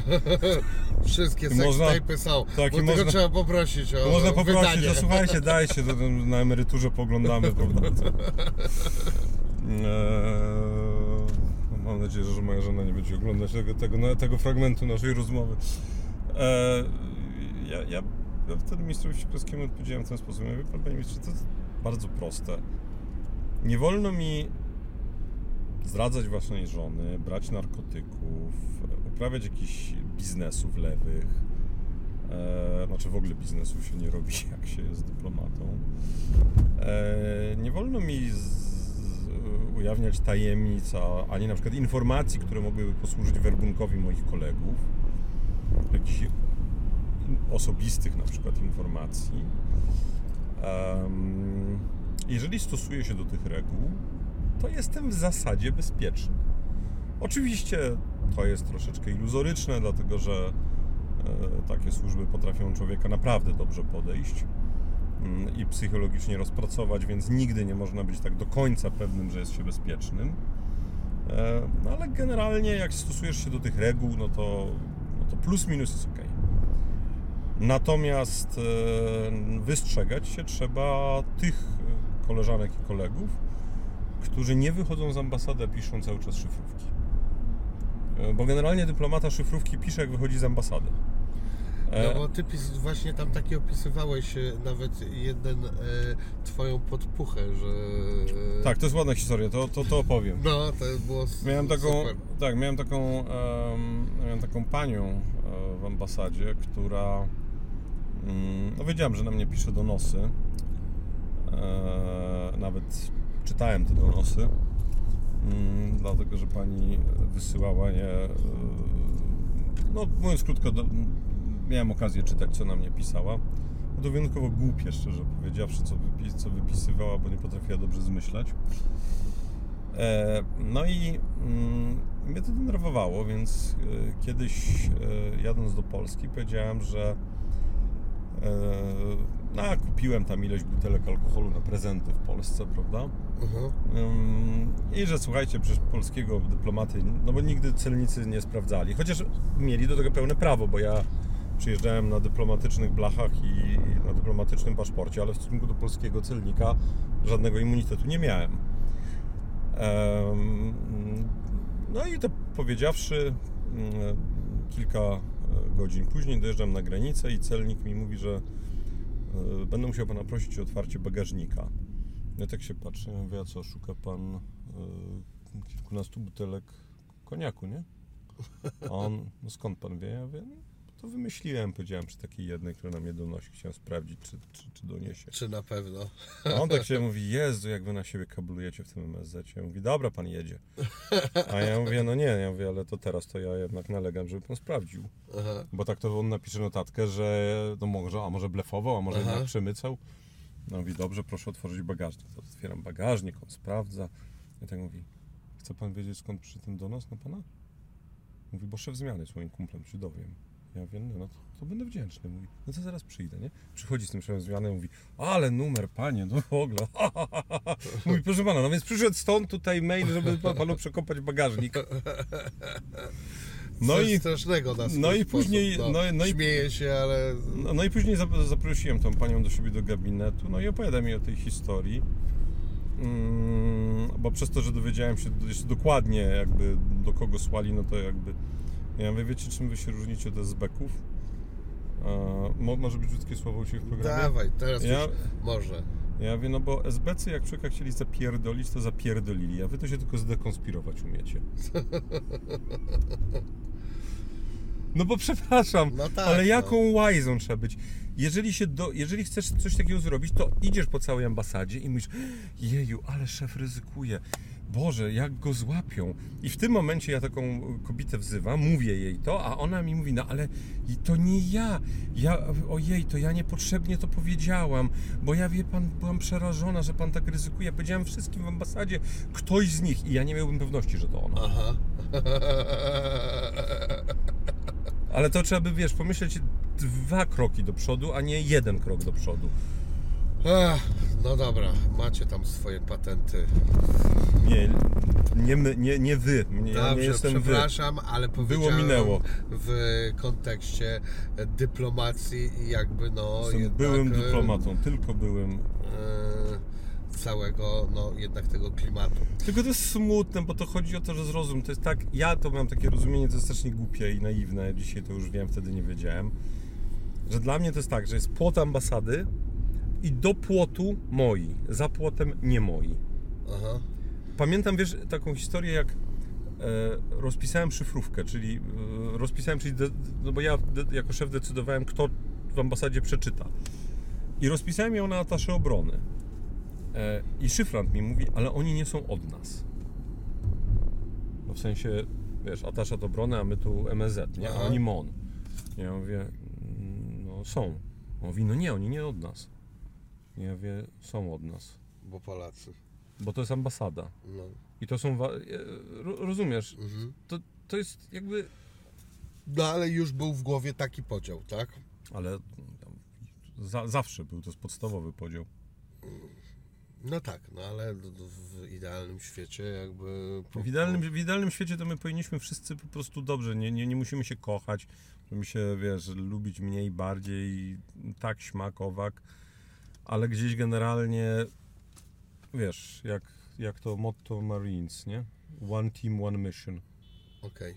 Wszystkie sextape'y są, tak, bo można- trzeba poprosić o Można poprosić, wydanie. że słuchajcie, dajcie, to na emeryturze poglądamy, prawda? Eee, mam nadzieję, że moja żona nie będzie oglądać tego, tego, tego fragmentu naszej rozmowy. Eee, ja, ja, wtedy ministrowi Sikorskiemu odpowiedziałem w ten sposób. Ja mówię, "Pan, panie ministrze, to bardzo proste. Nie wolno mi zdradzać własnej żony, brać narkotyków, uprawiać jakichś biznesów lewych. E, znaczy w ogóle biznesu się nie robi, jak się jest dyplomatą. E, nie wolno mi ujawniać tajemnic, a- ani na przykład informacji, które mogłyby posłużyć werbunkowi moich kolegów. Jakichś osobistych na przykład informacji. Jeżeli stosuję się do tych reguł, to jestem w zasadzie bezpieczny. Oczywiście to jest troszeczkę iluzoryczne, dlatego że e, takie służby potrafią człowieka naprawdę dobrze podejść mm, i psychologicznie rozpracować, więc nigdy nie można być tak do końca pewnym, że jest się bezpiecznym. E, No ale generalnie jak stosujesz się do tych reguł, no to, no to plus minus jest ok. Natomiast e, wystrzegać się trzeba tych e, koleżanek i kolegów, którzy nie wychodzą z ambasady, piszą cały czas szyfrówki. E, Bo generalnie dyplomata szyfrówki pisze, jak wychodzi z ambasady. No bo ty właśnie tam taki opisywałeś nawet jeden e, twoją podpuchę, że... Tak, to jest ładna historia, to, to, to opowiem. No, to było Miałem taką, super. tak, miałem taką, em, miałem taką panią w ambasadzie, która, no wiedziałem, że na mnie pisze donosy. E, nawet czytałem te donosy, mm, dlatego, że pani wysyłała je, e, no mówiąc krótko, miałem okazję czytać, co na mnie pisała. No to wyjątkowo głupie, szczerze powiedziawszy, co, wypis, co wypisywała, bo nie potrafiła dobrze zmyślać. E, No i mm, mnie to denerwowało, więc e, kiedyś e, jadąc do Polski powiedziałem, że no, a kupiłem tam ileś butelek alkoholu na prezenty w Polsce, prawda? Mhm. I że słuchajcie, przecież polskiego dyplomaty, no bo nigdy celnicy nie sprawdzali. Chociaż mieli do tego pełne prawo, bo ja przyjeżdżałem na dyplomatycznych blachach i na dyplomatycznym paszporcie, ale w stosunku do polskiego celnika żadnego immunitetu nie miałem. Em, No i to powiedziawszy, kilka godzin później dojeżdżam na granicę i celnik mi mówi, że e, będę musiał pana prosić o otwarcie bagażnika. Ja tak się patrzę, ja mówię, a co, szuka pan e, kilkunastu butelek koniaku, nie? A on, no skąd pan wie? Ja no, to wymyśliłem, powiedziałem przy takiej jednej, która na mnie donosi, chciałem sprawdzić, czy, czy, czy doniesie. Czy na pewno? A on tak się mówi, Jezu, jak wy na siebie kablujecie w tym MSZ. Ja mówi, dobra, pan jedzie. A ja mówię, no nie, ja mówię, ale to teraz to ja jednak nalegam, żeby pan sprawdził. Aha. Bo tak to on napisze notatkę, że no może, a może blefował, a może Aha. jednak przemycał. No mówi, dobrze, proszę otworzyć bagażnik. To otwieram bagażnik, on sprawdza. I tak mówi, chce pan wiedzieć skąd przyszedł ten donos na pana? Mówi, bo szef zmiany jest moim kumplem, się dowiem. Ja wiem, no, no to, to będę wdzięczny. Mówi, no to zaraz przyjdę, nie? Przychodzi z tym zmiany i mówi, ale numer, panie, no w ogóle. mówi, proszę pana, no więc przyszedł stąd tutaj mail, żeby pa- panu przekopać bagażnik. No Coś i, strasznego na no i sposób, później- no no Śmieję się, ale... no, no i później zap- zaprosiłem tą panią do siebie do gabinetu, no i opowiada mi o tej historii. Mm, bo przez to, że dowiedziałem się jeszcze dokładnie jakby do kogo słali, no to jakby ja mówię, wiecie czym wy się różnicie od SB-ków? A, mo, może być brzydkie słowo u Ciebie w programie? Dawaj, teraz Ja- już może. Ja wiem, no bo SBC jak człowieka chcieli zapierdolić, to zapierdolili, a wy to się tylko zdekonspirować umiecie. No bo przepraszam, No tak, ale no. jaką łajzą trzeba być? Jeżeli, się do, jeżeli chcesz coś takiego zrobić, to idziesz po całej ambasadzie i mówisz, jeju, ale szef ryzykuje. Boże, jak go złapią. I w tym momencie ja taką kobietę wzywam, mówię jej to, a ona mi mówi, no ale to nie ja. ja. Ojej, to ja niepotrzebnie to powiedziałam, bo ja, wie pan, byłam przerażona, że pan tak ryzykuje. Powiedziałam wszystkim w ambasadzie, ktoś z nich i ja nie miałbym pewności, że to ona. Aha. Ale to trzeba by, wiesz, pomyśleć dwa kroki do przodu, a nie jeden krok do przodu. Ach, no dobra, macie tam swoje patenty. Nie, nie, my, nie, nie wy. Nie, ja nie Dobrze, jestem wy. przepraszam, ale powiedziałem minęło. w kontekście dyplomacji i jakby no Jestem jednak, byłym e, dyplomatą, tylko byłym. e, całego, no jednak tego klimatu. Tylko to jest smutne, bo to chodzi o to, że zrozum. To jest tak, ja to mam takie rozumienie, to jest strasznie głupie i naiwne. Dzisiaj to już wiem, wtedy nie wiedziałem. Że dla mnie to jest tak, że jest płot ambasady i do płotu moi, za płotem nie moi. Aha. Pamiętam, wiesz, taką historię, jak e, rozpisałem szyfrówkę, czyli e, rozpisałem, czyli de, no bo ja de, jako szef decydowałem, kto w ambasadzie przeczyta. I rozpisałem ją na atasze obrony. E, I szyfrant mi mówi, ale oni nie są od nas. No w sensie, wiesz, ataszat obrony, a my tu MSZ, nie? A Aha. oni MON. Ja mówię, "Mm, no są. On mówi, no nie, oni nie od nas. Mówię, są od nas. Bo Polacy. Bo to jest ambasada. No. I to są. wa- e, ro- Rozumiesz? Mhm. To, to jest jakby. no ale już był w głowie taki podział, tak? Ale za, zawsze był to jest podstawowy podział. No tak, no ale w idealnym świecie jakby... W idealnym, w idealnym świecie to my powinniśmy wszyscy po prostu dobrze. Nie, nie, nie musimy się kochać. Musimy się, wiesz, lubić mniej, bardziej. Tak, śmak, owak. Ale gdzieś generalnie. Wiesz, jak, jak to motto Marines, nie? One team, one mission. Okej.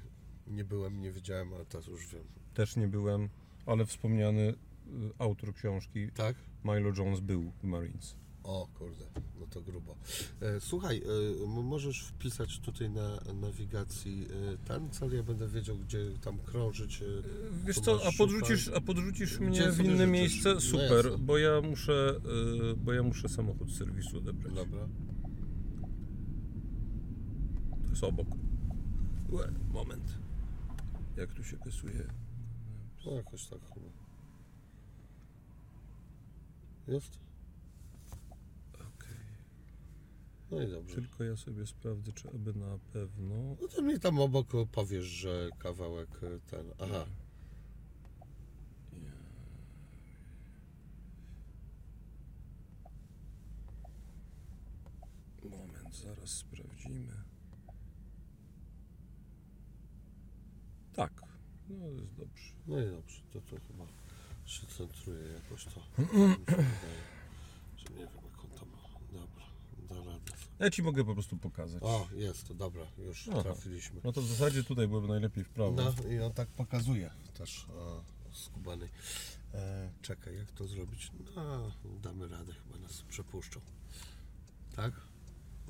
Nie byłem, nie wiedziałem, ale teraz już wiem. Też nie byłem, ale wspomniany y, autor książki Tak? Milo Jones był w Marines. O kurde, no to grubo. E, słuchaj, e, możesz wpisać tutaj na nawigacji e, ten cel, ja będę wiedział, gdzie tam krążyć. Wiesz co, a podrzucisz, a podrzucisz Gdzie mnie w inne życzysz? miejsce? No Super, jasne. bo ja muszę, bo ja muszę samochód z serwisu odebrać. Dobra. To jest obok. Ue, moment. Jak tu się kasuje? No jakoś tak chyba. Jest? No i dobrze. Tylko ja sobie sprawdzę, czy aby na pewno. No to mi tam obok powiesz, że kawałek e, ten. Aha. Moment, zaraz sprawdzimy. Tak, no jest dobrze. No i dobrze, to to chyba się centruje jakoś to. Ja ci mogę po prostu pokazać. O, jest to, dobra, już Aha. trafiliśmy. No to w zasadzie tutaj byłoby najlepiej w prawo. No i on tak pokazuje też o, skubany. E, czekaj, jak to zrobić? No, damy radę, chyba nas przepuszczą. Tak?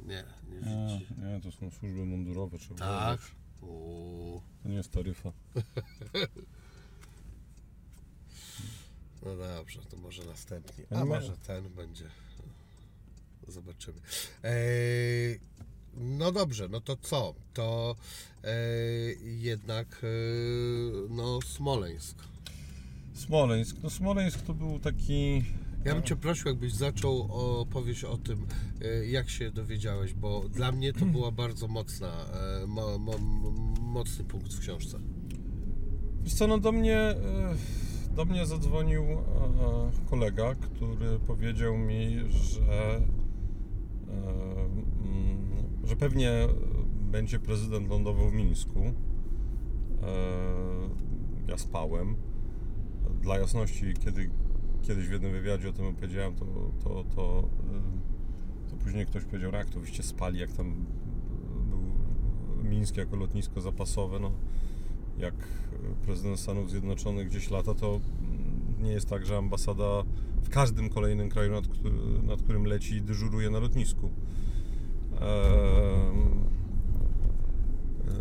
Nie, nie Nie, widzi. nie, to są służby mundurowe, trzeba Tak. uważać. Uuu, To nie jest taryfa. no dobrze, to może następnie. Ja A nie może ten będzie. Zobaczymy. Eee, no dobrze, no to co? To eee, jednak eee, no Smoleńsk. Smoleńsk. No Smoleńsk to był taki... Ja bym Cię prosił, jakbyś zaczął opowieść o tym, e, jak się dowiedziałeś, bo dla mnie to była bardzo mocna, e, mo, mo, mocny punkt w książce. Wiesz co, no do mnie, e, do mnie zadzwonił e, kolega, który powiedział mi, że, e, że pewnie będzie prezydent lądował w Mińsku. E, Ja spałem. Dla jasności, kiedy kiedyś w jednym wywiadzie o tym opowiedziałem, to, to, to, e, to później ktoś powiedział, "No jak to wyście spali, jak tam był Mińsk jako lotnisko zapasowe, no jak prezydent Stanów Zjednoczonych gdzieś lata, to nie jest tak, że ambasada w każdym kolejnym kraju, nad, nad którym leci, dyżuruje na lotnisku. Ehm,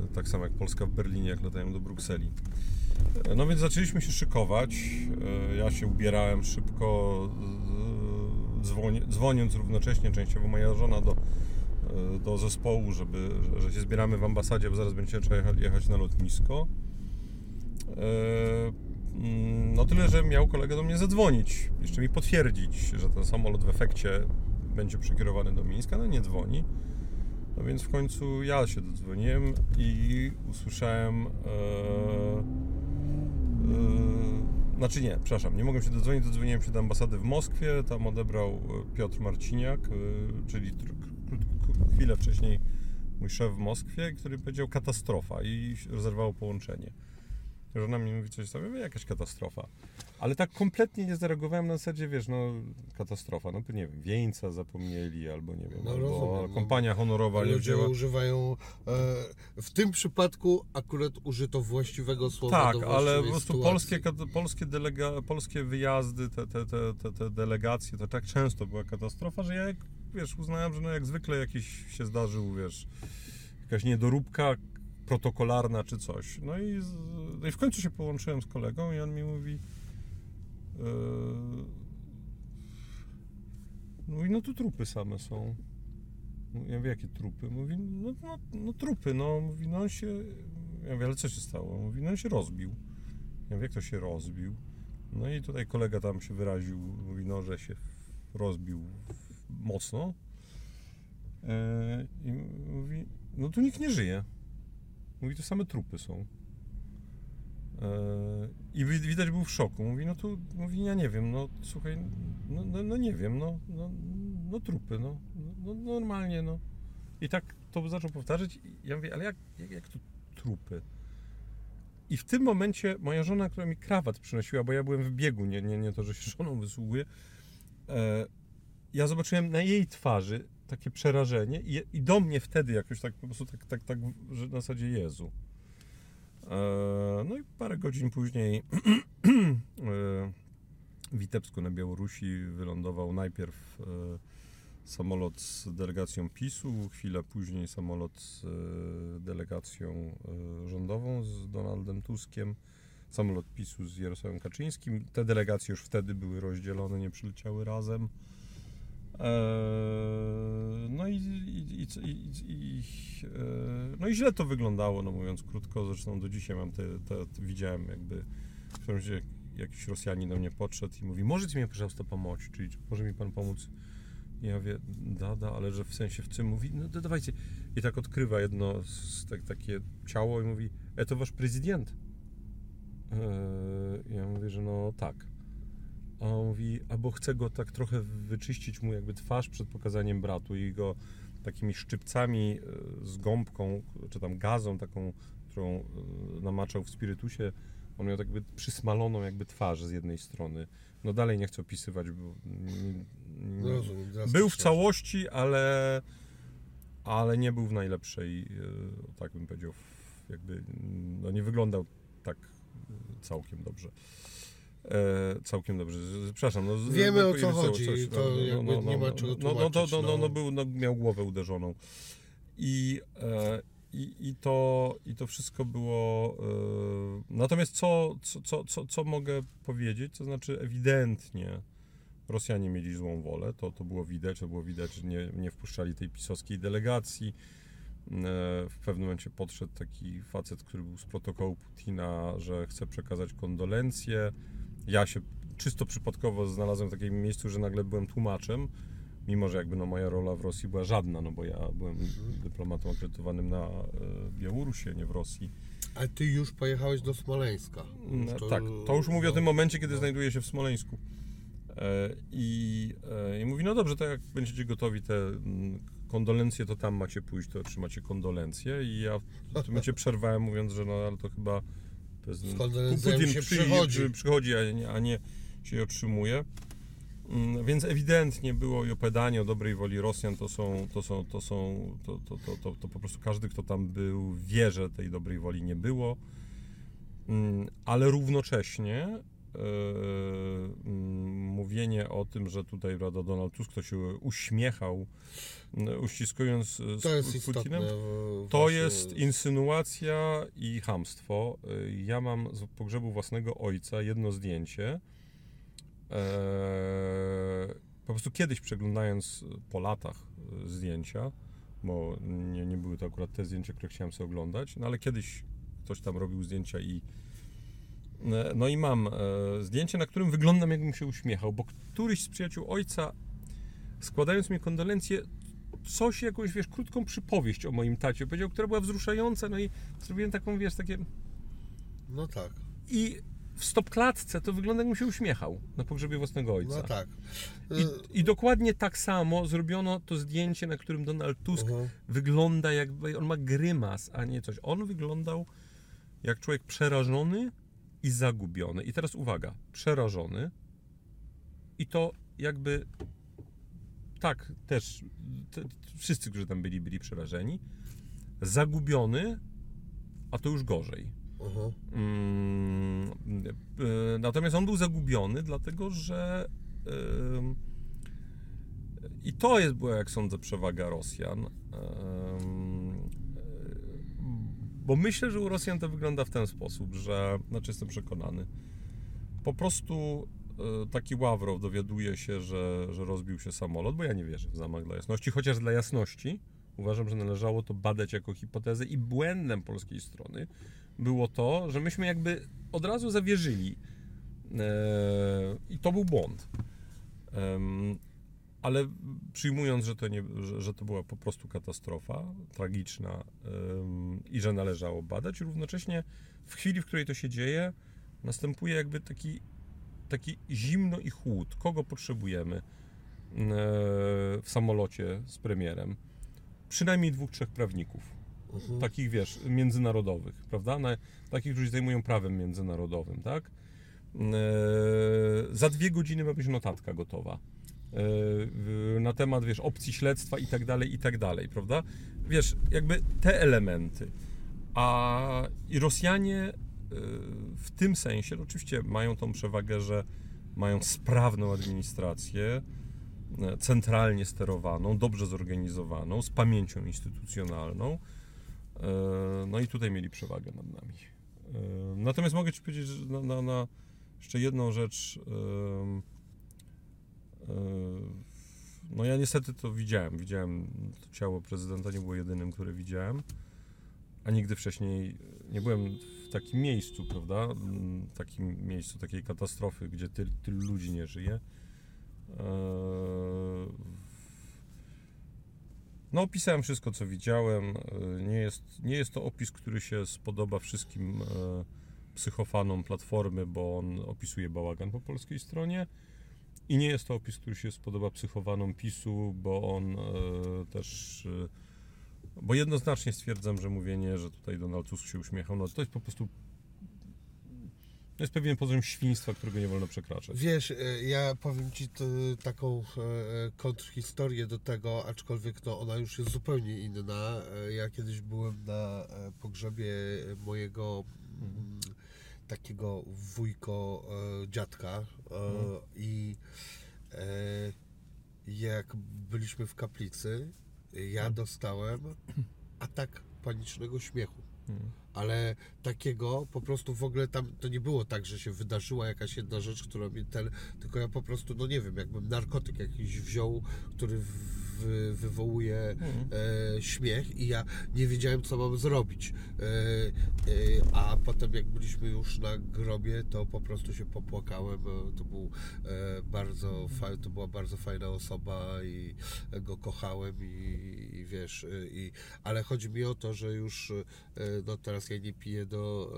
e, tak samo jak Polska w Berlinie, jak latają do Brukseli. E, No więc zaczęliśmy się szykować. E, Ja się ubierałem szybko, dzwoni, dzwoniąc równocześnie częściowo moja żona do, e, do zespołu, żeby, że, się zbieramy w ambasadzie, bo zaraz będziecie trzeba jechać, na lotnisko. E, mm, No tyle, że miał kolega do mnie zadzwonić, jeszcze mi potwierdzić, że ten samolot w efekcie będzie przekierowany do Mińska, no nie dzwoni. No więc w końcu ja się dodzwoniłem i usłyszałem. E, e, znaczy nie, przepraszam, nie mogłem się dodzwonić, dodzwoniłem się do ambasady w Moskwie, tam odebrał e, Piotr Marciniak, e, czyli chwilę wcześniej mój szef w Moskwie, który powiedział katastrofa i rozerwało połączenie. Żona mi mówi coś mówię, jakaś katastrofa. Ale tak kompletnie nie zareagowałem na zasadzie, wiesz, no katastrofa, no nie wiem, wieńca zapomnieli, albo nie wiem, No, albo rozumiem, no. kompania honorowa nie wzięła. używają, e, w tym przypadku akurat użyto właściwego słowa Tak, ale po prostu sytuacji. polskie, polskie, delega, polskie wyjazdy, te, te, te, te, te delegacje, to tak często była katastrofa, że ja, wiesz, uznałem, że no jak zwykle jakiś się zdarzył, wiesz, jakaś niedoróbka protokolarna czy coś. No i, z, no i w końcu się połączyłem z kolegą i on mi mówi yy, mówi, no tu trupy same są. Ja mówię, jakie trupy? Mówi, no, no, no trupy, no. Mówi, no on się... Ja mówię, ale co się stało? Mówi, no on się rozbił. Ja mówię, jak to się rozbił? No i tutaj kolega tam się wyraził, mówi, no, że się rozbił mocno. E, I mówi, no tu nikt nie żyje. Mówi, to same trupy są. E, I wi- widać był w szoku. Mówi, no tu, mówi, ja nie wiem, no słuchaj, no, no, no nie wiem, no, no, no trupy, no, no, no normalnie, no. I tak to zaczął powtarzać. Ja mówię, ale jak, jak, jak to trupy? I w tym momencie moja żona, która mi krawat przynosiła, bo ja byłem w biegu, nie, nie, nie to, że się żoną wysługuję, e, ja zobaczyłem na jej twarzy takie przerażenie i, i do mnie wtedy jakoś tak po prostu tak, tak, tak że na zasadzie Jezu. E, no i parę godzin później e, w Witebsku na Białorusi wylądował najpierw e, samolot z delegacją PiSu, chwilę później samolot z delegacją rządową z Donaldem Tuskiem, samolot PiSu z Jarosławem Kaczyńskim. Te delegacje już wtedy były rozdzielone, nie przyleciały razem. Eee, No i, i, i, i, eee, no i źle to wyglądało, no mówiąc krótko, zresztą do dzisiaj mam te, te, te widziałem jakby w którymś jakiś Rosjanin do mnie podszedł i mówi, możecie mi proszę pomóc, czyli czy może mi pan pomóc? I ja mówię, da, da, ale że w sensie w czym? Mówi, no to dawajcie. I tak odkrywa jedno z, tak, takie ciało i mówi, e to wasz prezydent? Eee, ja mówię, że no tak. A on mówi, albo chce go tak trochę wyczyścić mu jakby twarz przed pokazaniem bratu i go takimi szczypcami e, z gąbką, czy tam gazą taką, którą e, namaczał w spirytusie. On miał tak jakby przysmaloną jakby twarz z jednej strony. No dalej nie chcę opisywać, bo był w całości, ale, ale nie był w najlepszej, e, tak bym powiedział, jakby no nie wyglądał tak całkiem dobrze. E, całkiem dobrze. Przepraszam. No, Wiemy, no, o co chodzi, coś- to jakby nie ma czego no, no, no, tłumaczyć, no, no, no. no, był, no, miał głowę uderzoną. I, e, i, i, to, I to wszystko było. E, natomiast co, co, co, co, co mogę powiedzieć? To znaczy, ewidentnie Rosjanie mieli złą wolę. To, to było widać, to było widać, że nie, nie wpuszczali tej pisowskiej delegacji. E, W pewnym momencie podszedł taki facet, który był z protokołu Putina, że chce przekazać kondolencje. Ja się czysto przypadkowo znalazłem w takim miejscu, że nagle byłem tłumaczem, mimo że jakby no moja rola w Rosji była żadna, no bo ja byłem dyplomatą akredytowanym na e, Białorusi, a nie w Rosji. A ty już pojechałeś do Smoleńska. No, To- tak, to już mówię o tym momencie, kiedy no. znajduję się w Smoleńsku. E, I, e, I mówi, no dobrze, to jak będziecie gotowi te mm, kondolencje, to tam macie pójść, to otrzymacie kondolencje. I ja w tym momencie przerwałem, mówiąc, że no ale to chyba to jest, kondolencjami się przy- przychodzi. przy- przychodzi, a nie, a nie się je otrzymuje. Mm, Więc ewidentnie było i opowiadanie o dobrej woli Rosjan, to są, to są, to są, to, to, to, to, to po prostu każdy, kto tam był, wie, że tej dobrej woli nie było. Mm, Ale równocześnie mówienie o tym, że tutaj prawda, Donald Tusk to się uśmiechał, uściskując e, z To jest z. Putinem. To jest insynuacja i hamstwo. Y, Ja mam z pogrzebu własnego ojca jedno zdjęcie. Eee, Po prostu kiedyś przeglądając po latach y, zdjęcia, bo nie, nie były to akurat te zdjęcia, które chciałem sobie oglądać, no ale kiedyś ktoś tam robił zdjęcia i e, no i mam e, zdjęcie, na którym wyglądam jakbym się uśmiechał, bo któryś z przyjaciół ojca składając mi kondolencje coś, jakąś, wiesz, krótką przypowieść o moim tacie powiedział, która była wzruszająca, no i zrobiłem taką, wiesz, takie... No tak, I w stopklatce to wygląda, jakbym się uśmiechał na pogrzebie własnego ojca. no tak. I, I dokładnie tak samo zrobiono to zdjęcie, na którym Donald Tusk Mhm. wygląda jakby, on ma grymas, a nie coś. On wyglądał jak człowiek przerażony i zagubiony. I teraz uwaga, przerażony i to jakby tak też te, wszyscy, którzy tam byli, byli przerażeni. Zagubiony, a to już gorzej. Mhm. Mm, e, Natomiast on był zagubiony, dlatego że. I to jest była, jak sądzę, przewaga Rosjan. e, Bo myślę, że u Rosjan to wygląda w ten sposób, że. Znaczy, jestem przekonany. Po prostu e, taki Ławrow dowiaduje się, że, że rozbił się samolot, bo ja nie wierzę w zamach dla jasności, chociaż dla jasności uważam, że należało to badać jako hipotezę i błędem polskiej strony było to, że myśmy jakby od razu zawierzyli. E, I to był błąd. Ale przyjmując, że to, nie, że, że to była po prostu katastrofa tragiczna i że należało badać, równocześnie w chwili, w której to się dzieje, następuje jakby taki, taki zimno i chłód. Kogo potrzebujemy e, w samolocie z premierem? Przynajmniej dwóch, trzech prawników Mhm. takich, wiesz, międzynarodowych, prawda? Na, takich, którzy zajmują prawem międzynarodowym, tak? E, za dwie godziny ma być notatka gotowa. Na temat, wiesz, opcji śledztwa i tak dalej, i tak dalej, prawda? Wiesz, jakby te elementy. A i Rosjanie e, w tym sensie oczywiście mają tą przewagę, że mają sprawną administrację, e, centralnie sterowaną, dobrze zorganizowaną, z pamięcią instytucjonalną. E, No i tutaj mieli przewagę nad nami. Natomiast mogę Ci powiedzieć na, na, na jeszcze jedną rzecz. E, No ja niestety to widziałem. Widziałem to ciało prezydenta, nie było jedynym, które widziałem. A nigdy wcześniej nie byłem w takim miejscu, prawda? Mm, Takim miejscu takiej katastrofy, gdzie tyl, tylu ludzi nie żyje. E, No, opisałem wszystko, co widziałem. E, Nie jest, nie jest to opis, który się spodoba wszystkim psychofanom Platformy, bo on opisuje bałagan po polskiej stronie I nie jest to opis, który się spodoba psychowanom PiSu, bo on e, też. E, bo jednoznacznie stwierdzam, że mówienie, że tutaj Donald Tusk się uśmiechał, no to jest po prostu. To jest pewien poziom świństwa, którego nie wolno przekraczać. Wiesz, e, ja powiem Ci taką kontrhistorię do tego, aczkolwiek no, ona już jest zupełnie inna. Ja kiedyś byłem na pogrzebie mojego mm, takiego wujko e, dziadka e, i e, jak byliśmy w kaplicy, ja dostałem atak panicznego śmiechu. Mhm. Ale takiego po prostu w ogóle tam to nie było tak, że się wydarzyła jakaś jedna rzecz, która mi ten. Tylko ja po prostu, no nie wiem, jakbym narkotyk jakiś wziął, który w, wywołuje Mhm. e, śmiech i ja nie wiedziałem, co mam zrobić. E, e, a potem, jak byliśmy już na grobie, to po prostu się popłakałem. E, To był e, bardzo fa- to była bardzo fajna osoba i go kochałem i, i wiesz, e, i, ale chodzi mi o to, że już no teraz ja nie piję do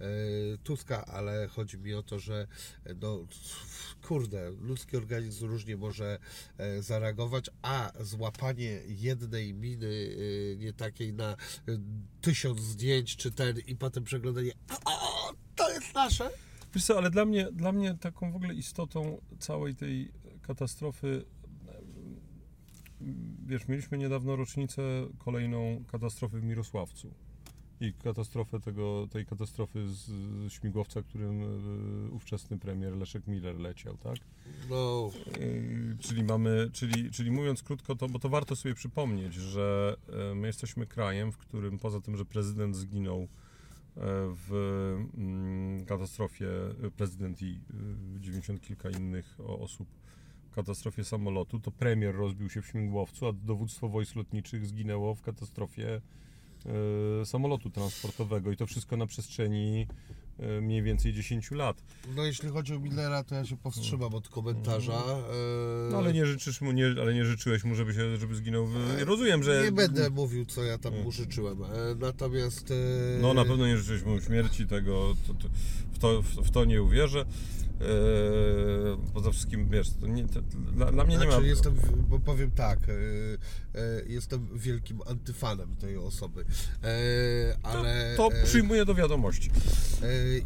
e, Tuska, ale chodzi mi o to, że no kurde, ludzki organizm różnie może zareagować, a złapanie jednej miny e, nie takiej na e, tysiąc zdjęć czy ten i potem przeglądanie. A, to jest nasze? Wiesz co, ale dla mnie, dla mnie taką w ogóle istotą całej tej katastrofy, wiesz, mieliśmy niedawno rocznicę kolejną katastrofy w Mirosławcu i katastrofę tego, tej katastrofy z, z śmigłowca, którym e, ówczesny premier Leszek Miller leciał, tak? no Czyli mamy, czyli, czyli mówiąc krótko, to, bo to warto sobie przypomnieć, że e, my jesteśmy krajem, w którym poza tym, że prezydent zginął e, w mm, katastrofie, prezydent i e, 90 kilka innych osób w katastrofie samolotu, to premier rozbił się w śmigłowcu, a dowództwo wojsk lotniczych zginęło w katastrofie samolotu transportowego i to wszystko na przestrzeni e, mniej więcej 10 lat. No jeśli chodzi o Millera, to ja się powstrzymam od komentarza. e, No ale nie życzysz mu, nie, ale nie życzyłeś mu, żeby się, żeby zginął. W... Rozumiem, że. Nie będę mówił, co ja tam mu życzyłem. E, Natomiast. e, No na pewno nie życzyłeś mu śmierci, tego to, to, w, to, w to nie uwierzę. Eee, poza wszystkim, wiesz, to nie, to, dla, dla mnie nie Znaczy, ma. jestem, bo powiem tak, e, e, jestem wielkim antyfanem tej osoby, ale... To e, przyjmuję do wiadomości.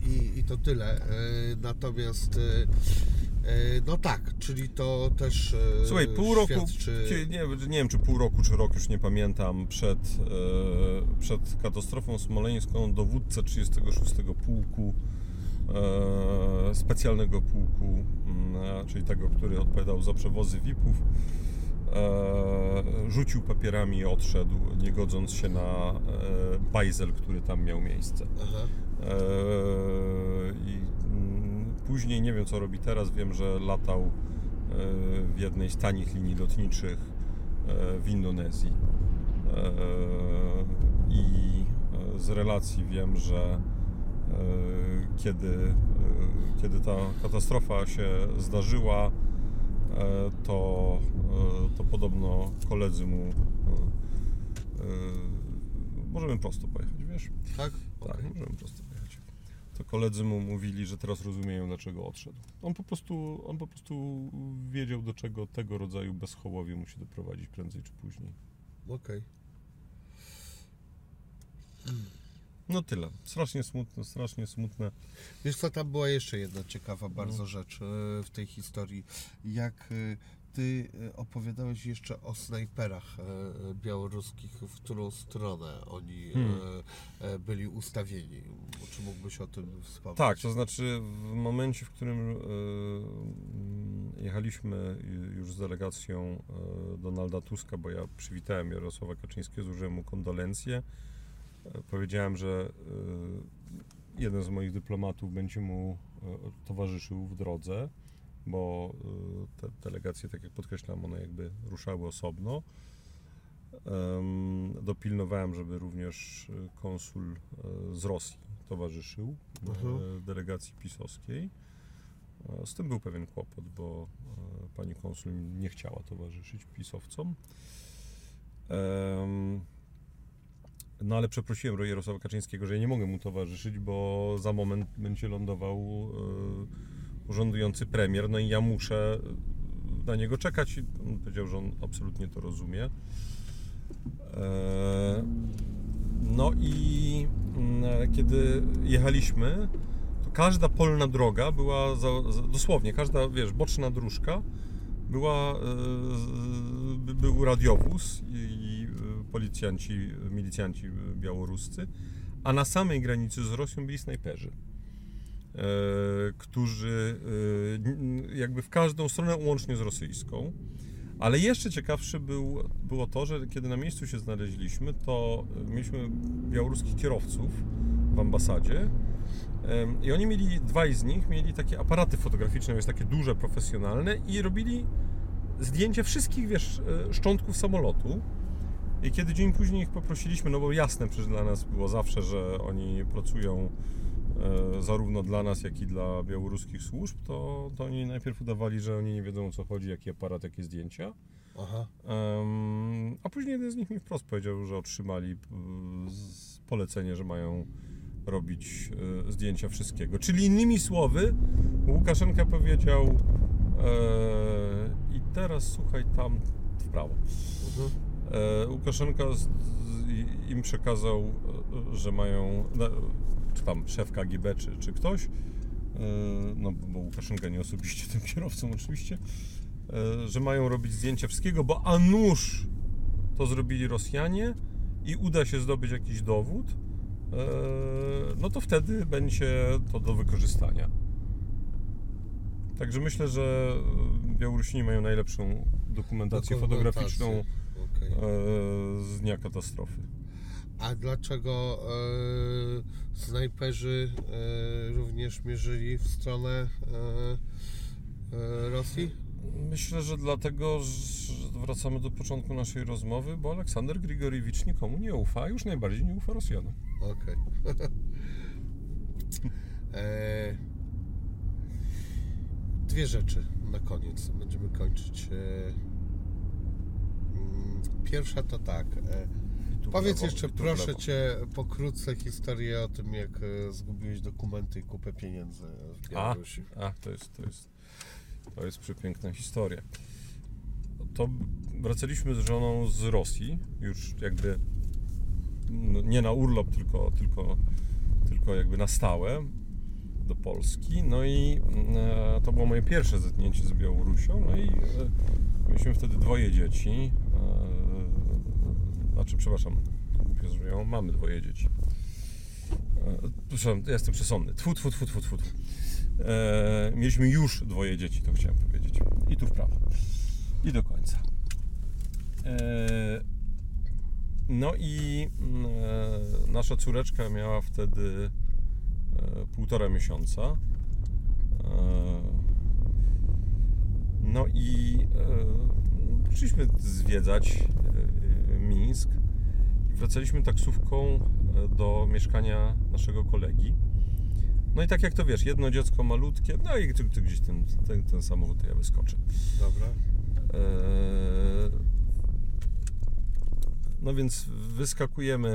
i, I to tyle. Natomiast, no tak, czyli to też Słuchaj, pół roku, cie- nie, nie wiem czy pół roku, czy rok, już nie pamiętam, przed, przed katastrofą smoleńską dowódca 36 Pułku, specjalnego pułku, mm, e, czyli tego, który odpowiadał za przewozy VIP-ów, e, rzucił papierami i odszedł, nie godząc się na e, bajzel, który tam miał miejsce. Aha. I mm, później nie wiem co robi teraz. Wiem, że latał e, w jednej z tanich linii lotniczych e, w Indonezji. I e, z relacji wiem, że e, kiedy, e, kiedy ta katastrofa się zdarzyła, e, to, e, to podobno koledzy mu e, e, możemy prosto pojechać, wiesz? Tak? Tak, Okej. możemy prosto pojechać. To koledzy mu mówili, że teraz rozumieją, dlaczego odszedł. On po prostu, on po prostu wiedział, do czego tego rodzaju bezchołowie musi doprowadzić prędzej czy później. Okej. No tyle. Strasznie smutne, strasznie smutne. Wiesz co, tam była jeszcze jedna ciekawa No. bardzo rzecz e, w tej historii. Jak e, ty e, opowiadałeś jeszcze o snajperach białoruskich, w którą stronę oni Hmm. byli ustawieni. Czy mógłbyś o tym wspomnieć? Tak, to znaczy w momencie, w którym jechaliśmy już z delegacją Donalda Tuska, bo ja przywitałem Jarosława Kaczyńskiego, złożyłem mu kondolencje. Powiedziałem, że e, jeden z moich dyplomatów będzie mu e, towarzyszył w drodze, bo e, te delegacje, tak jak podkreślam, one jakby ruszały osobno. Em, Dopilnowałem, żeby również konsul z Rosji towarzyszył Mhm. delegacji pisowskiej. Z tym był pewien kłopot, bo pani konsul nie chciała towarzyszyć pisowcom. No ale przeprosiłem Jarosława Kaczyńskiego, że ja nie mogę mu towarzyszyć, bo za moment będzie lądował e, premier, no i ja muszę na niego czekać. On powiedział, że on absolutnie to rozumie. E, No i mm, kiedy jechaliśmy, to każda polna droga była, za, za, dosłownie, każda, wiesz, boczna dróżka była, e, był radiowóz i, i e, policjanci, milicjanci białoruscy, a na samej granicy z Rosją byli snajperzy, e, którzy e, jakby w każdą stronę łącznie z rosyjską. Ale jeszcze ciekawsze był, było to, że kiedy na miejscu się znaleźliśmy, to e, mieliśmy białoruskich kierowców w ambasadzie i oni mieli, dwaj z nich mieli takie aparaty fotograficzne, więc takie duże, profesjonalne i robili zdjęcie wszystkich, wiesz, e, szczątków samolotu. I kiedy dzień później ich poprosiliśmy, no bo jasne przecież dla nas było zawsze, że oni pracują e, zarówno dla nas, jak i dla białoruskich służb, to, to oni najpierw udawali, że oni nie wiedzą o co chodzi, jaki aparat, jakie zdjęcia. Aha. Em, a później jeden z nich mi wprost powiedział, że otrzymali z- polecenie, że mają robić y, zdjęcia wszystkiego. Czyli innymi słowy, Łukaszenka powiedział e, i teraz słuchaj tam w prawo. Mhm. E, Łukaszenka im przekazał, e, że mają, czy tam szef KGB, czy, czy ktoś, e, no bo Łukaszenka nie osobiście tym kierowcą oczywiście, że mają robić zdjęcia wszystkiego, bo a nuż to zrobili Rosjanie i uda się zdobyć jakiś dowód, no to wtedy będzie to do wykorzystania. Także myślę, że Białorusini mają najlepszą dokumentację fotograficzną Okej. e, z dnia katastrofy. A dlaczego e, snajperzy e, również mierzyli w stronę e, e, Rosji? Myślę, że dlatego, że wracamy do początku naszej rozmowy, bo Aleksander Grigoriewicz nikomu nie ufa, już najbardziej nie ufa Rosjanom. Okej. e, dwie rzeczy na koniec. Będziemy kończyć. Pierwsza to tak. E, tu powiedz lewo, jeszcze proszę. Cię pokrótce historię o tym, jak e, zgubiłeś dokumenty i kupę pieniędzy w A, Białorusi. a to, jest, to, jest, to jest przepiękna historia. To wracaliśmy z żoną z Rosji, już jakby no, nie na urlop, tylko, tylko, tylko jakby na stałe do Polski. No i e, to było moje pierwsze zetknięcie z Białorusią. No i e, mieliśmy wtedy dwoje dzieci. E, znaczy, przepraszam, głupio zrobiłem, mamy dwoje dzieci. E, przepraszam, ja jestem przesądny. Tfu, tfu, tfu, tfu, tfu. E, mieliśmy już dwoje dzieci, to chciałem powiedzieć. I tu w prawo. I do końca. E, no i e, nasza córeczka miała wtedy e, półtora miesiąca. No i e, poszliśmy zwiedzać e, Mińsk i wracaliśmy taksówką e, do mieszkania naszego kolegi. No i tak jak to wiesz, jedno dziecko malutkie, no i tu, tu gdzieś ten, ten, ten samochód to ja wyskoczę. Dobra. No więc wyskakujemy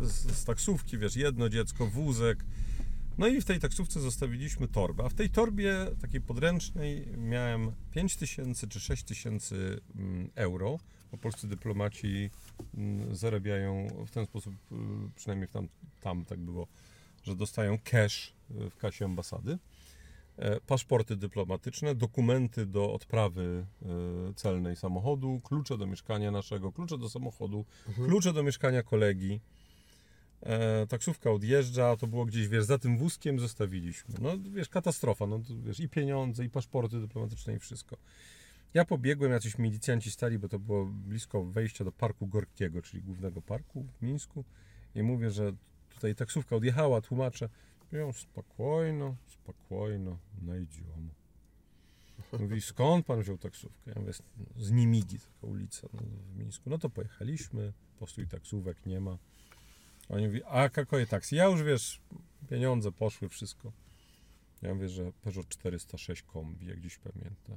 e, z, z taksówki, wiesz, jedno dziecko, wózek. No i w tej taksówce zostawiliśmy torbę. A w tej torbie takiej podręcznej miałem 5 tysięcy czy 6 tysięcy mm, euro, bo polscy dyplomaci mm, zarabiają w ten sposób, y, przynajmniej tam, tam tak było, że dostają cash y, w kasie ambasady e, paszporty dyplomatyczne, dokumenty do odprawy e, celnej samochodu, klucze do mieszkania naszego, klucze do samochodu, klucze do mieszkania kolegi. E, taksówka odjeżdża, to było gdzieś, wiesz, za tym wózkiem zostawiliśmy. No, wiesz, katastrofa, no, wiesz, i pieniądze, i paszporty dyplomatyczne, i wszystko. Ja pobiegłem, jacyś milicjanci stali, bo to było blisko wejścia do Parku Gorkiego, czyli głównego parku w Mińsku i mówię, że tutaj taksówka odjechała, tłumaczę. Mówią, spokojno, spokojno, najdziemy. Mówi, skąd pan wziął taksówkę? Ja mówię, z Nimigi, taka ulica no, w Mińsku. No to pojechaliśmy, postój taksówek nie ma. Oni mówi, a jakie taksy? Ja już, wiesz, pieniądze poszły, wszystko. Ja mówię, że Peugeot 406 kombi, jak dziś pamiętam.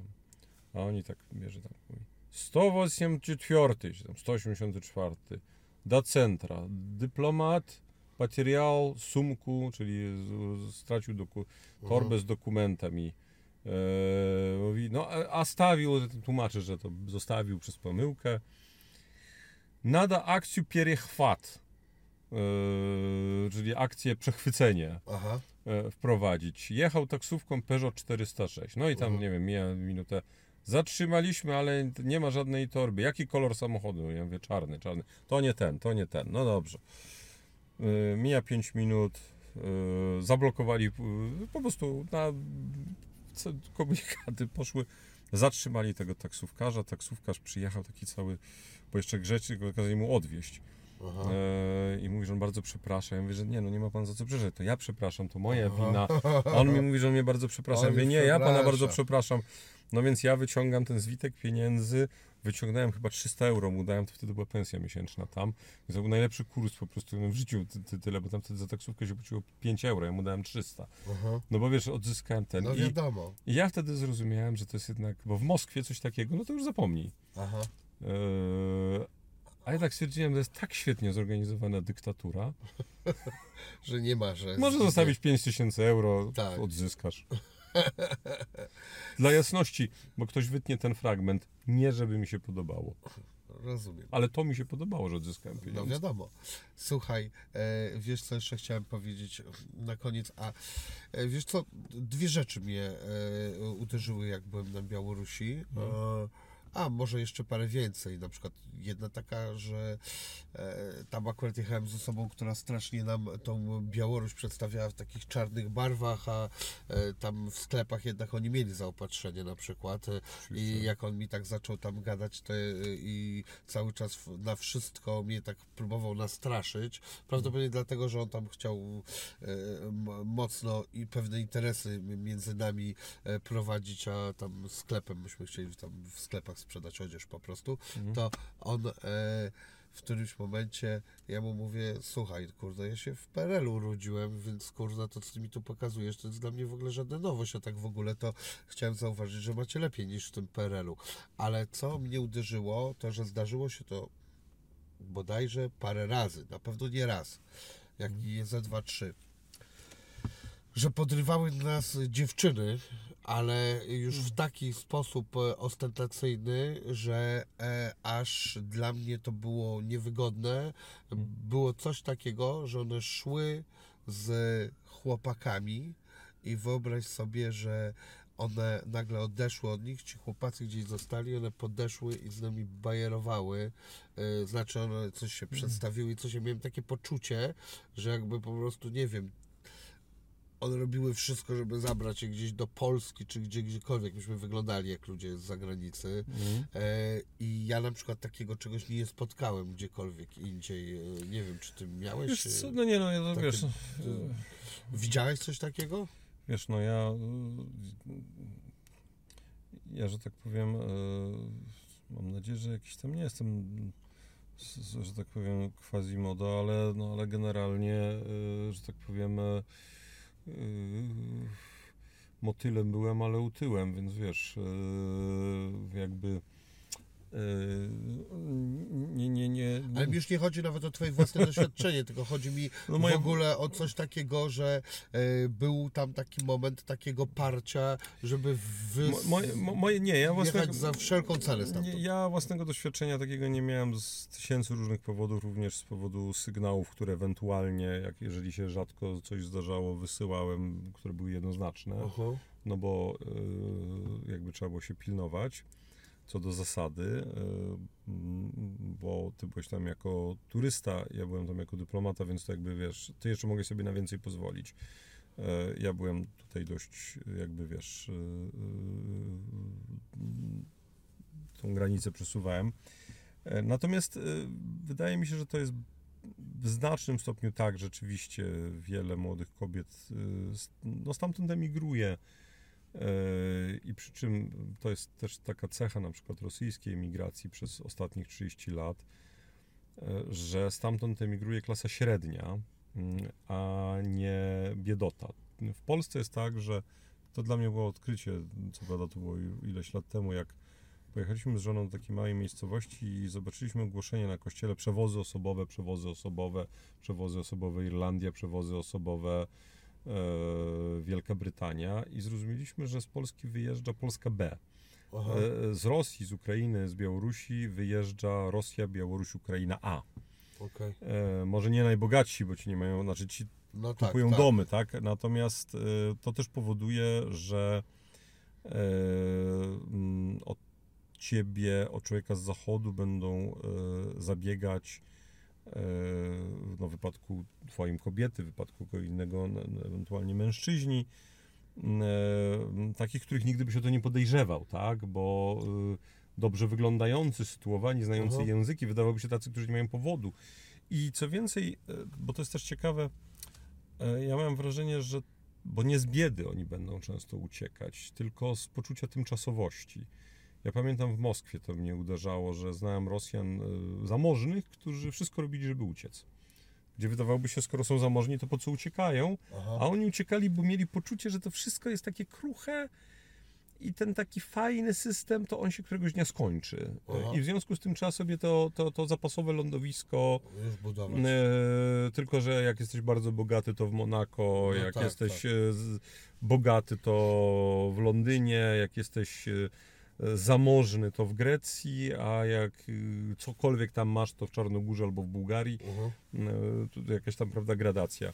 A oni tak, bierze tam, mówi, 184, czy tam 184, do centra, dyplomat, materiał, sumku, czyli stracił doku, torbę z dokumentami. E, mówi, no a stawił, tłumaczy, że to zostawił przez pomyłkę. Nada akcję pierechwat, czyli akcję przechwycenie Aha. e, wprowadzić. Jechał taksówką Peugeot 406. No i tam, Mhm. nie wiem, mija minutę. Zatrzymaliśmy, ale nie ma żadnej torby. Jaki kolor samochodu? Ja mówię, czarny, czarny. To nie ten, to nie ten. No dobrze. E, Mija 5 minut. e, Zablokowali e, po prostu na komunikaty poszły. Zatrzymali tego taksówkarza. Taksówkarz przyjechał taki cały, bo jeszcze grzecznie kazali mu odwieźć. E, I mówi, że on bardzo przeprasza. Ja mówię, że nie, no nie ma pan za co przepraszać. To ja przepraszam, to moja wina. A on mi mówi, że on mnie bardzo przeprasza. Ja mówię, już nie, ja pana przeprasza. bardzo przepraszam. No więc ja wyciągam ten zwitek pieniędzy, wyciągnąłem chyba 300 euro, mu dałem, to wtedy była pensja miesięczna tam. I to był najlepszy kurs po prostu w życiu ty, ty, tyle, bo tam wtedy za taksówkę się płaciło 5 euro, ja mu dałem 300. Aha. No bo wiesz, odzyskałem ten. No I, wiadomo. I ja wtedy zrozumiałem, że to jest jednak, bo w Moskwie coś takiego, no to już zapomnij. Aha. Eee, a ja tak stwierdziłem, że to jest tak świetnie zorganizowana dyktatura. Że nie ma, że... Może zostawić 5000 euro, Tak. odzyskasz. Dla jasności, bo ktoś wytnie ten fragment, nie żeby mi się podobało, Rozumiem. ale to mi się podobało, że odzyskałem No pieniądze. wiadomo. Słuchaj, e, wiesz co jeszcze chciałem powiedzieć na koniec, a e, wiesz co, dwie rzeczy mnie e, uderzyły jak byłem na Białorusi. E, a może jeszcze parę więcej, na przykład jedna taka, że e, tam akurat jechałem z osobą, która strasznie nam tą Białoruś przedstawiała w takich czarnych barwach, a e, tam w sklepach jednak oni mieli zaopatrzenie na przykład. E, i jak on mi tak zaczął tam gadać to, e, i cały czas na wszystko mnie tak próbował nastraszyć, prawdopodobnie dlatego, że on tam chciał mocno i pewne interesy między nami prowadzić, a tam sklepem myśmy chcieli tam w sklepach sprzedać odzież po prostu, to on e, w którymś momencie ja mu mówię, słuchaj, kurde, ja się w PRL-u urodziłem, więc kurde, to co ty mi tu pokazujesz, to jest dla mnie w ogóle żadna nowość, a tak w ogóle to chciałem zauważyć, że macie lepiej niż w tym PRL-u. Ale co mnie uderzyło, to że zdarzyło się to bodajże parę razy, na pewno nie raz, jak nie ze dwa, trzy, że podrywały nas dziewczyny, ale już w taki sposób e, ostentacyjny, że e, aż dla mnie to było niewygodne. Było coś takiego, że one szły z chłopakami i wyobraź sobie, że one nagle odeszły od nich, ci chłopacy gdzieś zostali, one podeszły i z nami bajerowały, e, znaczy one coś się przedstawiły i coś, ja miałem takie poczucie, że jakby po prostu, nie wiem, one robiły wszystko, żeby zabrać je gdzieś do Polski, czy gdzie, gdziekolwiek, myśmy wyglądali jak ludzie z zagranicy. Mhm. E, I ja na przykład takiego czegoś nie spotkałem gdziekolwiek indziej. E, Nie wiem, czy ty miałeś. Wiesz e, co, no nie no, ja to takie- wiesz, no, Widziałeś coś takiego? wiesz, no ja, y, ja, że tak powiem, mam nadzieję, że jakiś tam nie jestem, że tak powiem, quasi moda, ale, no, ale generalnie, że tak powiem, y, y, motylem byłem, ale utyłem, więc wiesz, y, jakby nie, nie, nie. Ale mi już nie chodzi nawet o twoje własne doświadczenie, tylko chodzi mi No moje- w ogóle o coś takiego, że e, był tam taki moment takiego parcia, żeby wy... Mo- Moje, mo- moje, nie, ja własnego, za wszelką cenę stamtąd. ja własnego doświadczenia takiego nie miałem z tysięcy różnych powodów, również z powodu sygnałów, które ewentualnie, jak jeżeli się rzadko coś zdarzało, wysyłałem, które były jednoznaczne, Aha. no bo y, jakby trzeba było się pilnować co do zasady, mm, bo ty byłeś tam jako turysta, ja byłem tam jako dyplomata, więc to jakby wiesz, ty jeszcze mogę sobie na więcej pozwolić. E, Ja byłem tutaj dość, jakby wiesz, y, tą granicę przesuwałem. E, Natomiast wydaje mi się, że to jest w znacznym stopniu tak, rzeczywiście wiele młodych kobiet no, stamtąd emigruje. E, I przy czym to jest też taka cecha na przykład rosyjskiej emigracji przez ostatnich 30 lat, e, że stamtąd emigruje klasa średnia, mm, a nie biedota. W Polsce jest tak, że to dla mnie było odkrycie, co prawda to było ileś lat temu, jak pojechaliśmy z żoną do takiej małej miejscowości i zobaczyliśmy ogłoszenie na kościele przewozy osobowe, przewozy osobowe, przewozy osobowe Irlandia, przewozy osobowe Wielka Brytania i zrozumieliśmy, że z Polski wyjeżdża Polska B. Aha. E, z Rosji, z Ukrainy, z Białorusi wyjeżdża Rosja, Białoruś, Ukraina A. Okej. E, może nie najbogatsi, bo ci nie mają, znaczy ci No tak, kupują tak. domy, tak? Natomiast e, to też powoduje, że e, mm, od ciebie, od człowieka z zachodu będą e, zabiegać e, no, w wypadku twoim kobiety, w wypadku kogo innego ewentualnie mężczyźni, e, takich, których nigdy byś o to nie podejrzewał, tak? Bo e, dobrze wyglądający, sytuowani, znający Aha. języki, wydawałoby się tacy, którzy nie mają powodu. I co więcej, e, bo to jest też ciekawe, e, ja mam wrażenie, że bo nie z biedy oni będą często uciekać, tylko z poczucia tymczasowości. Ja pamiętam w Moskwie to mnie uderzało, że znałem Rosjan e, zamożnych, którzy wszystko robili, żeby uciec. Gdzie wydawałoby się, skoro są zamożni, to po co uciekają? Aha. A oni uciekali, bo mieli poczucie, że to wszystko jest takie kruche i ten taki fajny system, to on się któregoś dnia skończy. Aha. I w związku z tym trzeba sobie to, to, to zapasowe lądowisko Już budować. E, tylko, że jak jesteś bardzo bogaty, to w Monako, No jak tak, jesteś tak. e, bogaty, to w Londynie, jak jesteś e, zamożny, to w Grecji, a jak e, cokolwiek tam masz, to w Czarnogórze albo w Bułgarii. Mhm. E, to jakaś tam, prawda, gradacja.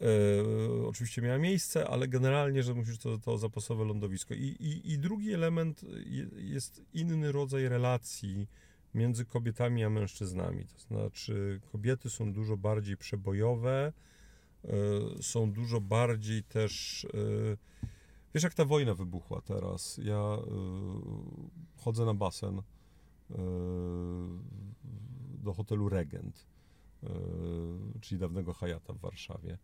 E, oczywiście miała miejsce, ale generalnie, że musisz to, to zapasowe lądowisko. I, i, I drugi element je, jest inny rodzaj relacji między kobietami a mężczyznami. To znaczy, kobiety są dużo bardziej przebojowe, e, są dużo bardziej też. e, Wiesz, jak ta wojna wybuchła teraz? Ja e, chodzę na basen e, do hotelu Regent, e, czyli dawnego Hayata w Warszawie.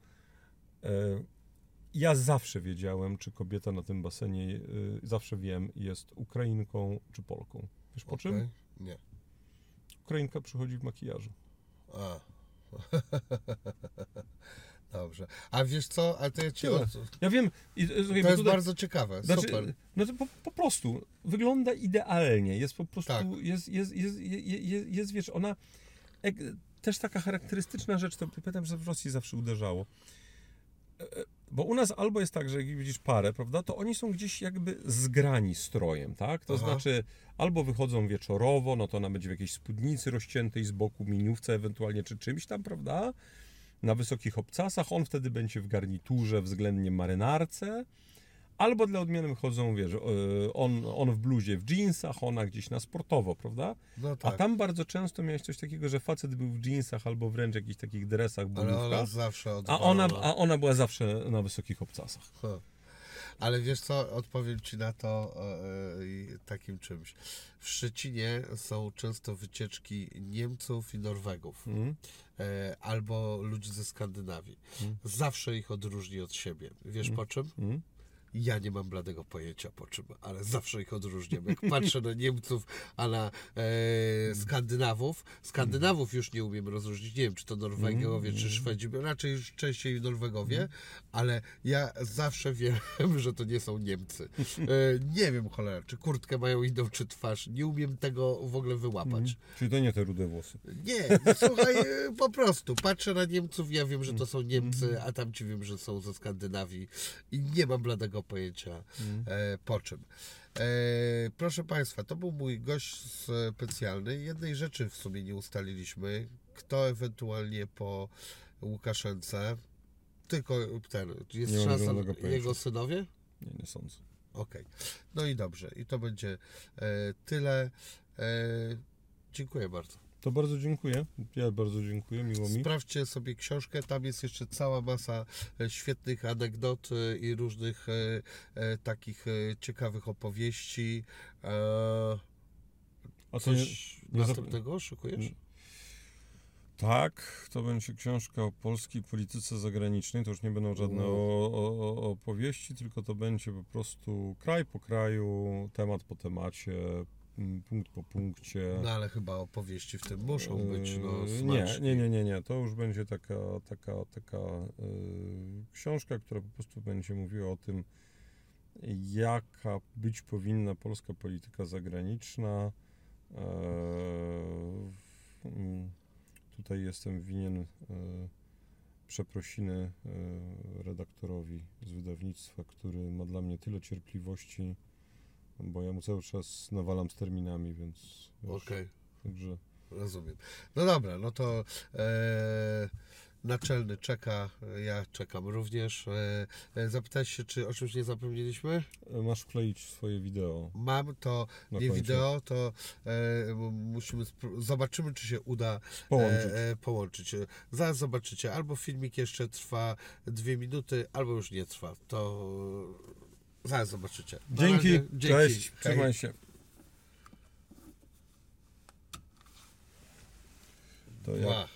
Ja zawsze wiedziałem, czy kobieta na tym basenie, zawsze wiem, jest Ukrainką czy Polką. Wiesz po czym? Okej. Nie. Ukrainka przychodzi w makijażu. A. Dobrze. A wiesz co? A to ja cię. Ja wiem. I, e, To jest tutaj- bardzo ciekawe. Znaczy, Super. No to po, po prostu wygląda idealnie. Jest po prostu, Tak. jest, jest, jest, jest, jest, wiesz, ona. Jak, też taka charakterystyczna rzecz, to pamiętam, że w Rosji zawsze uderzało. E, e, Bo u nas albo jest tak, że jak widzisz parę, prawda, to oni są gdzieś jakby zgrani strojem, tak? To Aha. znaczy, albo wychodzą wieczorowo, no to ona będzie w jakiejś spódnicy rozciętej z boku, miniówce ewentualnie, czy czymś tam, prawda? Na wysokich obcasach, on wtedy będzie w garniturze, względnie marynarce. Albo dla odmiany chodzą, wiesz, e, on, on w bluzie, w jeansach, ona gdzieś na sportowo, prawda? No A tak. tam bardzo często miałeś coś takiego, że facet był w jeansach albo wręcz jakichś takich dresach, Ale ona zawsze a ona, a ona była zawsze na wysokich obcasach. Ha. Ale wiesz co, odpowiem Ci na to e, e, takim czymś. W Szczecinie są często wycieczki Niemców i Norwegów, Mm? e, albo ludzi ze Skandynawii. Mm. Zawsze ich odróżni od siebie. Wiesz po czym? Ja nie mam bladego pojęcia po czym, ale zawsze ich odróżniam. Jak patrzę na Niemców, a na e, Skandynawów, Skandynawów już nie umiem rozróżnić. Nie wiem, czy to Norwegowie, czy Szwedzi, raczej już częściej Norwegowie, ale ja zawsze wiem, że to nie są Niemcy. E, nie wiem, cholera, czy kurtkę mają inną, czy twarz. Nie umiem tego w ogóle wyłapać. Czyli to nie te rude włosy. Nie, no słuchaj, e, po prostu patrzę na Niemców, ja wiem, że to są Niemcy, a tamci wiem, że są ze Skandynawii i nie mam bladego pojęcia e, po czym. E, proszę Państwa, to był mój gość specjalny. Jednej rzeczy w sumie nie ustaliliśmy. Kto ewentualnie po Łukaszence, tylko ten, jest Nie szansa, jego synowie? Nie, nie sądzę. Okej. No i dobrze. I to będzie e, tyle. E, dziękuję bardzo. To bardzo dziękuję. Ja bardzo dziękuję, miło mi. Sprawdźcie sobie książkę, tam jest jeszcze cała masa e, świetnych anegdot e, i różnych e, takich ciekawych opowieści. A nie, coś nie zap- następnego szykujesz? Tak, to będzie książka o polskiej polityce zagranicznej. To już nie będą żadne U. o, o, opowieści, tylko to będzie po prostu kraj po kraju, temat po temacie, punkt po punkcie. No ale chyba opowieści w tym muszą być. No, Yy, nie, nie, nie, nie, nie. To już będzie taka, taka, taka yy, książka, która po prostu będzie mówiła o tym, jaka być powinna polska polityka zagraniczna. Mm, tutaj jestem winien yy, przeprosiny e, redaktorowi z wydawnictwa, który ma dla mnie tyle cierpliwości, bo ja mu cały czas nawalam z terminami, więc Okej, także rozumiem. No dobra, no to e, naczelny czeka, ja czekam również. E, e, zapytać się, czy o czymś nie zapomnieliśmy? e, masz wkleić swoje wideo Mam to, nie końcu. wideo, to e, musimy, zobaczymy, czy się uda Połączyć. E, e, połączyć. Zaraz zobaczycie, albo filmik jeszcze trwa dwie minuty, albo już nie trwa. To zaraz zobaczycie. Na Dzięki, razie, cześć, Hej. trzymaj się. To Ła.